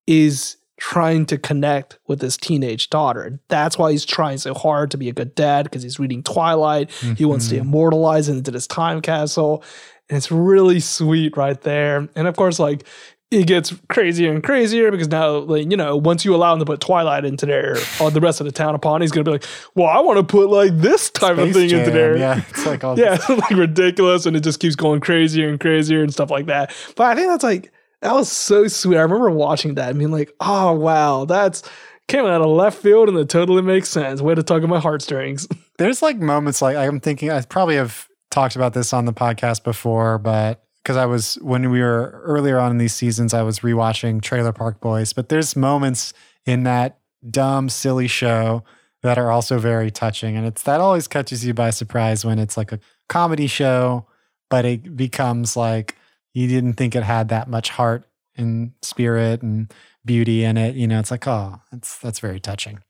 is trying to connect with his teenage daughter. That's why he's trying so hard to be a good dad because he's reading Twilight. He wants to Mhm. immortalize it into this time capsule. And it's really sweet right there. And of course, like it gets crazier and crazier because now, like, you know, once you allow him to put Twilight into there, all the rest of the town of Pawnee's gonna be like, well, I want to put like this type of Space thing into there. Yeah, it's like all Yeah, like ridiculous, and it just keeps going crazier and crazier and stuff like that. But I think that's like that was so sweet. I remember watching that and being like, oh wow, that's came out of left field and it totally makes sense. Way to tug at my heartstrings. There's like moments like I'm thinking I probably have talked about this on the podcast before, but because I was when we were earlier on in these seasons, I was rewatching Trailer Park Boys. But there's moments in that dumb, silly show that are also very touching, and it's that always catches you by surprise when it's like a comedy show, but it becomes like you didn't think it had that much heart and spirit and beauty in it. You know, it's like oh, that's that's very touching.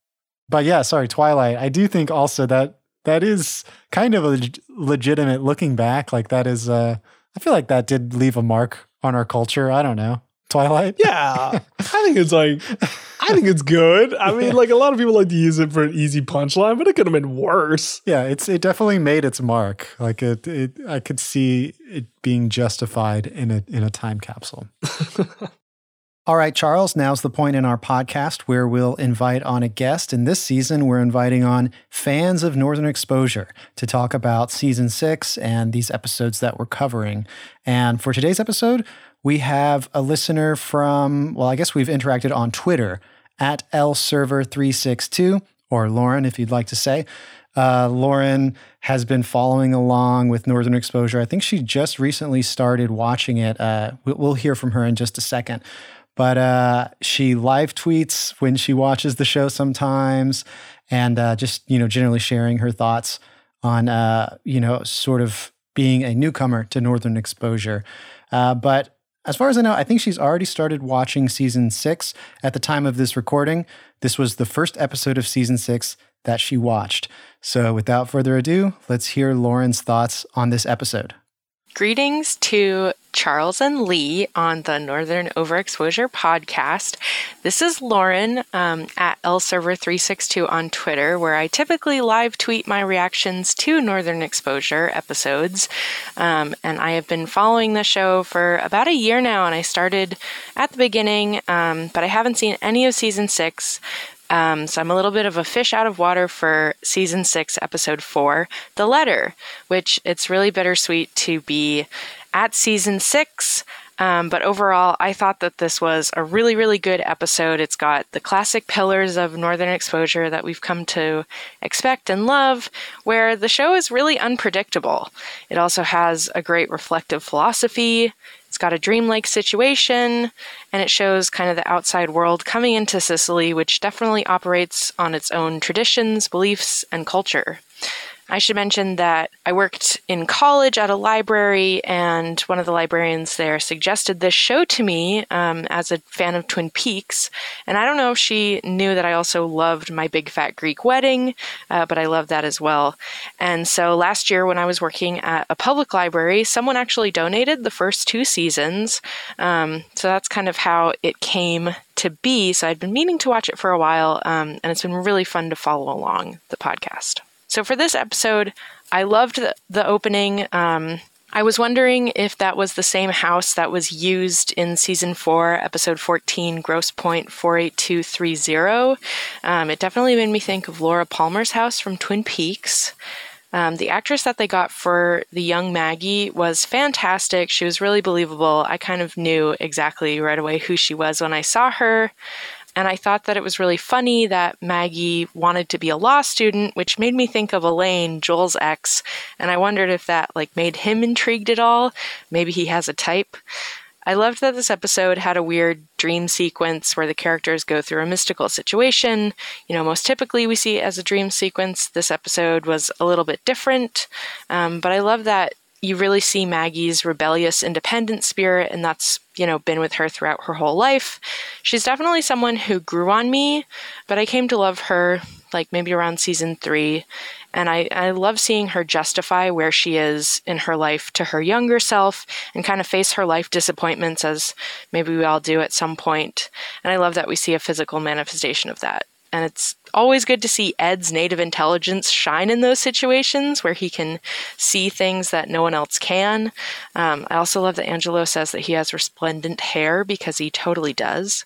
But yeah, sorry, Twilight. I do think also that that is kind of a leg- legitimate looking back. Like that is, uh, I feel like that did leave a mark on our culture. I don't know. Twilight. Yeah, I think it's like I think it's good. I mean, like a lot of people like to use it for an easy punchline, but it could have been worse. Yeah, it's it definitely made its mark. Like it, it I could see it being justified in a in a time capsule. All right, Charles, now's the point in our podcast where we'll invite on a guest. And this season, we're inviting on fans of Northern Exposure to talk about season six and these episodes that we're covering. And for today's episode, we have a listener from, well, I guess we've interacted on Twitter at lserver362, or Lauren, if you'd like to say. Uh, Lauren has been following along with Northern Exposure. I think she just recently started watching it. Uh, we- we'll hear from her in just a second. But uh, she live tweets when she watches the show sometimes, and uh, just you know generally sharing her thoughts on uh, you know sort of being a newcomer to Northern Exposure. Uh, but as far as I know, I think she's already started watching season six at the time of this recording. This was the first episode of season six that she watched. So without further ado, let's hear Lauren's thoughts on this episode. Greetings to Charles and Lee on the Northern Overexposure podcast. This is Lauren um, at lserver362 on Twitter, where I typically live tweet my reactions to Northern Exposure episodes. Um, and I have been following the show for about a year now, and I started at the beginning, um, but I haven't seen any of season six. Um, so I'm a little bit of a fish out of water for season six, episode four, The Letter, which it's really bittersweet to be at season six. Um, but overall, I thought that this was a really, really good episode. It's got the classic pillars of Northern exposure that we've come to expect and love, where the show is really unpredictable. It also has a great reflective philosophy. It's got a dreamlike situation, and it shows kind of the outside world coming into Cicely, which definitely operates on its own traditions, beliefs, and culture. I should mention that I worked in college at a library, and one of the librarians there suggested this show to me um, as a fan of Twin Peaks. And I don't know if she knew that I also loved My Big Fat Greek Wedding, uh, but I love that as well. And so last year, when I was working at a public library, someone actually donated the first two seasons. Um, so that's kind of how it came to be. So I'd been meaning to watch it for a while, um, and it's been really fun to follow along the podcast. So for this episode, I loved the, the opening. Um, I was wondering if that was the same house that was used in season four, episode 14, Grosse Pointe 48230. Um, it definitely made me think of Laura Palmer's house from Twin Peaks. Um, the actress that they got for the young Maggie was fantastic. She was really believable. I kind of knew exactly right away who she was when I saw her. And I thought that it was really funny that Maggie wanted to be a law student, which made me think of Elaine, Joel's ex. And I wondered if that like made him intrigued at all. Maybe he has a type. I loved that this episode had a weird dream sequence where the characters go through a mystical situation. You know, most typically we see it as a dream sequence. This episode was a little bit different. Um, but I love that you really see Maggie's rebellious independent spirit, and that's, you know, been with her throughout her whole life. She's definitely someone who grew on me, but I came to love her like maybe around season three. And I, I love seeing her justify where she is in her life to her younger self and kind of face her life disappointments as maybe we all do at some point. And I love that we see a physical manifestation of that. And it's always good to see Ed's native intelligence shine in those situations where he can see things that no one else can. Um, I also love that Angelo says that he has resplendent hair because he totally does.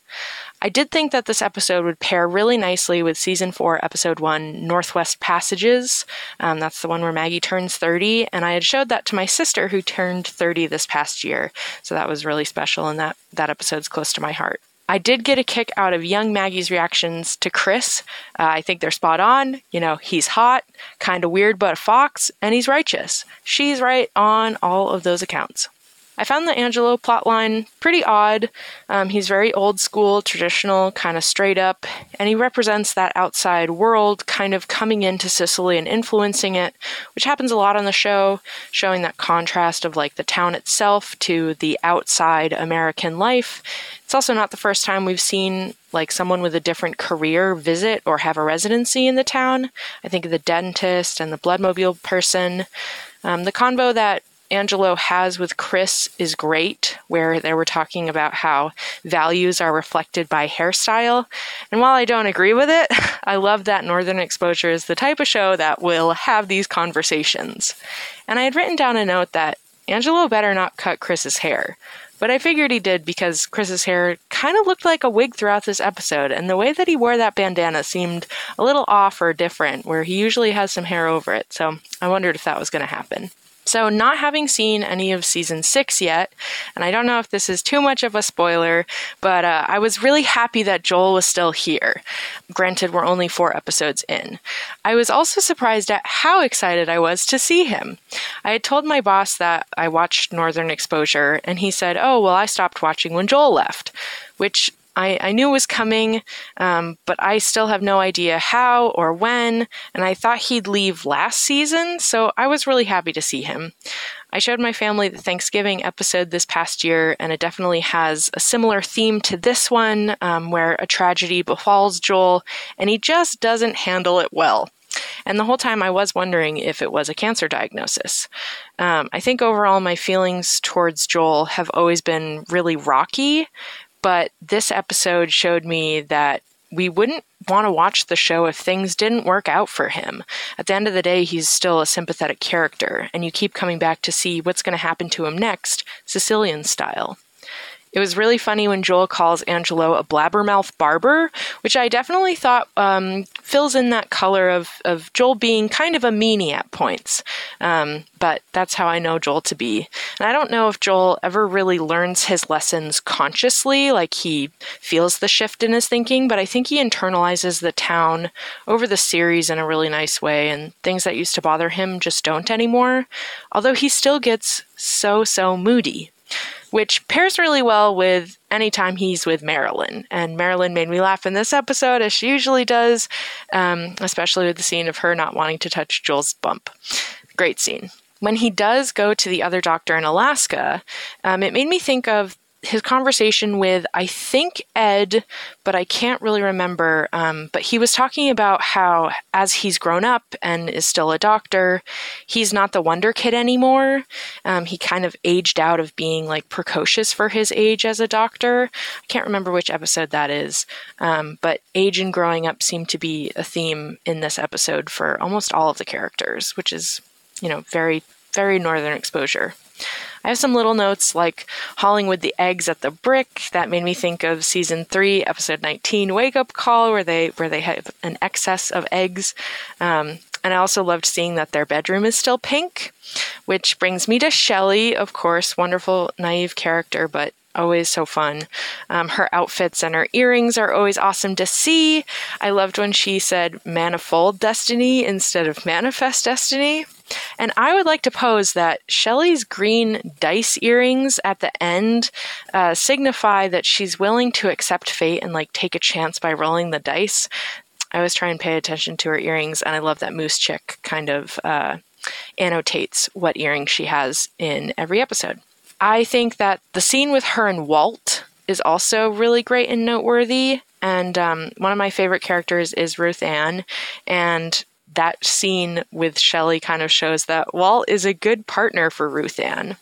I did think that this episode would pair really nicely with season four, episode one, Northwest Passages. Um, that's the one where Maggie turns 30, and I had showed that to my sister who turned 30 this past year. So that was really special, and that, that episode's close to my heart. I did get a kick out of young Maggie's reactions to Chris. Uh, I think they're spot on. You know, he's hot, kind of weird, but a fox, and he's righteous. She's right on all of those accounts. I found the Angelo plotline pretty odd. Um, he's very old school, traditional, kind of straight up, and he represents that outside world kind of coming into Cicely and influencing it, which happens a lot on the show, showing that contrast of like the town itself to the outside American life. It's also not the first time we've seen like someone with a different career visit or have a residency in the town. I think of the dentist and the bloodmobile person. Um, the convo that Angelo has with Chris is great, where they were talking about how values are reflected by hairstyle. And while I don't agree with it, I love that Northern Exposure is the type of show that will have these conversations. And I had written down a note that Angelo better not cut Chris's hair. But I figured he did because Chris's hair kind of looked like a wig throughout this episode, and the way that he wore that bandana seemed a little off or different, where he usually has some hair over it. So I wondered if that was going to happen. So, not having seen any of season six yet, and I don't know if this is too much of a spoiler, but uh, I was really happy that Joel was still here. Granted, we're only four episodes in. I was also surprised at how excited I was to see him. I had told my boss that I watched Northern Exposure, and he said, Oh, well, I stopped watching when Joel left, which I, I knew it was coming, um, but I still have no idea how or when, and I thought he'd leave last season, so I was really happy to see him. I showed my family the Thanksgiving episode this past year, and it definitely has a similar theme to this one, um, where a tragedy befalls Joel, and he just doesn't handle it well. And the whole time I was wondering if it was a cancer diagnosis. Um, I think overall my feelings towards Joel have always been really rocky, but this episode showed me that we wouldn't want to watch the show if things didn't work out for him. At the end of the day, he's still a sympathetic character, and you keep coming back to see what's going to happen to him next, Sicilian style. It was really funny when Joel calls Angelo a blabbermouth barber, which I definitely thought um, fills in that color of, of Joel being kind of a meanie at points. Um, but that's how I know Joel to be. And I don't know if Joel ever really learns his lessons consciously, like he feels the shift in his thinking, but I think he internalizes the town over the series in a really nice way, and things that used to bother him just don't anymore. Although he still gets so, so moody which pairs really well with anytime he's with Marilyn. And Marilyn made me laugh in this episode, as she usually does, um, especially with the scene of her not wanting to touch Joel's bump. Great scene. When he does go to the other doctor in Alaska, um, it made me think of his conversation with, I think, Ed, but I can't really remember. Um, but he was talking about how, as he's grown up and is still a doctor, he's not the Wonder Kid anymore. Um, he kind of aged out of being like precocious for his age as a doctor. I can't remember which episode that is. Um, but age and growing up seem to be a theme in this episode for almost all of the characters, which is, you know, very, very northern exposure. I have some little notes like hauling with the eggs at the brick. That made me think of season three, episode 19, Wake Up Call, where they where they have an excess of eggs. Um, and I also loved seeing that their bedroom is still pink, which brings me to Shelly, of course, wonderful, naive character, but always so fun. Um, her outfits and her earrings are always awesome to see. I loved when she said manifold destiny instead of manifest destiny. And I would like to pose that Shelly's green dice earrings at the end uh, signify that she's willing to accept fate and like take a chance by rolling the dice. I always try and pay attention to her earrings, and I love that Moose Chick kind of uh, annotates what earrings she has in every episode. I think that the scene with her and Walt is also really great and noteworthy. And um, one of my favorite characters is Ruth-Anne. And that scene with Shelly kind of shows that Walt is a good partner for Ruth-Anne.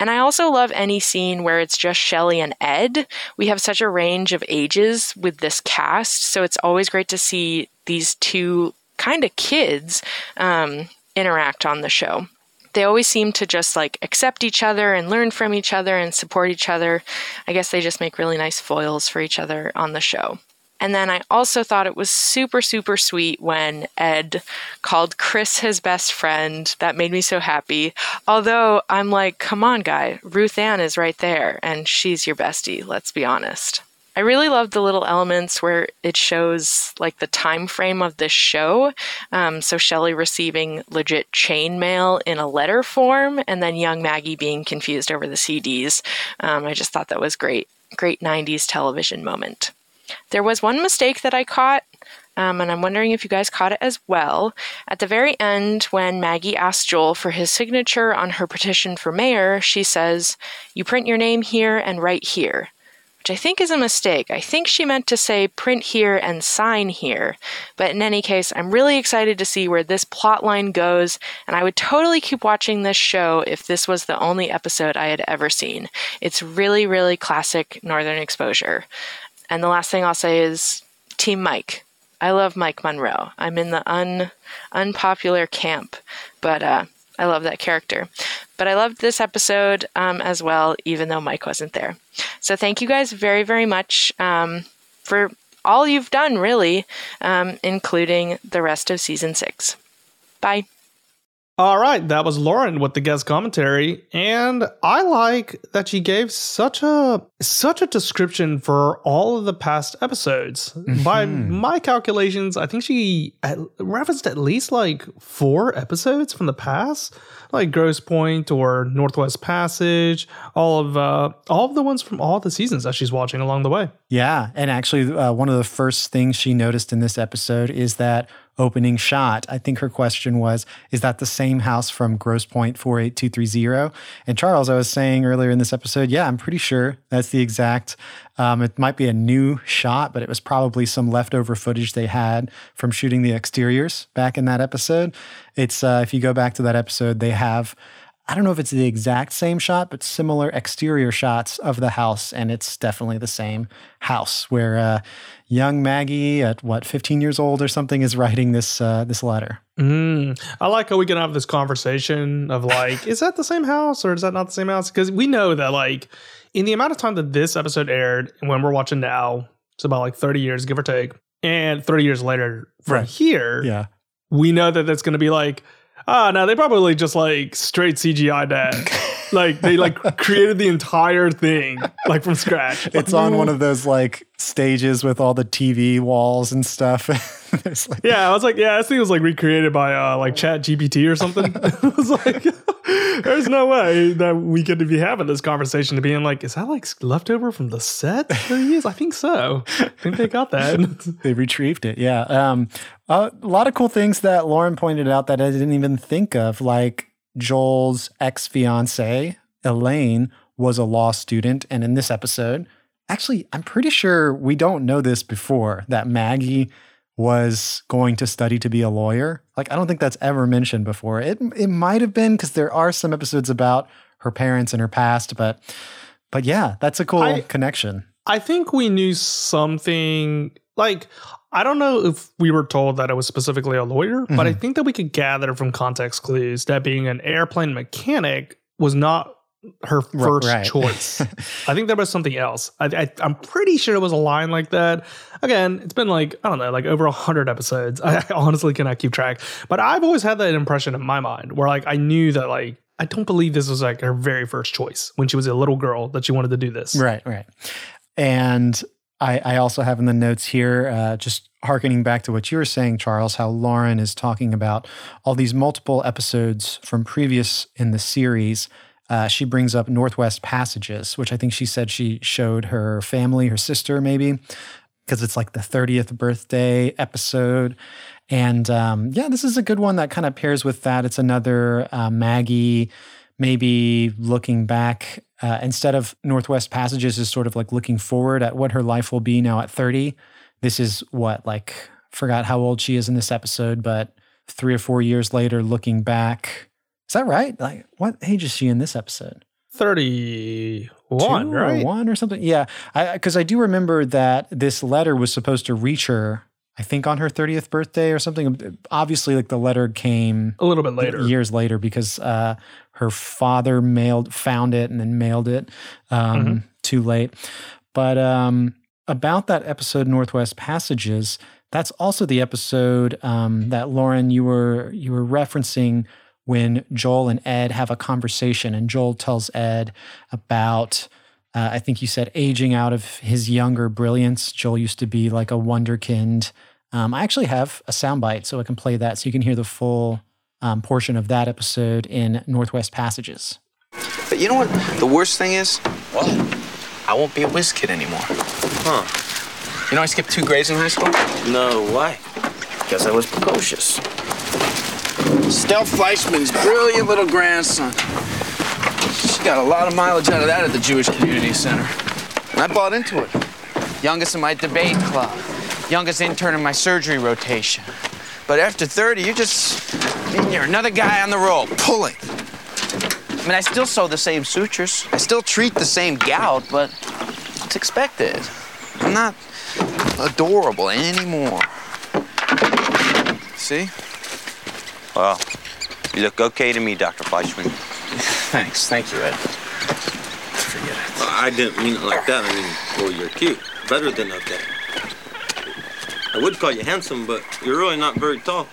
And I also love any scene where it's just Shelly and Ed. We have such a range of ages with this cast, so it's always great to see these two kind of kids um, interact on the show. They always seem to just like accept each other and learn from each other and support each other. I guess they just make really nice foils for each other on the show. And then I also thought it was super, super sweet when Ed called Chris his best friend. That made me so happy. Although I'm like, come on, guy, Ruth-Anne is right there, and she's your bestie, let's be honest. I really love the little elements where it shows like the time frame of this show. Um, so Shelly receiving legit chain mail in a letter form, and then young Maggie being confused over the CDs. Um, I just thought that was great, great '90s television moment. There was one mistake that I caught, um, and I'm wondering if you guys caught it as well. At the very end, when Maggie asks Joel for his signature on her petition for mayor, she says, You print your name here and write here, which I think is a mistake. I think she meant to say print here and sign here. But in any case, I'm really excited to see where this plot line goes, and I would totally keep watching this show if this was the only episode I had ever seen. It's really, really classic Northern exposure. And the last thing I'll say is Team Mike. I love Mike Monroe. I'm in the un unpopular camp, but uh, I love that character. But I loved this episode um, as well, even though Mike wasn't there. So thank you guys very, very much um, for all you've done, really, um, including the rest of season six. Bye. All right, that was Lauren with the guest commentary, and I like that she gave such a such a description for all of the past episodes. Mm-hmm. By my calculations, I think she referenced at least like four episodes from the past, like Grosse Pointe or Northwest Passage, all of uh, all of the ones from all the seasons that she's watching along the way. Yeah, and actually, uh, one of the first things she noticed in this episode is that opening shot. I think her question was, is that the same house from Grosse Pointe 48230? And Charles, I was saying earlier in this episode, yeah, I'm pretty sure that's the exact. Um, it might be a new shot, but it was probably some leftover footage they had from shooting the exteriors back in that episode. It's uh, if you go back to that episode, they have I don't know if it's the exact same shot, but similar exterior shots of the house. And it's definitely the same house where uh, young Maggie at what, 15 years old or something is writing this, uh, this letter. Mm. I like how we can have this conversation of like, is that the same house or is that not the same house? Because we know that like in the amount of time that this episode aired and when we're watching now, it's about like 30 years, give or take. And 30 years later from Right. here, Yeah. we know that that's going to be like, ah, no, they probably just like straight CGI that. like they like created the entire thing like from scratch. It's on one of those like stages with all the TV walls and stuff. Like, Yeah, I was like, yeah, this thing was like recreated by uh like Chat GPT or something. I was like, there's no way that we could be having this conversation to being like, is that like leftover from the set he is? I think so. I think they got that. they retrieved it. Yeah. Um, a lot of cool things that Lauren pointed out that I didn't even think of, like Joel's ex fiance, Elaine, was a law student. And in this episode, actually, I'm pretty sure we don't know this before that Maggie was going to study to be a lawyer. Like, I don't think that's ever mentioned before. It, it might have been because there are some episodes about her parents and her past, but but yeah, that's a cool I- connection. I think we knew something like I don't know if we were told that it was specifically a lawyer, but I mm-hmm. think that we could gather from context clues that being an airplane mechanic was not her first right. choice. I think there was something else. I, I, I'm pretty sure it was a line like that. Again, it's been like I don't know, like over a hundred episodes. I honestly cannot keep track, but I've always had that impression in my mind where like I knew that like I don't believe this was like her very first choice when she was a little girl that she wanted to do this. Right, right. And I, I also have in the notes here, uh, just harkening back to what you were saying, Charles, how Lauren is talking about all these multiple episodes from previous in the series. Uh, she brings up Northwest Passages, which I think she said she showed her family, her sister, maybe, because it's like the 30th birthday episode. And um, yeah, this is a good one that kind of pairs with that. It's another uh, Maggie, maybe looking back uh, instead of Northwest Passages is sort of like looking forward at what her life will be now at 30. This is what, like, forgot how old she is in this episode, but three or four years later, looking back. Is that right? Like, what age is she in this episode? 31, Two right? or one or something. Yeah, because I, do remember that this letter was supposed to reach her. I think on her 30th birthday or something. Obviously, like the letter came A little bit later. years later because uh, her father mailed found it and then mailed it um, Mm-hmm. too late. But um, about that episode, Northwest Passages, that's also the episode um, that Lauren you were you were referencing when Joel and Ed have a conversation, and Joel tells Ed about. Uh, I think you said aging out of his younger brilliance. Joel used to be like a wonderkind. Um, I actually have a soundbite, so I can play that, so you can hear the full um, portion of that episode in Northwest Passages. But you know what the worst thing is? What? I won't be a whiz kid anymore. Huh? You know I skipped two grades in high school? No, why? Because I was precocious. Stell Fleischman's brilliant little grandson. She got a lot of mileage out of that at the Jewish Community Center. And I bought into it. Youngest in my debate club. Youngest intern in my surgery rotation. But after 30, you're just, you're another guy on the roll, pulling. I mean, I still sew the same sutures. I still treat the same gout, but it's expected. I'm not adorable anymore. See? Well, you look okay to me, Dr. Fleischman. Thanks. Thank you, Ed. Forget it. I didn't mean it like that. I mean, well, you're cute. Better than okay. I would call you handsome, but you're really not very tall.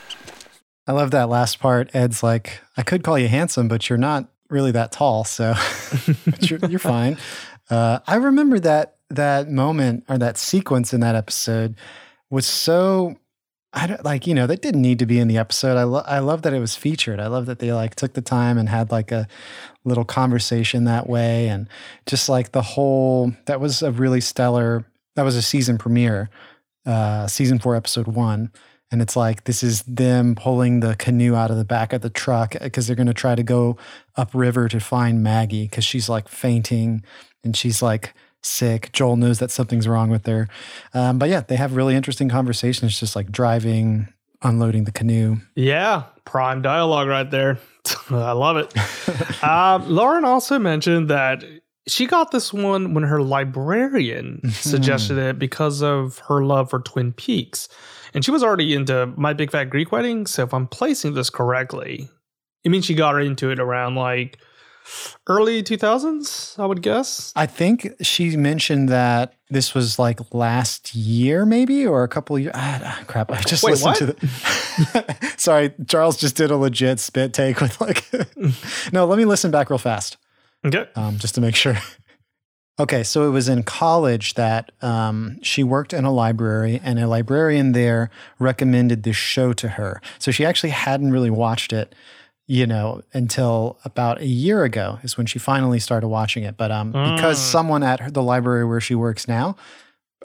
I love that last part. Ed's like, I could call you handsome, but you're not really that tall, so you're, you're fine. Uh, I remember that that moment or that sequence in that episode was so. I don't like you know that didn't need to be in the episode. I lo- I love that it was featured. I love that they like took the time and had like a little conversation that way, and just like the whole that was a really stellar. That was a season premiere, uh, season four, episode one And it's like this is them pulling the canoe out of the back of the truck because they're going to try to go upriver to find Maggie because she's like fainting and she's like sick. Joel knows that something's wrong with her. Um, but yeah, they have really interesting conversations, just like driving, unloading the canoe. Yeah, prime dialogue right there. I love it. uh, Lauren also mentioned that she got this one when her librarian suggested it because of her love for Twin Peaks. And she was already into My Big Fat Greek Wedding. So if I'm placing this correctly, it means she got her into it around like early 2000s, I would guess. I think she mentioned that this was like last year, maybe, or a couple of years. Ah, crap. I just Wait, listened what? to the. Sorry, Charles just did a legit spit take with like. no, let me listen back real fast Okay. um, just to make sure. Okay, so it was in college that um, she worked in a library, and a librarian there recommended this show to her. So she actually hadn't really watched it, you know, until about a year ago is when she finally started watching it. But um, because Mm. someone at her, the library where she works now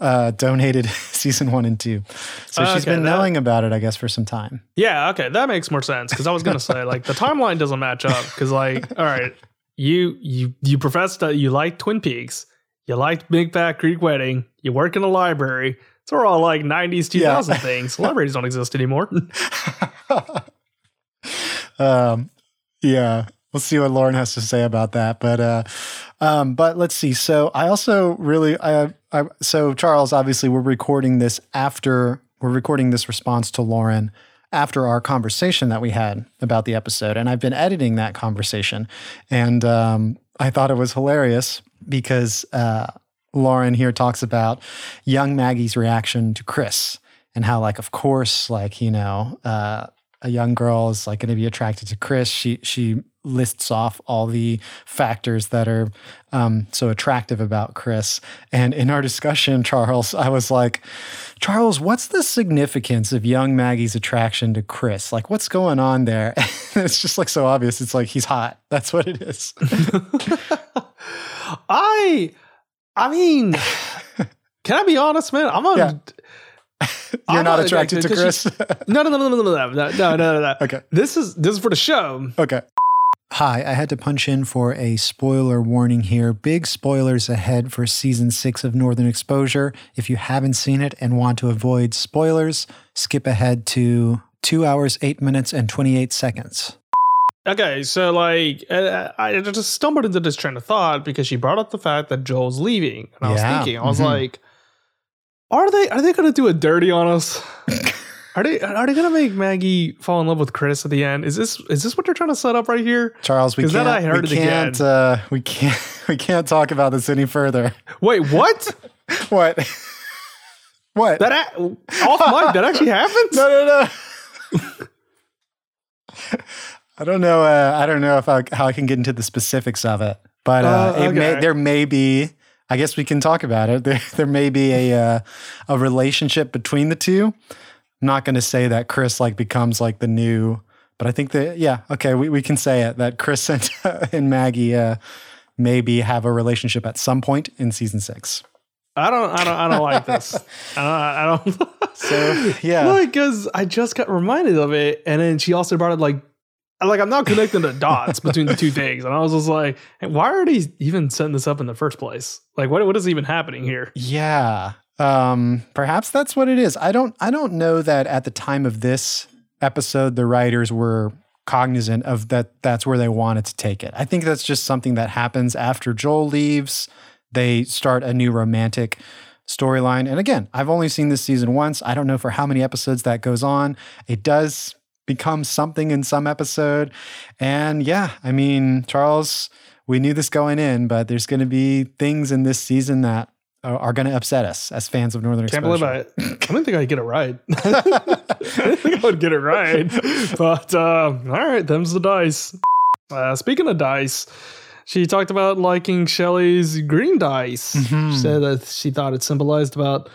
uh, donated season one and two, so she's been that- knowing about it, I guess, for some time. Yeah, okay, that makes more sense because I was gonna say like the timeline doesn't match up because like all right, you you you professed that you like Twin Peaks, you liked Big Fat Greek Wedding, you work in a library. It's all all like '90s, 2000 Yeah. things. Libraries don't exist anymore. um, yeah, we'll see what Lauren has to say about that. But uh, um, but let's see. So I also really I, I so Charles, obviously, we're recording this after we're recording this response to Lauren after our conversation that we had about the episode, and I've been editing that conversation, and um, I thought it was hilarious because uh, Lauren here talks about young Maggie's reaction to Chris and how, like, of course, like you know. Uh, a young girl is like going to be attracted to Chris. She she lists off all the factors that are um, so attractive about Chris. And in our discussion, Charles, I was like, Charles, what's the significance of young Maggie's attraction to Chris? Like, what's going on there? it's just like so obvious. It's like he's hot. That's what it is. I, I mean, can I be honest, man? I'm a. Yeah. You're I'm not a- attracted to Chris. No, no, no, no, no, no, no, no, no, no, no. okay. This is this is for the show. Okay. Hi, I had to punch in for a spoiler warning here. Big spoilers ahead for season six of Northern Exposure. If you haven't seen it and want to avoid spoilers, skip ahead to two hours, eight minutes, and 28 seconds. Okay, so like uh, I just stumbled into this train of thought because she brought up the fact that Joel's leaving, and I was thinking, I was mhm. like, are they are they going to do a dirty on us? are they are they going to make Maggie fall in love with Chris at the end? Is this is this what they're trying to set up right here? Charles, we can't, I heard we can't, uh, we can't, we can't talk about this any further. Wait, what? What? what? that a- off mic? That actually happened? no, no, no. I don't know. Uh, I don't know if I, how I can get into the specifics of it, but uh, Uh, it may, there may be. I guess we can talk about it. There, there may be a uh, a relationship between the two. I'm not going to say that Chris like becomes like the new, but I think that yeah, okay, we, we can say it that Chris and, and Maggie uh, maybe have a relationship at some point in season six. I don't I don't I don't like this. I don't. I don't So yeah, Well, because I just got reminded of it, and then she also brought it like, like I'm not connecting the dots between the two things, and I was just like, hey, why are they even setting this up in the first place? Like, what what is even happening here? Yeah. Um perhaps that's what it is. I don't I don't know that at the time of this episode the writers were cognizant of that that's where they wanted to take it. I think that's just something that happens after Joel leaves. They start a new romantic storyline. And again, I've only seen this season once. I don't know for how many episodes that goes on. It does become something in some episode. And yeah, I mean, Charles, we knew this going in, but there's going to be things in this season that are, are going to upset us as fans of Northern Can't Exposure. believe I. I didn't think I'd get it right. I didn't think I would get it right. But uh, all right, them's the dice. Uh, speaking of dice, she talked about liking Shelly's green dice. Mhm. She said that she thought it symbolized about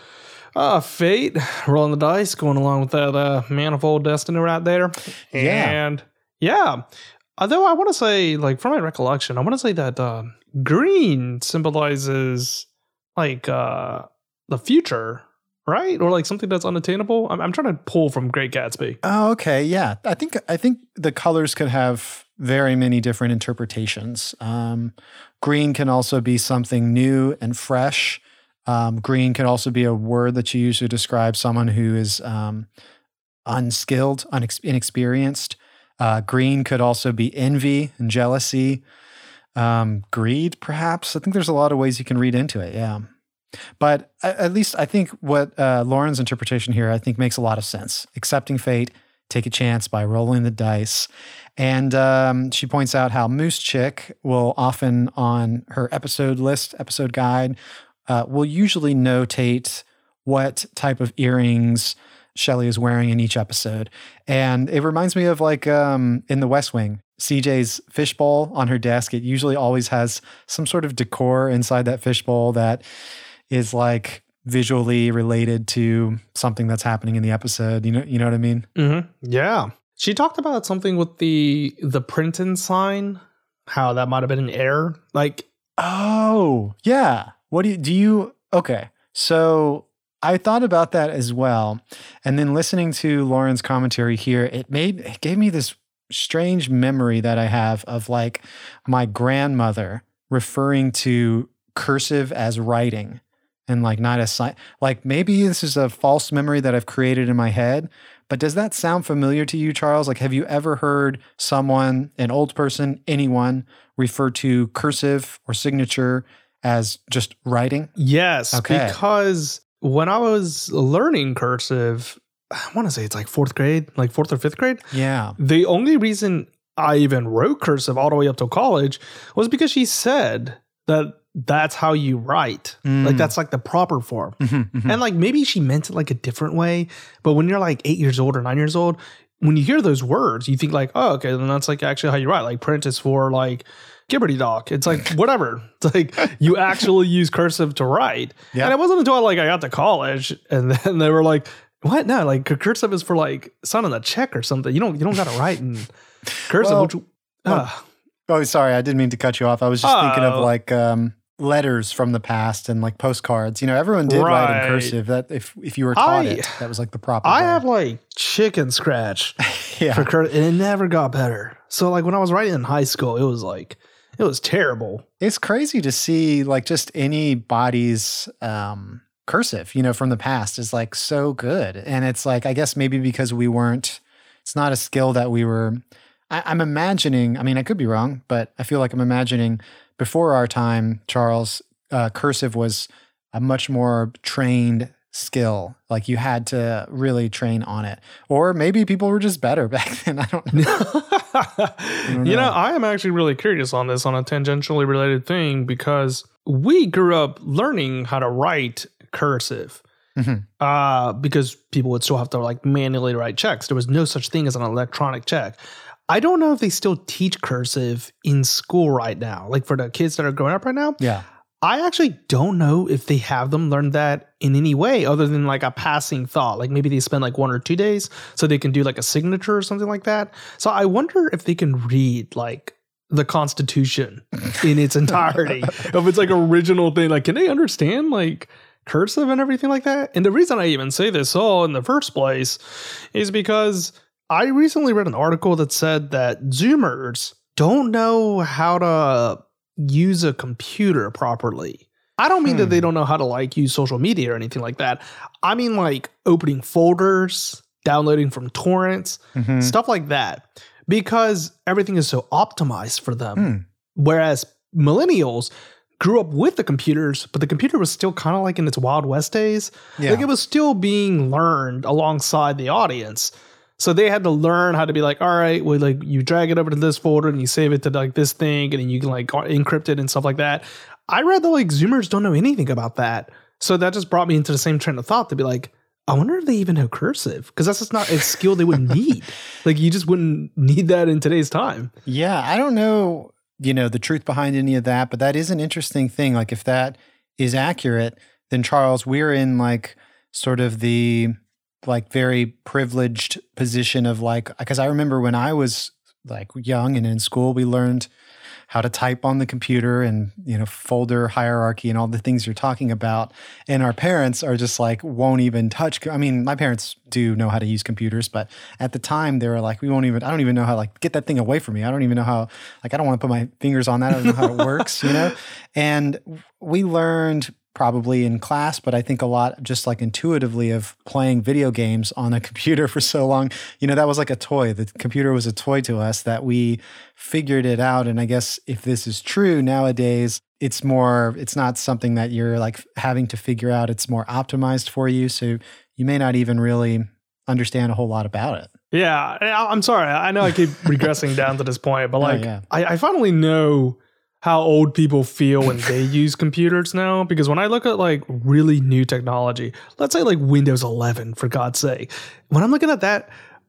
uh, fate, rolling the dice, going along with that uh, manifold destiny right there. Yeah. And yeah, although I want to say, like, from my recollection, I want to say that uh, green symbolizes like uh, the future right? Or like something that's unattainable. I'm, I'm trying to pull from Great Gatsby. Oh, okay. Yeah. I think I think the colors could have very many different interpretations. Um, green can also be something new and fresh. Um, green can also be a word that you use to describe someone who is um, unskilled, unex- inexperienced. Uh, green could also be envy and jealousy, um, greed, perhaps. I think there's a lot of ways you can read into it. Yeah. But at least I think what uh, Lauren's interpretation here, I think, makes a lot of sense. Accepting fate, take a chance by rolling the dice. And um, she points out how Moose Chick will often, on her episode list, episode guide, uh, will usually notate what type of earrings Shelly is wearing in each episode. And it reminds me of like um, in the West Wing, CJ's fishbowl on her desk. It usually always has some sort of decor inside that fishbowl that is like visually related to something that's happening in the episode. You know, you know what I mean? Mm-hmm. Yeah. She talked about something with the the Printon sign, how that might have been an error. Like, Oh, yeah. What do you do you okay. So I thought about that as well. And then listening to Lauren's commentary here, it made it gave me this strange memory that I have of like my grandmother referring to cursive as writing and like not as sign. Like maybe this is a false memory that I've created in my head, but does that sound familiar to you, Charles? Like, have you ever heard someone, an old person, anyone, refer to cursive or signature as just writing? yes, Okay. because when I was learning cursive, I want to say it's like fourth grade, like fourth or fifth grade. Yeah. The only reason I even wrote cursive all the way up to college was because she said that that's how you write. Like Mm. that's like the proper form. Mhm, mhm. And like maybe she meant it like a different way, but when you're like eight years old or nine years old, when you hear those words, you think like, oh, okay, then that's like actually how you write. Like print is for like Gibberty Doc. It's like whatever. It's like you actually use cursive to write. Yeah. And it wasn't until like I got to college and then they were like, what? No, like cursive is for like signing a check or something. You don't you don't gotta write in cursive. Well, which, uh, Oh, sorry, I didn't mean to cut you off. I was just thinking of Oh. like um, letters from the past and like postcards. You know, everyone did write in Right. cursive. That if if you were taught I- it, that was like the proper. I way. have like chicken scratch yeah. for and it never got better. So like when I was writing in high school, it was like it was terrible. It's crazy to see like just anybody's um, cursive, you know, from the past is like so good. And it's like, I guess maybe because we weren't, it's not a skill that we were, I, I'm imagining, I mean, I could be wrong, but I feel like I'm imagining before our time, Charles, uh, cursive was a much more trained skill. Like you had to really train on it. Or maybe people were just better back then. I don't know. you know, know. I am actually really curious on this on a tangentially related thing because we grew up learning how to write cursive. Mhm. Uh, because people would still have to like manually write checks. There was no such thing as an electronic check. I don't know if they still teach cursive in school right now, like for the kids that are growing up right now. Yeah. I actually don't know if they have them learn that in any way other than like a passing thought. Like maybe they spend like one or two days so they can do like a signature or something like that. So I wonder if they can read like the Constitution in its entirety. if it's like original thing, like can they understand like cursive and everything like that? And the reason I even say this all in the first place is because I recently read an article that said that Zoomers don't know how to use a computer properly. I don't mean that Hmm. they don't know how to like use social media or anything like that. I mean like opening folders, downloading from torrents, Mhm. stuff like that, because everything is so optimized for them. Hmm. Whereas millennials grew up with the computers, but the computer was still kind of like in its Wild West days. Yeah. Like it was still being learned alongside the audience. So they had to learn how to be like, all right, well, like you drag it over to this folder and you save it to like this thing, and then you can like encrypt it and stuff like that. I read that like Zoomers don't know anything about that. So that just brought me into the same train of thought to be like, I wonder if they even know cursive because that's just not a skill they would need. like you just wouldn't need that in today's time. Yeah, I don't know, you know, the truth behind any of that, but that is an interesting thing. Like if that is accurate, then Charles, we're in like sort of the like very privileged position of like because I remember when I was like young and in school, we learned how to type on the computer and, you know, folder hierarchy and all the things you're talking about. And our parents are just like, won't even touch. I mean, my parents do know how to use computers, but at the time they were like, we won't even, I don't even know how, like, get that thing away from me. I don't even know how, like, I don't want to put my fingers on that. I don't know how it works, you know? And we learned probably in class, but I think a lot just like intuitively of playing video games on a computer for so long. You know, that was like a toy. The computer was a toy to us that we figured it out. And I guess if this is true nowadays, it's more, it's not something that you're like having to figure out. It's more optimized for you. So you may not even really understand a whole lot about it. Yeah, I'm sorry. I know I keep regressing down to this point, but Oh, like, yeah. I, I finally know how old people feel when they use computers now. Because when I look at like really new technology, let's say like Windows 11, for God's sake, when I'm looking at that,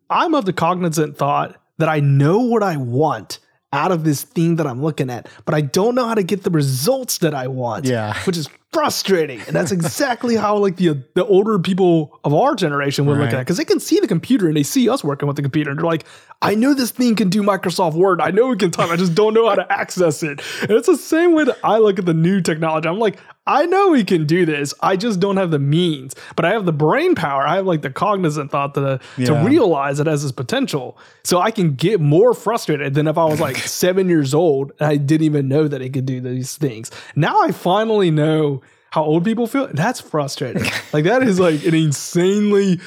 I'm of the cognizant thought that I know what I want out of this thing that I'm looking at, but I don't know how to get the results that I want. Yeah. Which is frustrating. And that's exactly how like the the older people of our generation would look at it. Because they can see the computer and they see us working with the computer. And they're like, I know this thing can do Microsoft Word. I know it can type. I just don't know how to access it. And it's the same way that I look at the new technology. I'm like, I know we can do this. I just don't have the means. But I have the brain power. I have like the cognizant thought to, Yeah. to realize it has this potential. So I can get more frustrated than if I was like seven years old and I didn't even know that it could do these things. Now I finally know how old people feel. That's frustrating. like that is like an insanely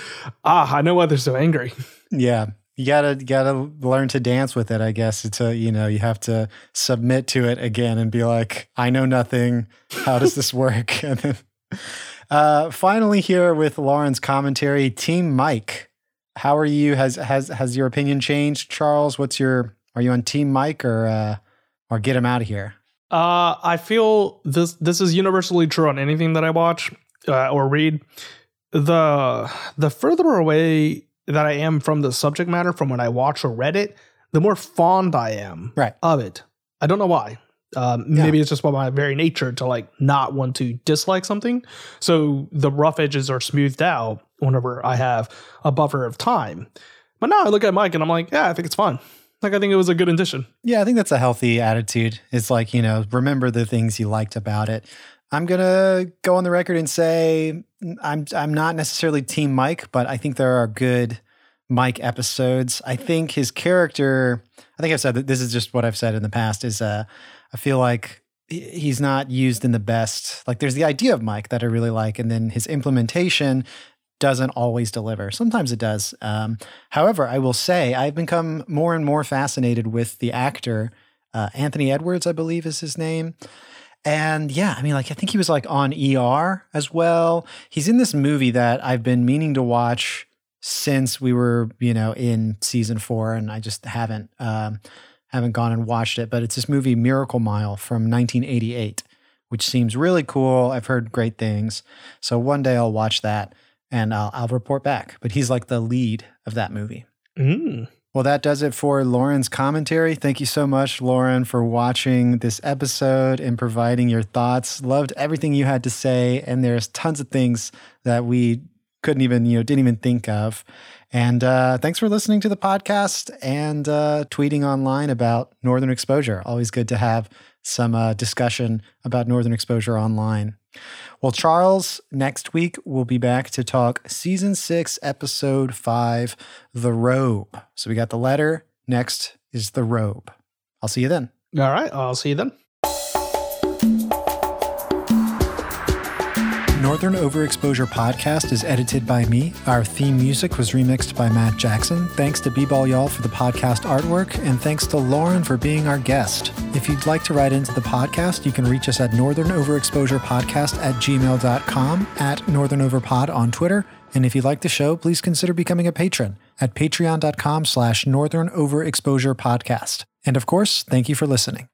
ah, I know why they're so angry. Yeah. You gotta gotta learn to dance with it, I guess. It's a you know, you have to submit to it again and be like, I know nothing. How does this work? And then uh finally here with Lauren's commentary, Team Mike. How are you? Has has has your opinion changed, Charles? What's your are you on Team Mike or uh or get him out of here? Uh, I feel this this is universally true on anything that I watch uh, or read. The the further away that I am from the subject matter from when I watch or read it, the more fond I am Right. of it. I don't know why. Um, Yeah. Maybe it's just by my very nature to like not want to dislike something. So the rough edges are smoothed out whenever I have a buffer of time. But now I look at Mike and I'm like, yeah, I think it's fun. Like I think it was a good addition. Yeah, I think that's a healthy attitude. It's like, you know, remember the things you liked about it. I'm going to go on the record and say I'm I'm not necessarily team Mike, but I think there are good Mike episodes. I think his character, I think I've said that this is just what I've said in the past is uh I feel like he's not used in the best. Like there's the idea of Mike that I really like and then his implementation doesn't always deliver. Sometimes it does. Um, however, I will say I've become more and more fascinated with the actor uh, Anthony Edwards, I believe is his name. And yeah, I mean, like I think he was like on ER as well. He's in this movie that I've been meaning to watch since we were, you know, in season four, and I just haven't um, haven't gone and watched it. But it's this movie Miracle Mile from 1988, which seems really cool. I've heard great things, so one day I'll watch that and I'll, I'll report back. But he's like the lead of that movie. Mm. Well, that does it for Lauren's commentary. Thank you so much, Lauren, for watching this episode and providing your thoughts. Loved everything you had to say, and there's tons of things that we couldn't even, you know, didn't even think of. And uh, thanks for listening to the podcast and uh, tweeting online about Northern Exposure. Always good to have some uh, discussion about Northern Exposure online. Well, Charles, next week we'll be back to talk season six, episode five, The Robe. So we got the letter. Next is The Robe. I'll see you then. All right, I'll see you then. Northern Overexposure podcast is edited by me. Our theme music was remixed by Matt Jackson. Thanks to B-Ball Y'all for the podcast artwork, and thanks to Lauren for being our guest. If you'd like to write into the podcast, you can reach us at Northern Overexposure Podcast at gmail.com, at Northern Overpod on Twitter. And if you like the show, please consider becoming a patron at patreon.com slash Northern Overexposure Podcast. And of course, thank you for listening.